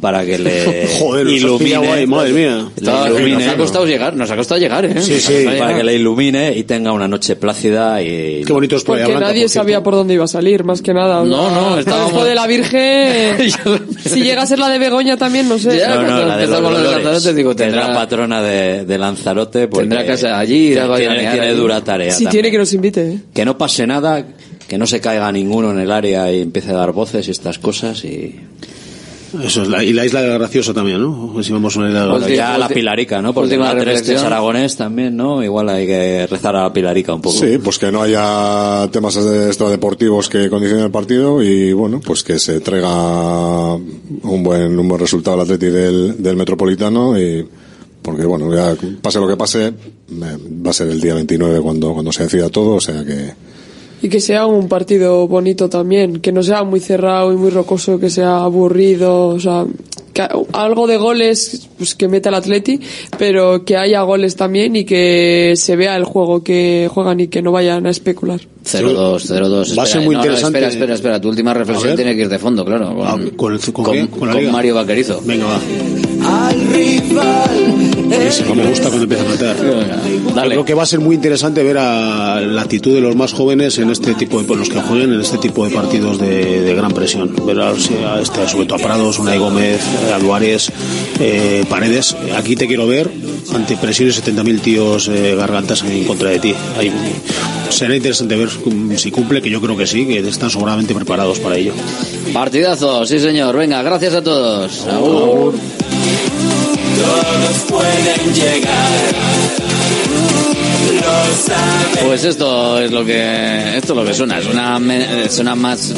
para que le [laughs] Joder, ilumine, ahí, madre mía. ilumine, nos ha costado llegar, nos ha costado llegar, ¿eh? Ha costado para llegar. que le ilumine y tenga una noche plácida y Qué bonito es Porque Blanca, nadie por sabía por dónde iba a salir, más que nada. No, no, estábamos- Esto de la Virgen. [laughs] si llega a ser la de Begoña también, no sé. No, no, la de los empezamos lo de Lanzarote, digo, tendrá- la patrona de, de Lanzarote. Tendrá casa allí, tiene, tiene dura tarea. Si también. tiene que nos invite. ¿eh? Que no pase nada, que no se caiga ninguno en el área y empiece a dar voces y estas cosas. y Eso es la, y la isla del gracioso también, ¿no? Si vamos a una isla del Bueno, gracioso. ya la Pilarica, ¿no? Porque la 3 reflexión. es aragonés también, ¿no? Igual hay que rezar a la Pilarica un poco. Sí, pues que no haya temas extradeportivos que condicionen el partido y bueno, pues que se traiga un buen, un buen resultado al Atleti del, del Metropolitano y porque bueno, ya pase lo que pase, eh, va a ser el día 29 cuando, cuando se decida todo, o sea que Y que sea un partido bonito también, que no sea muy cerrado y muy rocoso, que sea aburrido, o sea, que algo de goles pues que meta el Atleti, pero que haya goles también y que se vea el juego que juegan y que no vayan a especular. 0-2, 0-2. Va a ser Espera, muy no, no, interesante. Espera, espera, espera. Tu última reflexión tiene que ir de fondo, claro. Con, Ah, ¿con el- con? ¿Con? Mario Vaquerizo. Venga, va. Ese, no me gusta cuando empieza a. Yo creo que va a ser muy interesante ver a la actitud de los más jóvenes en este tipo de pues, los que jueguen en este tipo de partidos de, de gran presión. Ver a, a este, sobre todo a Prados, Unai Gómez, a Luares, eh, Paredes. Aquí te quiero ver ante presiones 70.000 tíos eh, gargantas en contra de ti. Será interesante ver si cumple, que yo creo que sí, que están sobradamente preparados para ello. Partidazo, sí señor. Venga, gracias a todos. Agur. Todos pueden llegar. Pues esto es lo que esto es lo que suena. Suena, me- suena más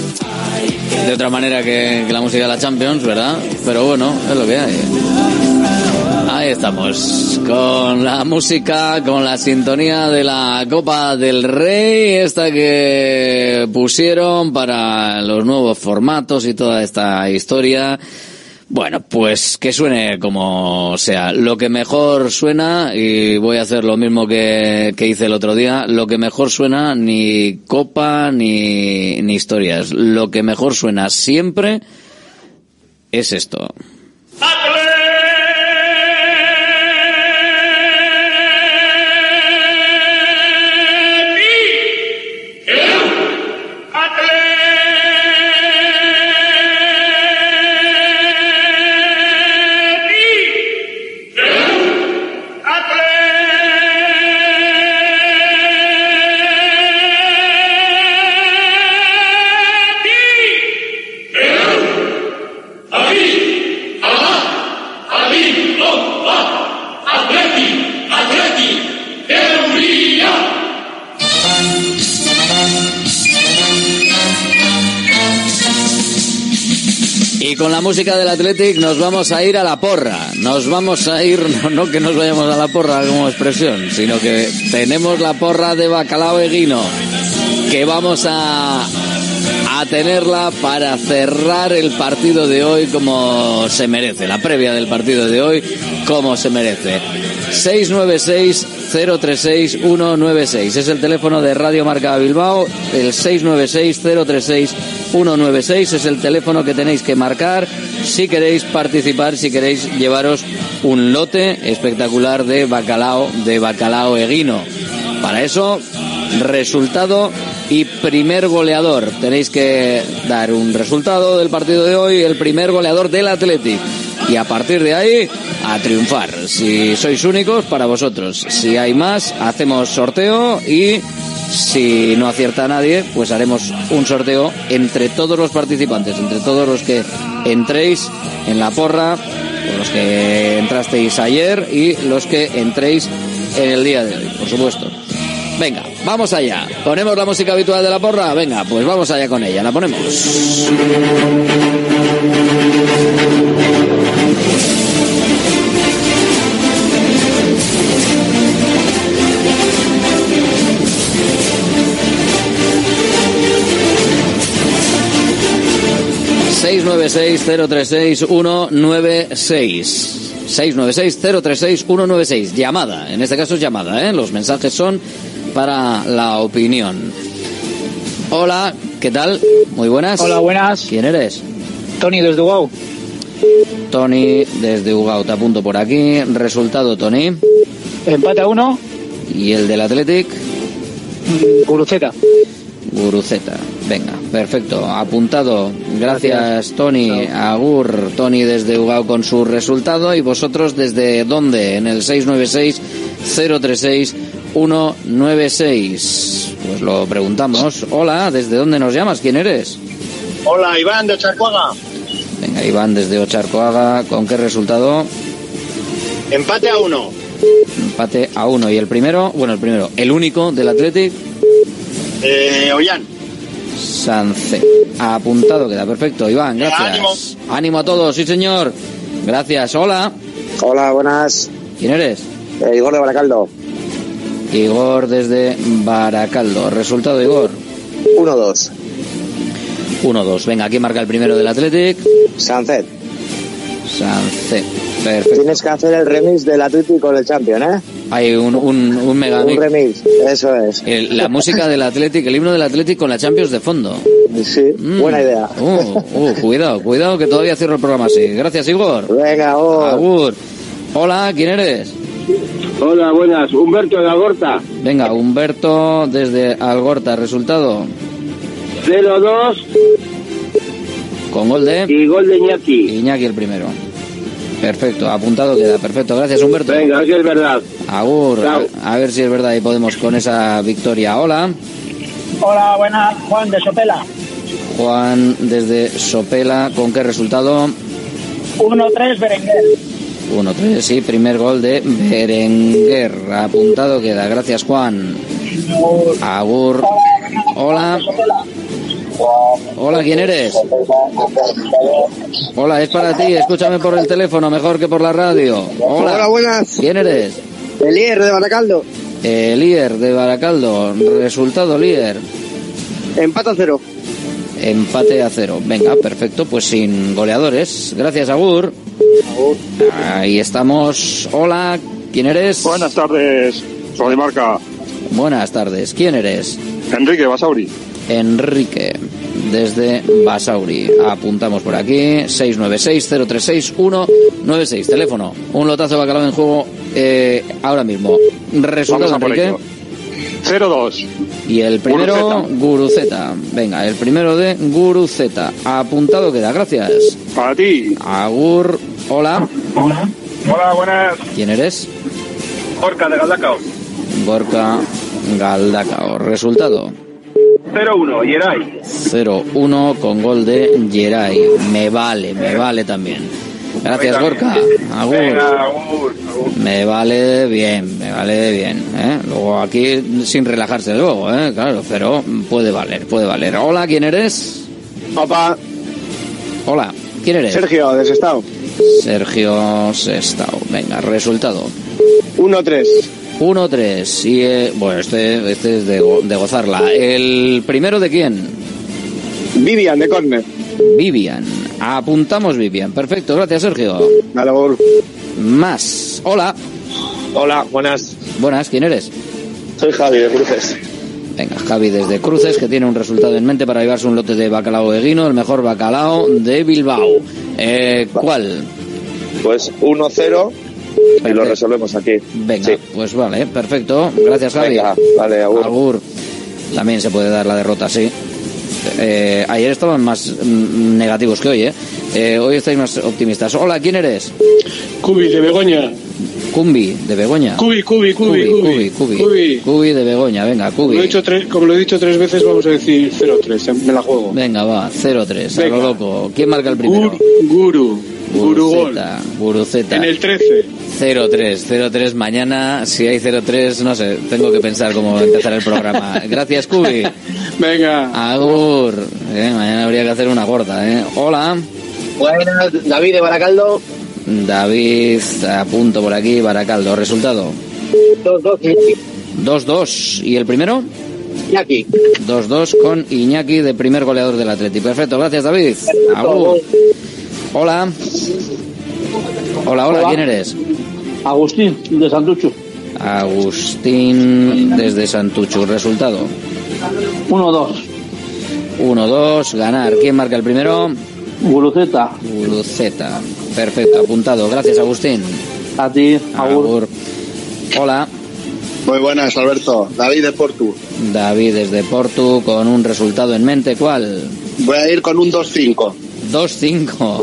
de otra manera que, que la música de la Champions, ¿verdad? Pero bueno, es lo que hay. Ahí estamos, con la música, con la sintonía de la Copa del Rey, esta que pusieron para los nuevos formatos y toda esta historia. Bueno, pues que suene como sea. Lo que mejor suena, y voy a hacer lo mismo que, que hice el otro día, lo que mejor suena ni copa ni, ni historias. Lo que mejor suena siempre es esto. Y con la música del Athletic nos vamos a ir a la porra. Nos vamos a ir, no, no que nos vayamos a la porra como expresión, sino que tenemos la porra de bacalao eguino, que vamos a a tenerla para cerrar el partido de hoy como se merece, la previa del partido de hoy como se merece. 696-036-196 es el teléfono de Radio Marca Bilbao, el 696-036-196 es el teléfono que tenéis que marcar si queréis participar, si queréis llevaros un lote espectacular de bacalao, de bacalao eguino. Para eso, resultado y primer goleador. Tenéis que dar un resultado del partido de hoy, el primer goleador del Athletic. Y a partir de ahí, a triunfar. Si sois únicos, para vosotros. Si hay más, hacemos sorteo y si no acierta nadie, pues haremos un sorteo entre todos los participantes, entre todos los que entréis en la porra, los que entrasteis ayer y los que entréis en el día de hoy, por supuesto. Venga, vamos allá. ¿Ponemos la música habitual de la porra? Venga, pues vamos allá con ella. La ponemos. 696-036-196. 696-036-196. Llamada, en este caso es llamada, ¿eh? Los mensajes son para la opinión. Hola, ¿qué tal? Muy buenas. Hola, buenas. ¿Quién eres? Tony desde Ugao. Tony desde Ugao, te apunto por aquí. Resultado, Tony. Empate a uno. ¿Y el del Athletic? Guruceta. Guruceta. Venga, perfecto. Apuntado. Gracias, Tony. Agur, Tony desde Ugao con su resultado. ¿Y vosotros desde dónde? En el 696-036-196. Pues lo preguntamos. Hola, ¿desde dónde nos llamas? ¿Quién eres? Hola, Iván de Ocharcoaga. Venga, Iván desde Ocharcoaga. ¿Con qué resultado? Empate a uno. Empate a uno. ¿Y el primero? Bueno, el primero. ¿El único del Athletic? Eh, Ollán. Sance. Apuntado queda, perfecto. Iván, gracias. ánimo. a todos, sí señor. Gracias. Hola. Hola, buenas. ¿Quién eres? Eh, Igor de Baracaldo. Igor desde Baracaldo. Resultado, Igor. 1-2. 1-2. Venga, aquí marca el primero del Athletic. Sancet. Sancet. Perfecto. Tienes que hacer el remix del Athletic con el Champion, ¿eh? Hay un, un, un mega Un remix, eso es. El- la música del Athletic, el himno del Athletic con la Champions de fondo. Sí, buena idea. Uh, uh, cuidado, cuidado que todavía cierro el programa así. Gracias, Igor. Venga, Agur. Hola, ¿quién eres? Hola, buenas. Humberto de Agorta. Venga, Humberto desde Algorta. Resultado 0-2 con gol de... y gol de Iñaki. Iñaki el primero. Perfecto, apuntado queda. Perfecto, gracias Humberto. Venga, a ver si es verdad. Agur, a, a ver si es verdad y podemos con esa victoria. Hola, Hola, buenas. Juan de Sopela. Juan desde Sopela. ¿Con qué resultado? 1-3 Berenguer. 1-3, sí, primer gol de Berenguer. Apuntado queda. Gracias, Juan. Agur. Hola. Hola, ¿quién eres? Hola, es para ti. Escúchame por el teléfono, mejor que por la radio. Hola. Hola, buenas. ¿Quién eres? Elier de Baracaldo. Eh, Lier de Baracaldo. Resultado, Lier. Empate a cero. Empate a cero. Venga, perfecto. Pues sin goleadores. Gracias, Agur. Ahí estamos. Hola, ¿quién eres? Buenas tardes, soy Marca. Buenas tardes. ¿Quién eres? Enrique Basauri. Enrique, desde Basauri. Apuntamos por aquí. 696-036-196. Teléfono. Un lotazo de bacalao en juego eh, ahora mismo. Resultado, Enrique. ello. 0-2. Y el primero, Guruceta. Venga, el primero de Guruceta. Apuntado queda, gracias. Para ti. Agur, hola. Hola. Hola, buenas. ¿Quién eres? Orca de Galdacao. Gorka Galdacao. Resultado 0-1, Yeray. 0-1 con gol de Geray. Me vale, me vale también. Gracias, Gorka. Agur. Venga, agur, agur. Me vale bien, me vale bien. ¿eh? Luego aquí sin relajarse luego, ¿eh? claro, pero puede valer, puede valer. Hola, ¿quién eres? Papá. Hola, ¿quién eres? Sergio, de Sestao. Sergio Sestao. Venga, resultado. 1-3. 1-3. Y, eh, bueno, este, este es de, go- de gozarla. ¿El primero de quién? Vivian de córner. Vivian. Apuntamos Vivian. Perfecto, gracias Sergio. Más. Hola. Hola, buenas. Buenas, ¿quién eres? Soy Javi de Cruces. Venga, Javi desde Cruces, que tiene un resultado en mente para llevarse un lote de bacalao eguino, el mejor bacalao de Bilbao. Eh, ¿Cuál? Pues 1-0 y lo resolvemos aquí. Venga, pues vale, perfecto. Gracias, Javi. Venga, vale, agur. También se puede dar la derrota, sí. Eh, ayer estaban más mm, negativos que hoy, ¿eh? Eh, Hoy estáis más optimistas. Hola, ¿quién eres? Cubi, de Begoña. Cumbi, de Begoña. Cubi, Cubi, Cubi, Cubi, Cubi. Cubi. Cubi de Begoña, venga, Como Cubi. lo, he dicho tres, como lo he dicho tres veces, vamos a decir 0-3. Me la juego. Venga, va, 0-3, a lo loco. ¿Quién marca el primero? Guru. Guru gol. Guruceta, Guruceta. En el 13. 0-3, 0-3 mañana. Si hay 0-3, no sé, tengo que pensar cómo empezar el programa. [laughs] Gracias, Cubi. Venga. Agur. Eh, mañana habría que hacer una gorda, ¿eh? Hola. Buenas, David de Baracaldo. David, apunto por aquí, Baracaldo. ¿Resultado? 2-2. 2-2. ¿Y el primero? Iñaki. 2-2 con Iñaki de primer goleador del Atleti. Perfecto, gracias David. Agur. Hola. Hola, hola, ¿quién eres? Agustín, de Santucho. Agustín desde Santuchu. ¿Resultado? 1-2. 1-2, ganar. ¿Quién marca el primero? Guruceta. Guruceta. Perfecto, apuntado. Gracias, Agustín. A ti, Agur. Hola, Muy buenas, Alberto. David de Portu. David desde Portu con un resultado en mente. ¿Cuál? Voy a ir con un 2-5. 2-5.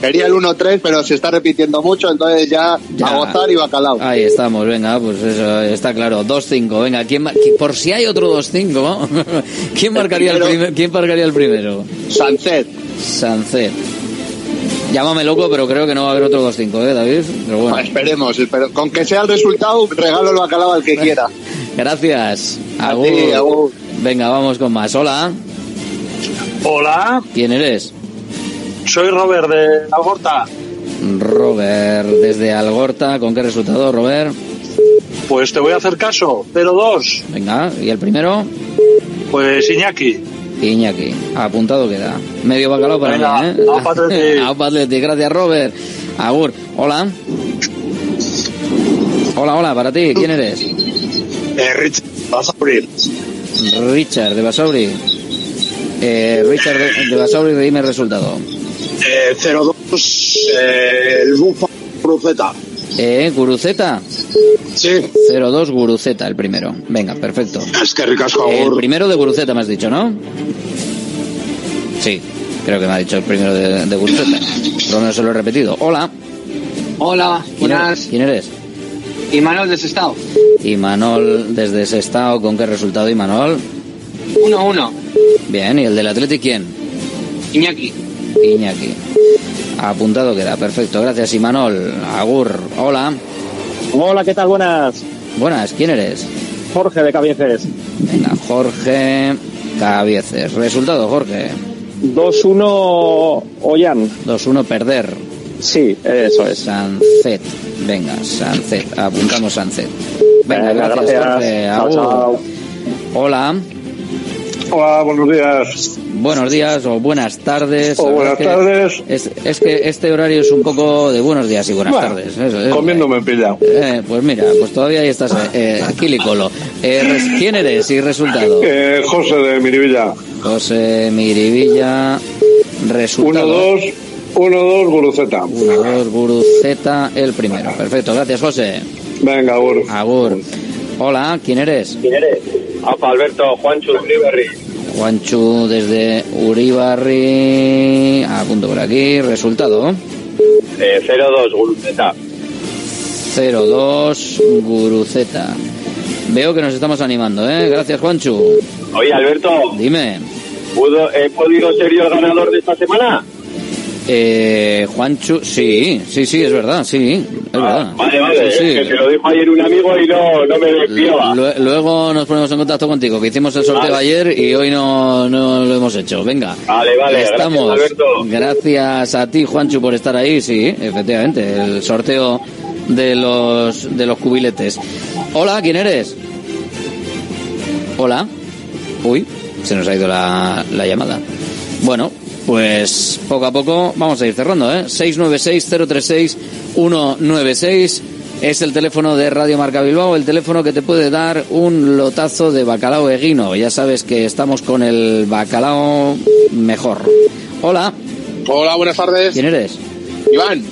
Quería el 1-3, pero se está repitiendo mucho, entonces ya, a gozar y bacalao. Ahí estamos, venga, pues eso está claro. 2-5, venga, ¿quién, por si hay otro 2-5, [laughs] ¿quién marcaría el, primero- primer- ¿quién marcaría el primero? Sancet. Sancet. Llámame loco, pero creo que no va a haber otro 2-5, ¿eh, David? Pero bueno. Esperemos, espero- con que sea el resultado, regalo el bacalao al que quiera. Gracias. A ti, agur. Venga, vamos con más. Hola. Hola, ¿Quién eres? Soy Robert de Algorta. Robert, desde Algorta. ¿Con qué resultado, Robert? Pues te voy a hacer caso. 0-2. Venga, ¿y el primero? Pues Iñaki. Iñaki. Apuntado queda. Medio bacalao para Venga, mí, ¿eh? aupa Atleti. [laughs] Aupa Atleti. Gracias, Robert. Agur. Hola. Hola, hola, para ti. ¿Quién eres? Eh, Rich, vas a abrir. Richard, de Basauri. Eh, Richard de, de Basauri, dime el resultado. Eh, 0-2. Eh, el Bufo Cruceta. Eh, Guruceta. Sí. 0-2 Guruceta, el primero. Venga, perfecto. Es que ricasco, El primero de Guruceta me has dicho, ¿no? Sí, creo que me ha dicho el primero de, de Guruceta. Por lo menos se lo he repetido. Hola. Hola, ¿Quién eres? buenas. ¿Quién eres? Imanol de Sestao. Imanol desde Sestao. ¿Con qué resultado, Imanol? 1-1. Bien, ¿y el del Atleti quién? Iñaki. Iñaki. Apuntado queda, perfecto. Gracias, Imanol. Agur. Hola. Hola, ¿qué tal? Buenas. Buenas, ¿quién eres? Jorge de Cabieces. Venga, Jorge Cabieces. Resultado, Jorge. 2-1 Ollán. 2-1 perder. Sí, eso es. Sancet. Venga, Sancet. Apuntamos Sancet. Venga, Venga, gracias, gracias. Jorge. Chao, chao. Hola. Hola, buenos días. Buenos días o buenas tardes. O buenas tardes. Es, es que este horario es un poco de buenos días y buenas Bueno, tardes. Eso, eso. Comiendo me pilla. Eh, pues mira, pues todavía ahí estás, eh, Quilicolo. Eh, res- ¿Quién eres y resultado? Eh, José de Miribilla. José Miribilla. Resultado. 1-2. 1-2 Guruceta. 1-2 Guruceta, el primero. Perfecto, gracias José. Venga, agur. Agur. Hola, ¿quién eres? ¿Quién eres? Apa, Alberto, Juancho de Uribarri. Juanchu desde Uribarri. Apunto por aquí. Resultado. Eh, 0-2, Guruzeta. 0-2 Guruceta. Veo que nos estamos animando, ¿eh? Gracias, Juanchu. Oye, Alberto, Dime. ¿pudo, ¿he podido ser yo el ganador de esta semana? Eh, Juanchu, sí, sí, sí, es verdad, sí, es verdad. Ah, Vale, vale, Sí, sí. es que se lo dijo ayer un amigo y no, no me desviaba. Lue- Luego nos ponemos en contacto contigo, que hicimos el sorteo Vale. ayer y hoy no, no lo hemos hecho. Venga. Vale, vale, Estamos. gracias, Alberto. Gracias a ti, Juanchu, por estar ahí. Sí, efectivamente, el sorteo de los de los cubiletes. Hola, ¿quién eres? Hola. Uy, se nos ha ido la, la llamada. Bueno, pues poco a poco vamos a ir cerrando, ¿eh? 696-036-196 es el teléfono de Radio Marca Bilbao, el teléfono que te puede dar un lotazo de bacalao eguino. Ya sabes que estamos con el bacalao mejor. Hola. Hola, buenas tardes. ¿Quién eres? Iván,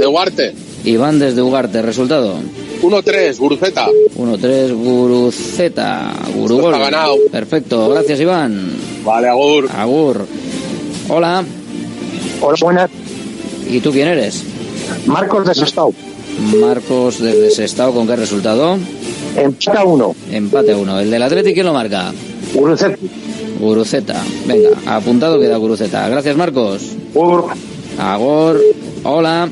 de Huarte. Iván desde Ugarte. ¿Resultado? 1-3, Guruceta. 1-3, Guruceta. Gurugol. Perfecto. Gracias, Iván. Vale, Agur. Agur. Hola. Hola, buenas. ¿Y tú quién eres? Marcos de Sestao. Marcos desde Sestao, ¿con qué resultado? Empate a uno. Empate a uno. ¿El del Atleti quién lo marca? Guruceta. Guruceta. Venga, apuntado queda Guruceta. Gracias, Marcos. Agor. Hola.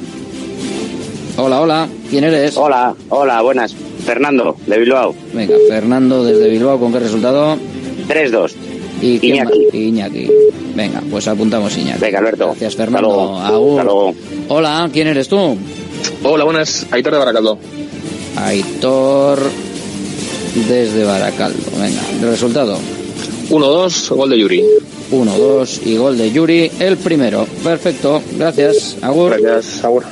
Hola, hola. ¿Quién eres? Hola, hola, buenas. Fernando, de Bilbao. Venga, Fernando desde Bilbao, ¿con qué resultado? 3-2. ¿Y Iñaki. Venga, pues apuntamos Iñaki. Venga, Alberto. Gracias, Fernando. Hasta luego. Agur. Hasta luego. Hola, ¿quién eres tú? Hola, buenas. Aitor de Baracaldo. Aitor desde Baracaldo. Venga, el resultado. 1-2, gol de Yuri. 1-2 y gol de Yuri, el primero. Perfecto, gracias. Agur. Gracias, Agur.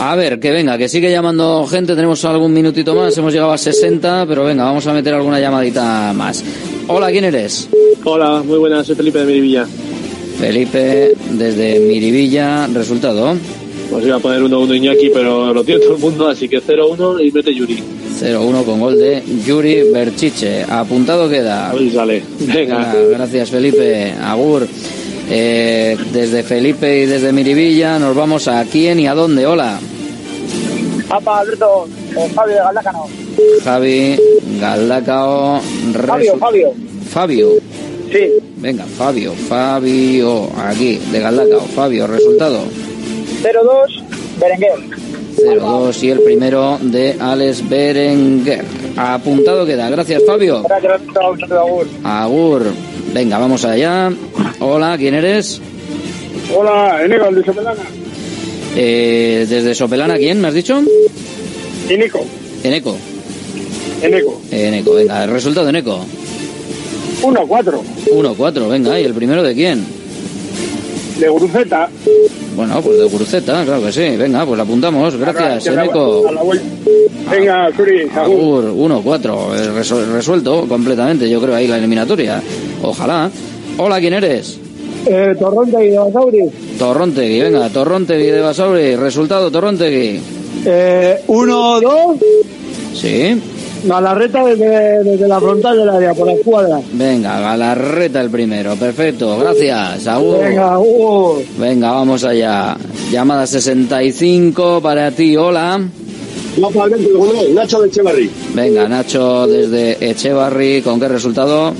A ver, que venga, que sigue llamando gente. Tenemos algún minutito más. Hemos llegado a 60, pero venga, vamos a meter alguna llamadita más. Hola, ¿quién eres? Hola, muy buenas, soy Felipe de Mirivilla. Felipe desde Miribilla. Resultado. Pues iba a poner 1-1 Iñaki, pero lo tiene todo el mundo, así que 0-1 y mete Yuri. 0-1 con gol de Yuri Berchiche. Apuntado queda. Ahí sale. Venga. gracias Felipe. Agur. Eh, desde Felipe y desde Miribilla nos vamos a quién y a dónde. Hola. Apa, Alberto, Fabio de Galdácano. Javi, Galdacao, Fabio, Fabio. Fabio. Sí. Venga, Fabio, Fabio, aquí, de Galdacao. Fabio, resultado. 0-2, Berenguer. 0-2 y el primero de Alex Berenguer. Apuntado queda. Gracias, Fabio. Gracias, Agur. Agur. Venga, vamos allá. Hola, ¿quién eres? Hola, Enego, de Sopelana. Eh, desde Sopelana, ¿quién me has dicho? Inico, Eneco. Enego. Eneco, venga, el resultado Eneco. 1-4, 1-4, venga, ¿y el primero de quién? de Guruceta. Bueno, pues de Guruceta, claro que sí. Venga, pues apuntamos. Gracias, A la- Eneco. la. Venga, Suri, Agur. Agur, 1-4, eh, resu- resuelto completamente, yo creo, ahí la eliminatoria. Ojalá. Hola, ¿quién eres? Eh, Torronte y de Basauri. Torrontegui, venga, Torrontegui de Basauri. Resultado, Torrontegui. Eh, 1-2, Sí. Galarreta desde, desde la frontal del área, por la escuadra. Venga, Galarreta el primero. Perfecto, gracias. Agur. Venga, Agur. Venga, vamos allá. Llamada 65 para ti. Hola. No, para el Nacho de Echevarri. Venga, Nacho desde Echevarri. ¿Con qué resultado?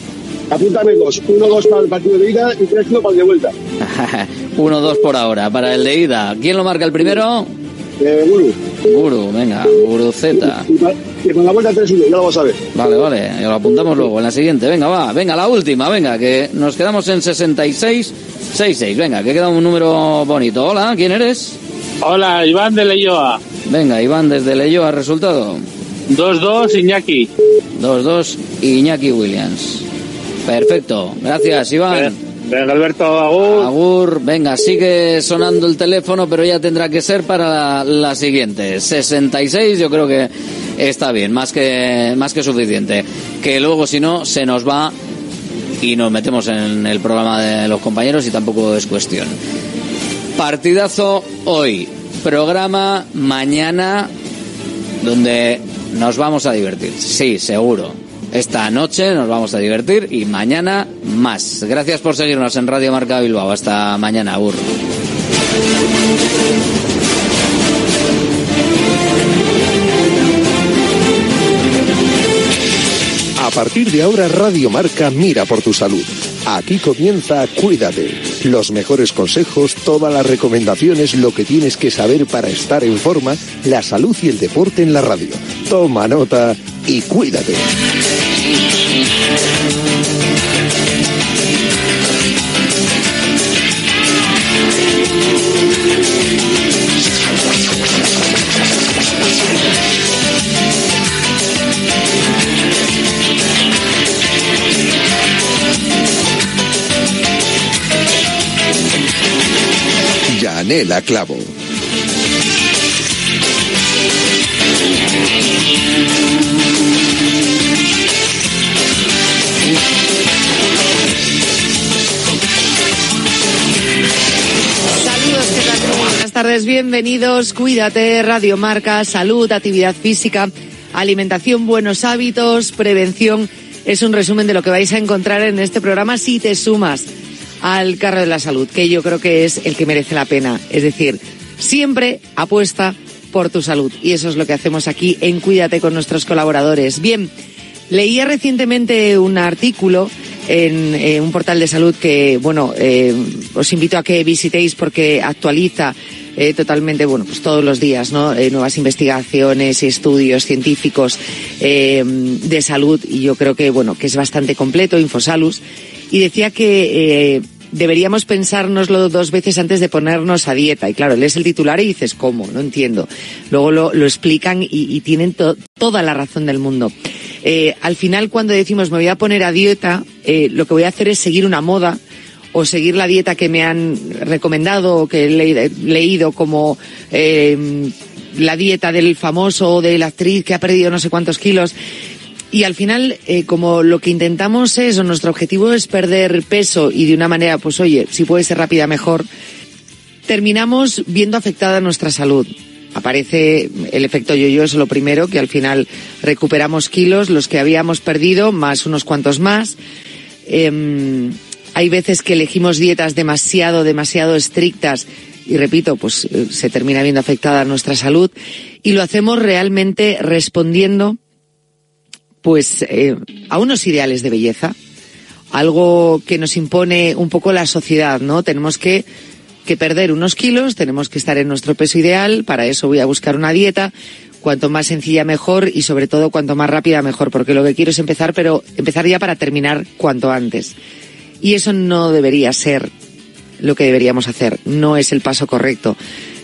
Apúntame dos. Uno, dos para el partido de ida y tres, uno para el de vuelta. [laughs] 1-2 por ahora para el de ida. ¿Quién lo marca el primero? Eh, Guru. Guru, venga, Guru Z. Y y para la vuelta tres, uno. Ya lo vas a ver. Vale, vale, lo apuntamos luego en la siguiente. Venga, va, venga, la última, venga, que nos quedamos en 66, 66. Venga, que queda un número bonito. Hola, ¿quién eres? Hola, Iván de Leyoa. Venga, Iván desde Leyoa, resultado. 2-2 Iñaki. 2-2, Iñaki Williams. Perfecto, gracias, Iván. Venga, Alberto, Agur. Agur, venga, sigue sonando el teléfono, pero ya tendrá que ser para la, la siguiente. 66, yo creo que está bien, más que, más que suficiente. Que luego, si no, se nos va y nos metemos en el programa de los compañeros y tampoco es cuestión. Partidazo hoy, programa mañana donde nos vamos a divertir. Sí, seguro. Esta noche nos vamos a divertir y mañana más. Gracias por seguirnos en Radio Marca Bilbao. Hasta mañana, burro. Partir de ahora Radio Marca mira por tu salud. Aquí comienza Cuídate. Los mejores consejos, todas las recomendaciones, lo que tienes que saber para estar en forma, la salud y el deporte en la radio. Toma nota y cuídate. Canela Clavo. Tardes, bienvenidos. Cuídate, Radio Marca, salud, actividad física, alimentación, buenos hábitos, prevención. Es un resumen de lo que vais a encontrar en este programa si te sumas al carro de la salud, que yo creo que es el que merece la pena. Es decir, siempre apuesta por tu salud. Y eso es lo que hacemos aquí en Cuídate con nuestros colaboradores. Bien, leía recientemente un artículo en eh, un portal de salud que, bueno, eh, os invito a que visitéis porque actualiza eh, totalmente, bueno, pues todos los días, ¿no? Nuevas investigaciones y estudios científicos de salud y yo creo que, bueno, que es bastante completo, Infosalus, y decía que eh, deberíamos pensárnoslo dos veces antes de ponernos a dieta. Y claro, lees el titular y dices, ¿cómo? No entiendo. Luego lo, lo explican y, y tienen to- toda la razón del mundo. Eh, al final, cuando decimos me voy a poner a dieta, eh, lo que voy a hacer es seguir una moda o seguir la dieta que me han recomendado o que he le- leído como eh, la dieta del famoso o de la actriz que ha perdido no sé cuántos kilos. Y al final, eh, como lo que intentamos es, o nuestro objetivo es perder peso y de una manera, pues oye, si puede ser rápida mejor, terminamos viendo afectada nuestra salud. Aparece el efecto yo-yo, es lo primero, que al final recuperamos kilos, los que habíamos perdido, más unos cuantos más. Em, hay veces que elegimos dietas demasiado, demasiado estrictas y repito, pues eh, se termina viendo afectada nuestra salud y lo hacemos realmente respondiendo pues eh, a unos ideales de belleza, algo que nos impone un poco la sociedad, ¿no? Tenemos que, que perder unos kilos, tenemos que estar en nuestro peso ideal, para eso voy a buscar una dieta, cuanto más sencilla mejor y sobre todo cuanto más rápida mejor, porque lo que quiero es empezar, pero empezar ya para terminar cuanto antes. Y eso no debería ser lo que deberíamos hacer, no es el paso correcto.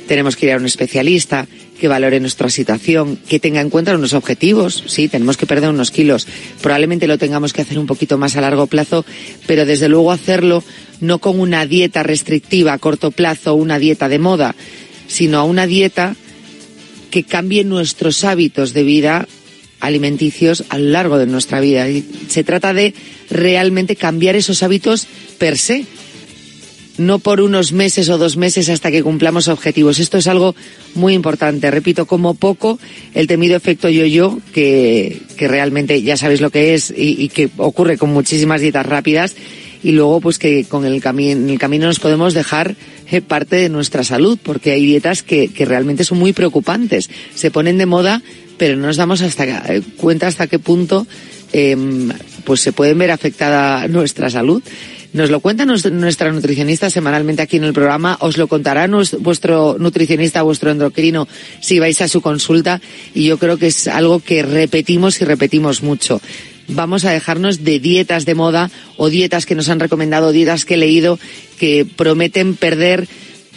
Tenemos que ir a un especialista que valore nuestra situación, que tenga en cuenta unos objetivos. Sí, tenemos que perder unos kilos. Probablemente lo tengamos que hacer un poquito más a largo plazo, pero desde luego hacerlo no con una dieta restrictiva a corto plazo, una dieta de moda, sino a una dieta que cambie nuestros hábitos de vida alimenticios a lo largo de nuestra vida. Y se trata de realmente cambiar esos hábitos per se no por unos meses o dos meses hasta que cumplamos objetivos. Esto es algo muy importante. Repito, como poco, el temido efecto yo-yo, que, que realmente ya sabéis lo que es y, y que ocurre con muchísimas dietas rápidas, y luego pues que con el, cami el camino nos podemos dejar eh, parte de nuestra salud, porque hay dietas que, que realmente son muy preocupantes. Se ponen de moda, pero no nos damos hasta eh, cuenta hasta qué punto eh, pues se pueden ver afectada nuestra salud. Nos lo cuenta nuestra nutricionista semanalmente aquí en el programa, os lo contará vuestro nutricionista, vuestro endocrino, si vais a su consulta, y yo creo que es algo que repetimos y repetimos mucho. Vamos a dejarnos de dietas de moda o dietas que nos han recomendado, dietas que he leído, que prometen perder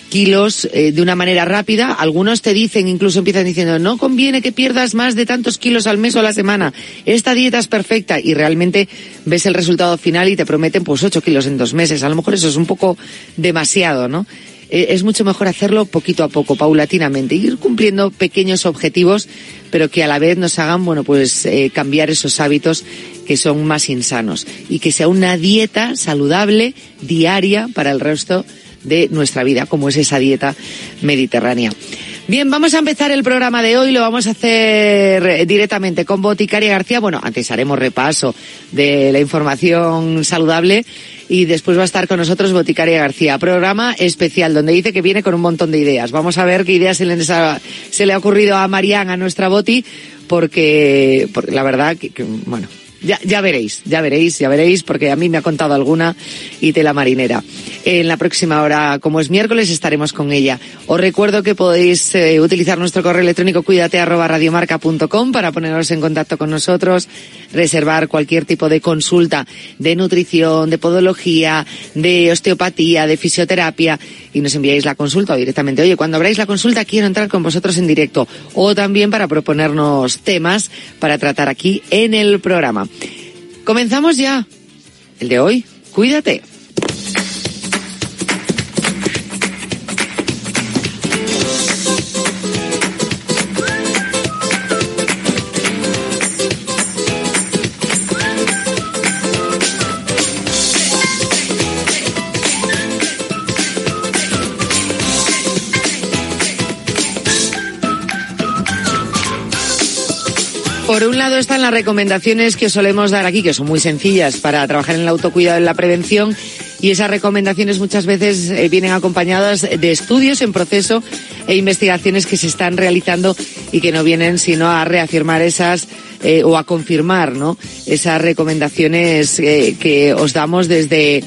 kilos eh, de una manera rápida. Algunos te dicen, incluso empiezan diciendo, no conviene que pierdas más de tantos kilos al mes o a la semana. Esta dieta es perfecta y realmente ves el resultado final y te prometen pues 8 kilos en dos meses. A lo mejor eso es un poco demasiado, ¿no? Eh, es mucho mejor hacerlo poquito a poco, paulatinamente, ir cumpliendo pequeños objetivos, pero que a la vez nos hagan, bueno, pues eh, cambiar esos hábitos que son más insanos y que sea una dieta saludable diaria para el resto de nuestra vida, como es esa dieta mediterránea. Bien, vamos a empezar el programa de hoy. Lo vamos a hacer directamente con Boticaria García. Bueno, antes haremos repaso de la información saludable y después va a estar con nosotros Boticaria García. Programa especial donde dice que viene con un montón de ideas. Vamos a ver qué ideas se le, se le ha ocurrido a Marian, a nuestra Boti, porque, porque la verdad que, bueno, ya, veréis, ya veréis, ya veréis, porque a mí me ha contado alguna y tela marinera. En la próxima hora, como es miércoles, estaremos con ella. Os recuerdo que podéis eh, utilizar nuestro correo electrónico cuídate para poneros en contacto con nosotros, reservar cualquier tipo de consulta de nutrición, de podología, de osteopatía, de fisioterapia y nos enviáis la consulta directamente, oye, cuando abráis la consulta quiero entrar con vosotros en directo o también para proponernos temas para tratar aquí en el programa. Comenzamos ya. El de hoy, cuídate. Por un lado están las recomendaciones que os solemos dar aquí, que son muy sencillas para trabajar en el autocuidado en la prevención, y esas recomendaciones muchas veces eh, vienen acompañadas de estudios en proceso e investigaciones que se están realizando y que no vienen sino a reafirmar esas eh, o a confirmar, ¿no? Esas recomendaciones eh, que os damos desde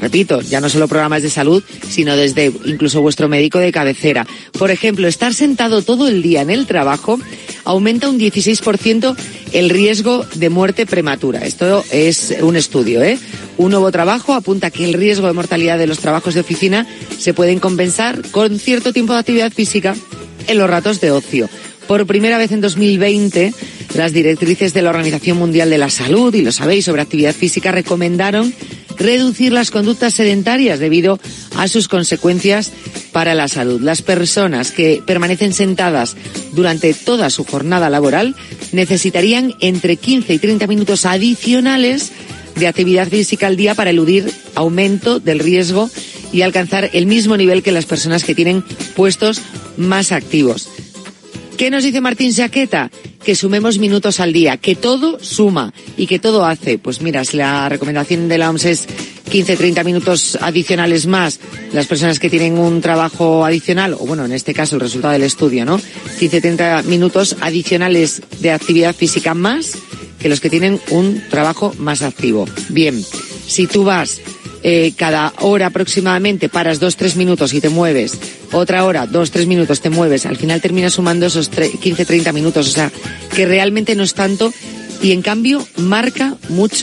repito, ya no solo programas de salud, sino desde incluso vuestro médico de cabecera. Por ejemplo, estar sentado todo el día en el trabajo aumenta un 16% el riesgo de muerte prematura. Esto es un estudio, ¿eh? Un nuevo trabajo apunta que el riesgo de mortalidad de los trabajos de oficina se pueden compensar con cierto tiempo de actividad física en los ratos de ocio. Por primera vez en 2020, las directrices de la Organización Mundial de la Salud, y lo sabéis, sobre actividad física, recomendaron reducir las conductas sedentarias debido a sus consecuencias para la salud. Las personas que permanecen sentadas durante toda su jornada laboral necesitarían entre 15 y 30 minutos adicionales de actividad física al día para eludir aumento del riesgo y alcanzar el mismo nivel que las personas que tienen puestos más activos. ¿Qué nos dice Martín Saqueta? Que sumemos minutos al día, que todo suma y que todo hace. Pues mira, si la recomendación de la OMS es 15-30 minutos adicionales más, las personas que tienen un trabajo adicional, o bueno, en este caso el resultado del estudio, ¿no? 15-30 minutos adicionales de actividad física más que los que tienen un trabajo más activo. Bien, si tú vas eh, cada hora aproximadamente paras dos, tres minutos y te mueves, otra hora, dos, tres minutos te mueves, al final terminas sumando esos 15, 30 minutos, o sea, que realmente no es tanto y en cambio marca mucho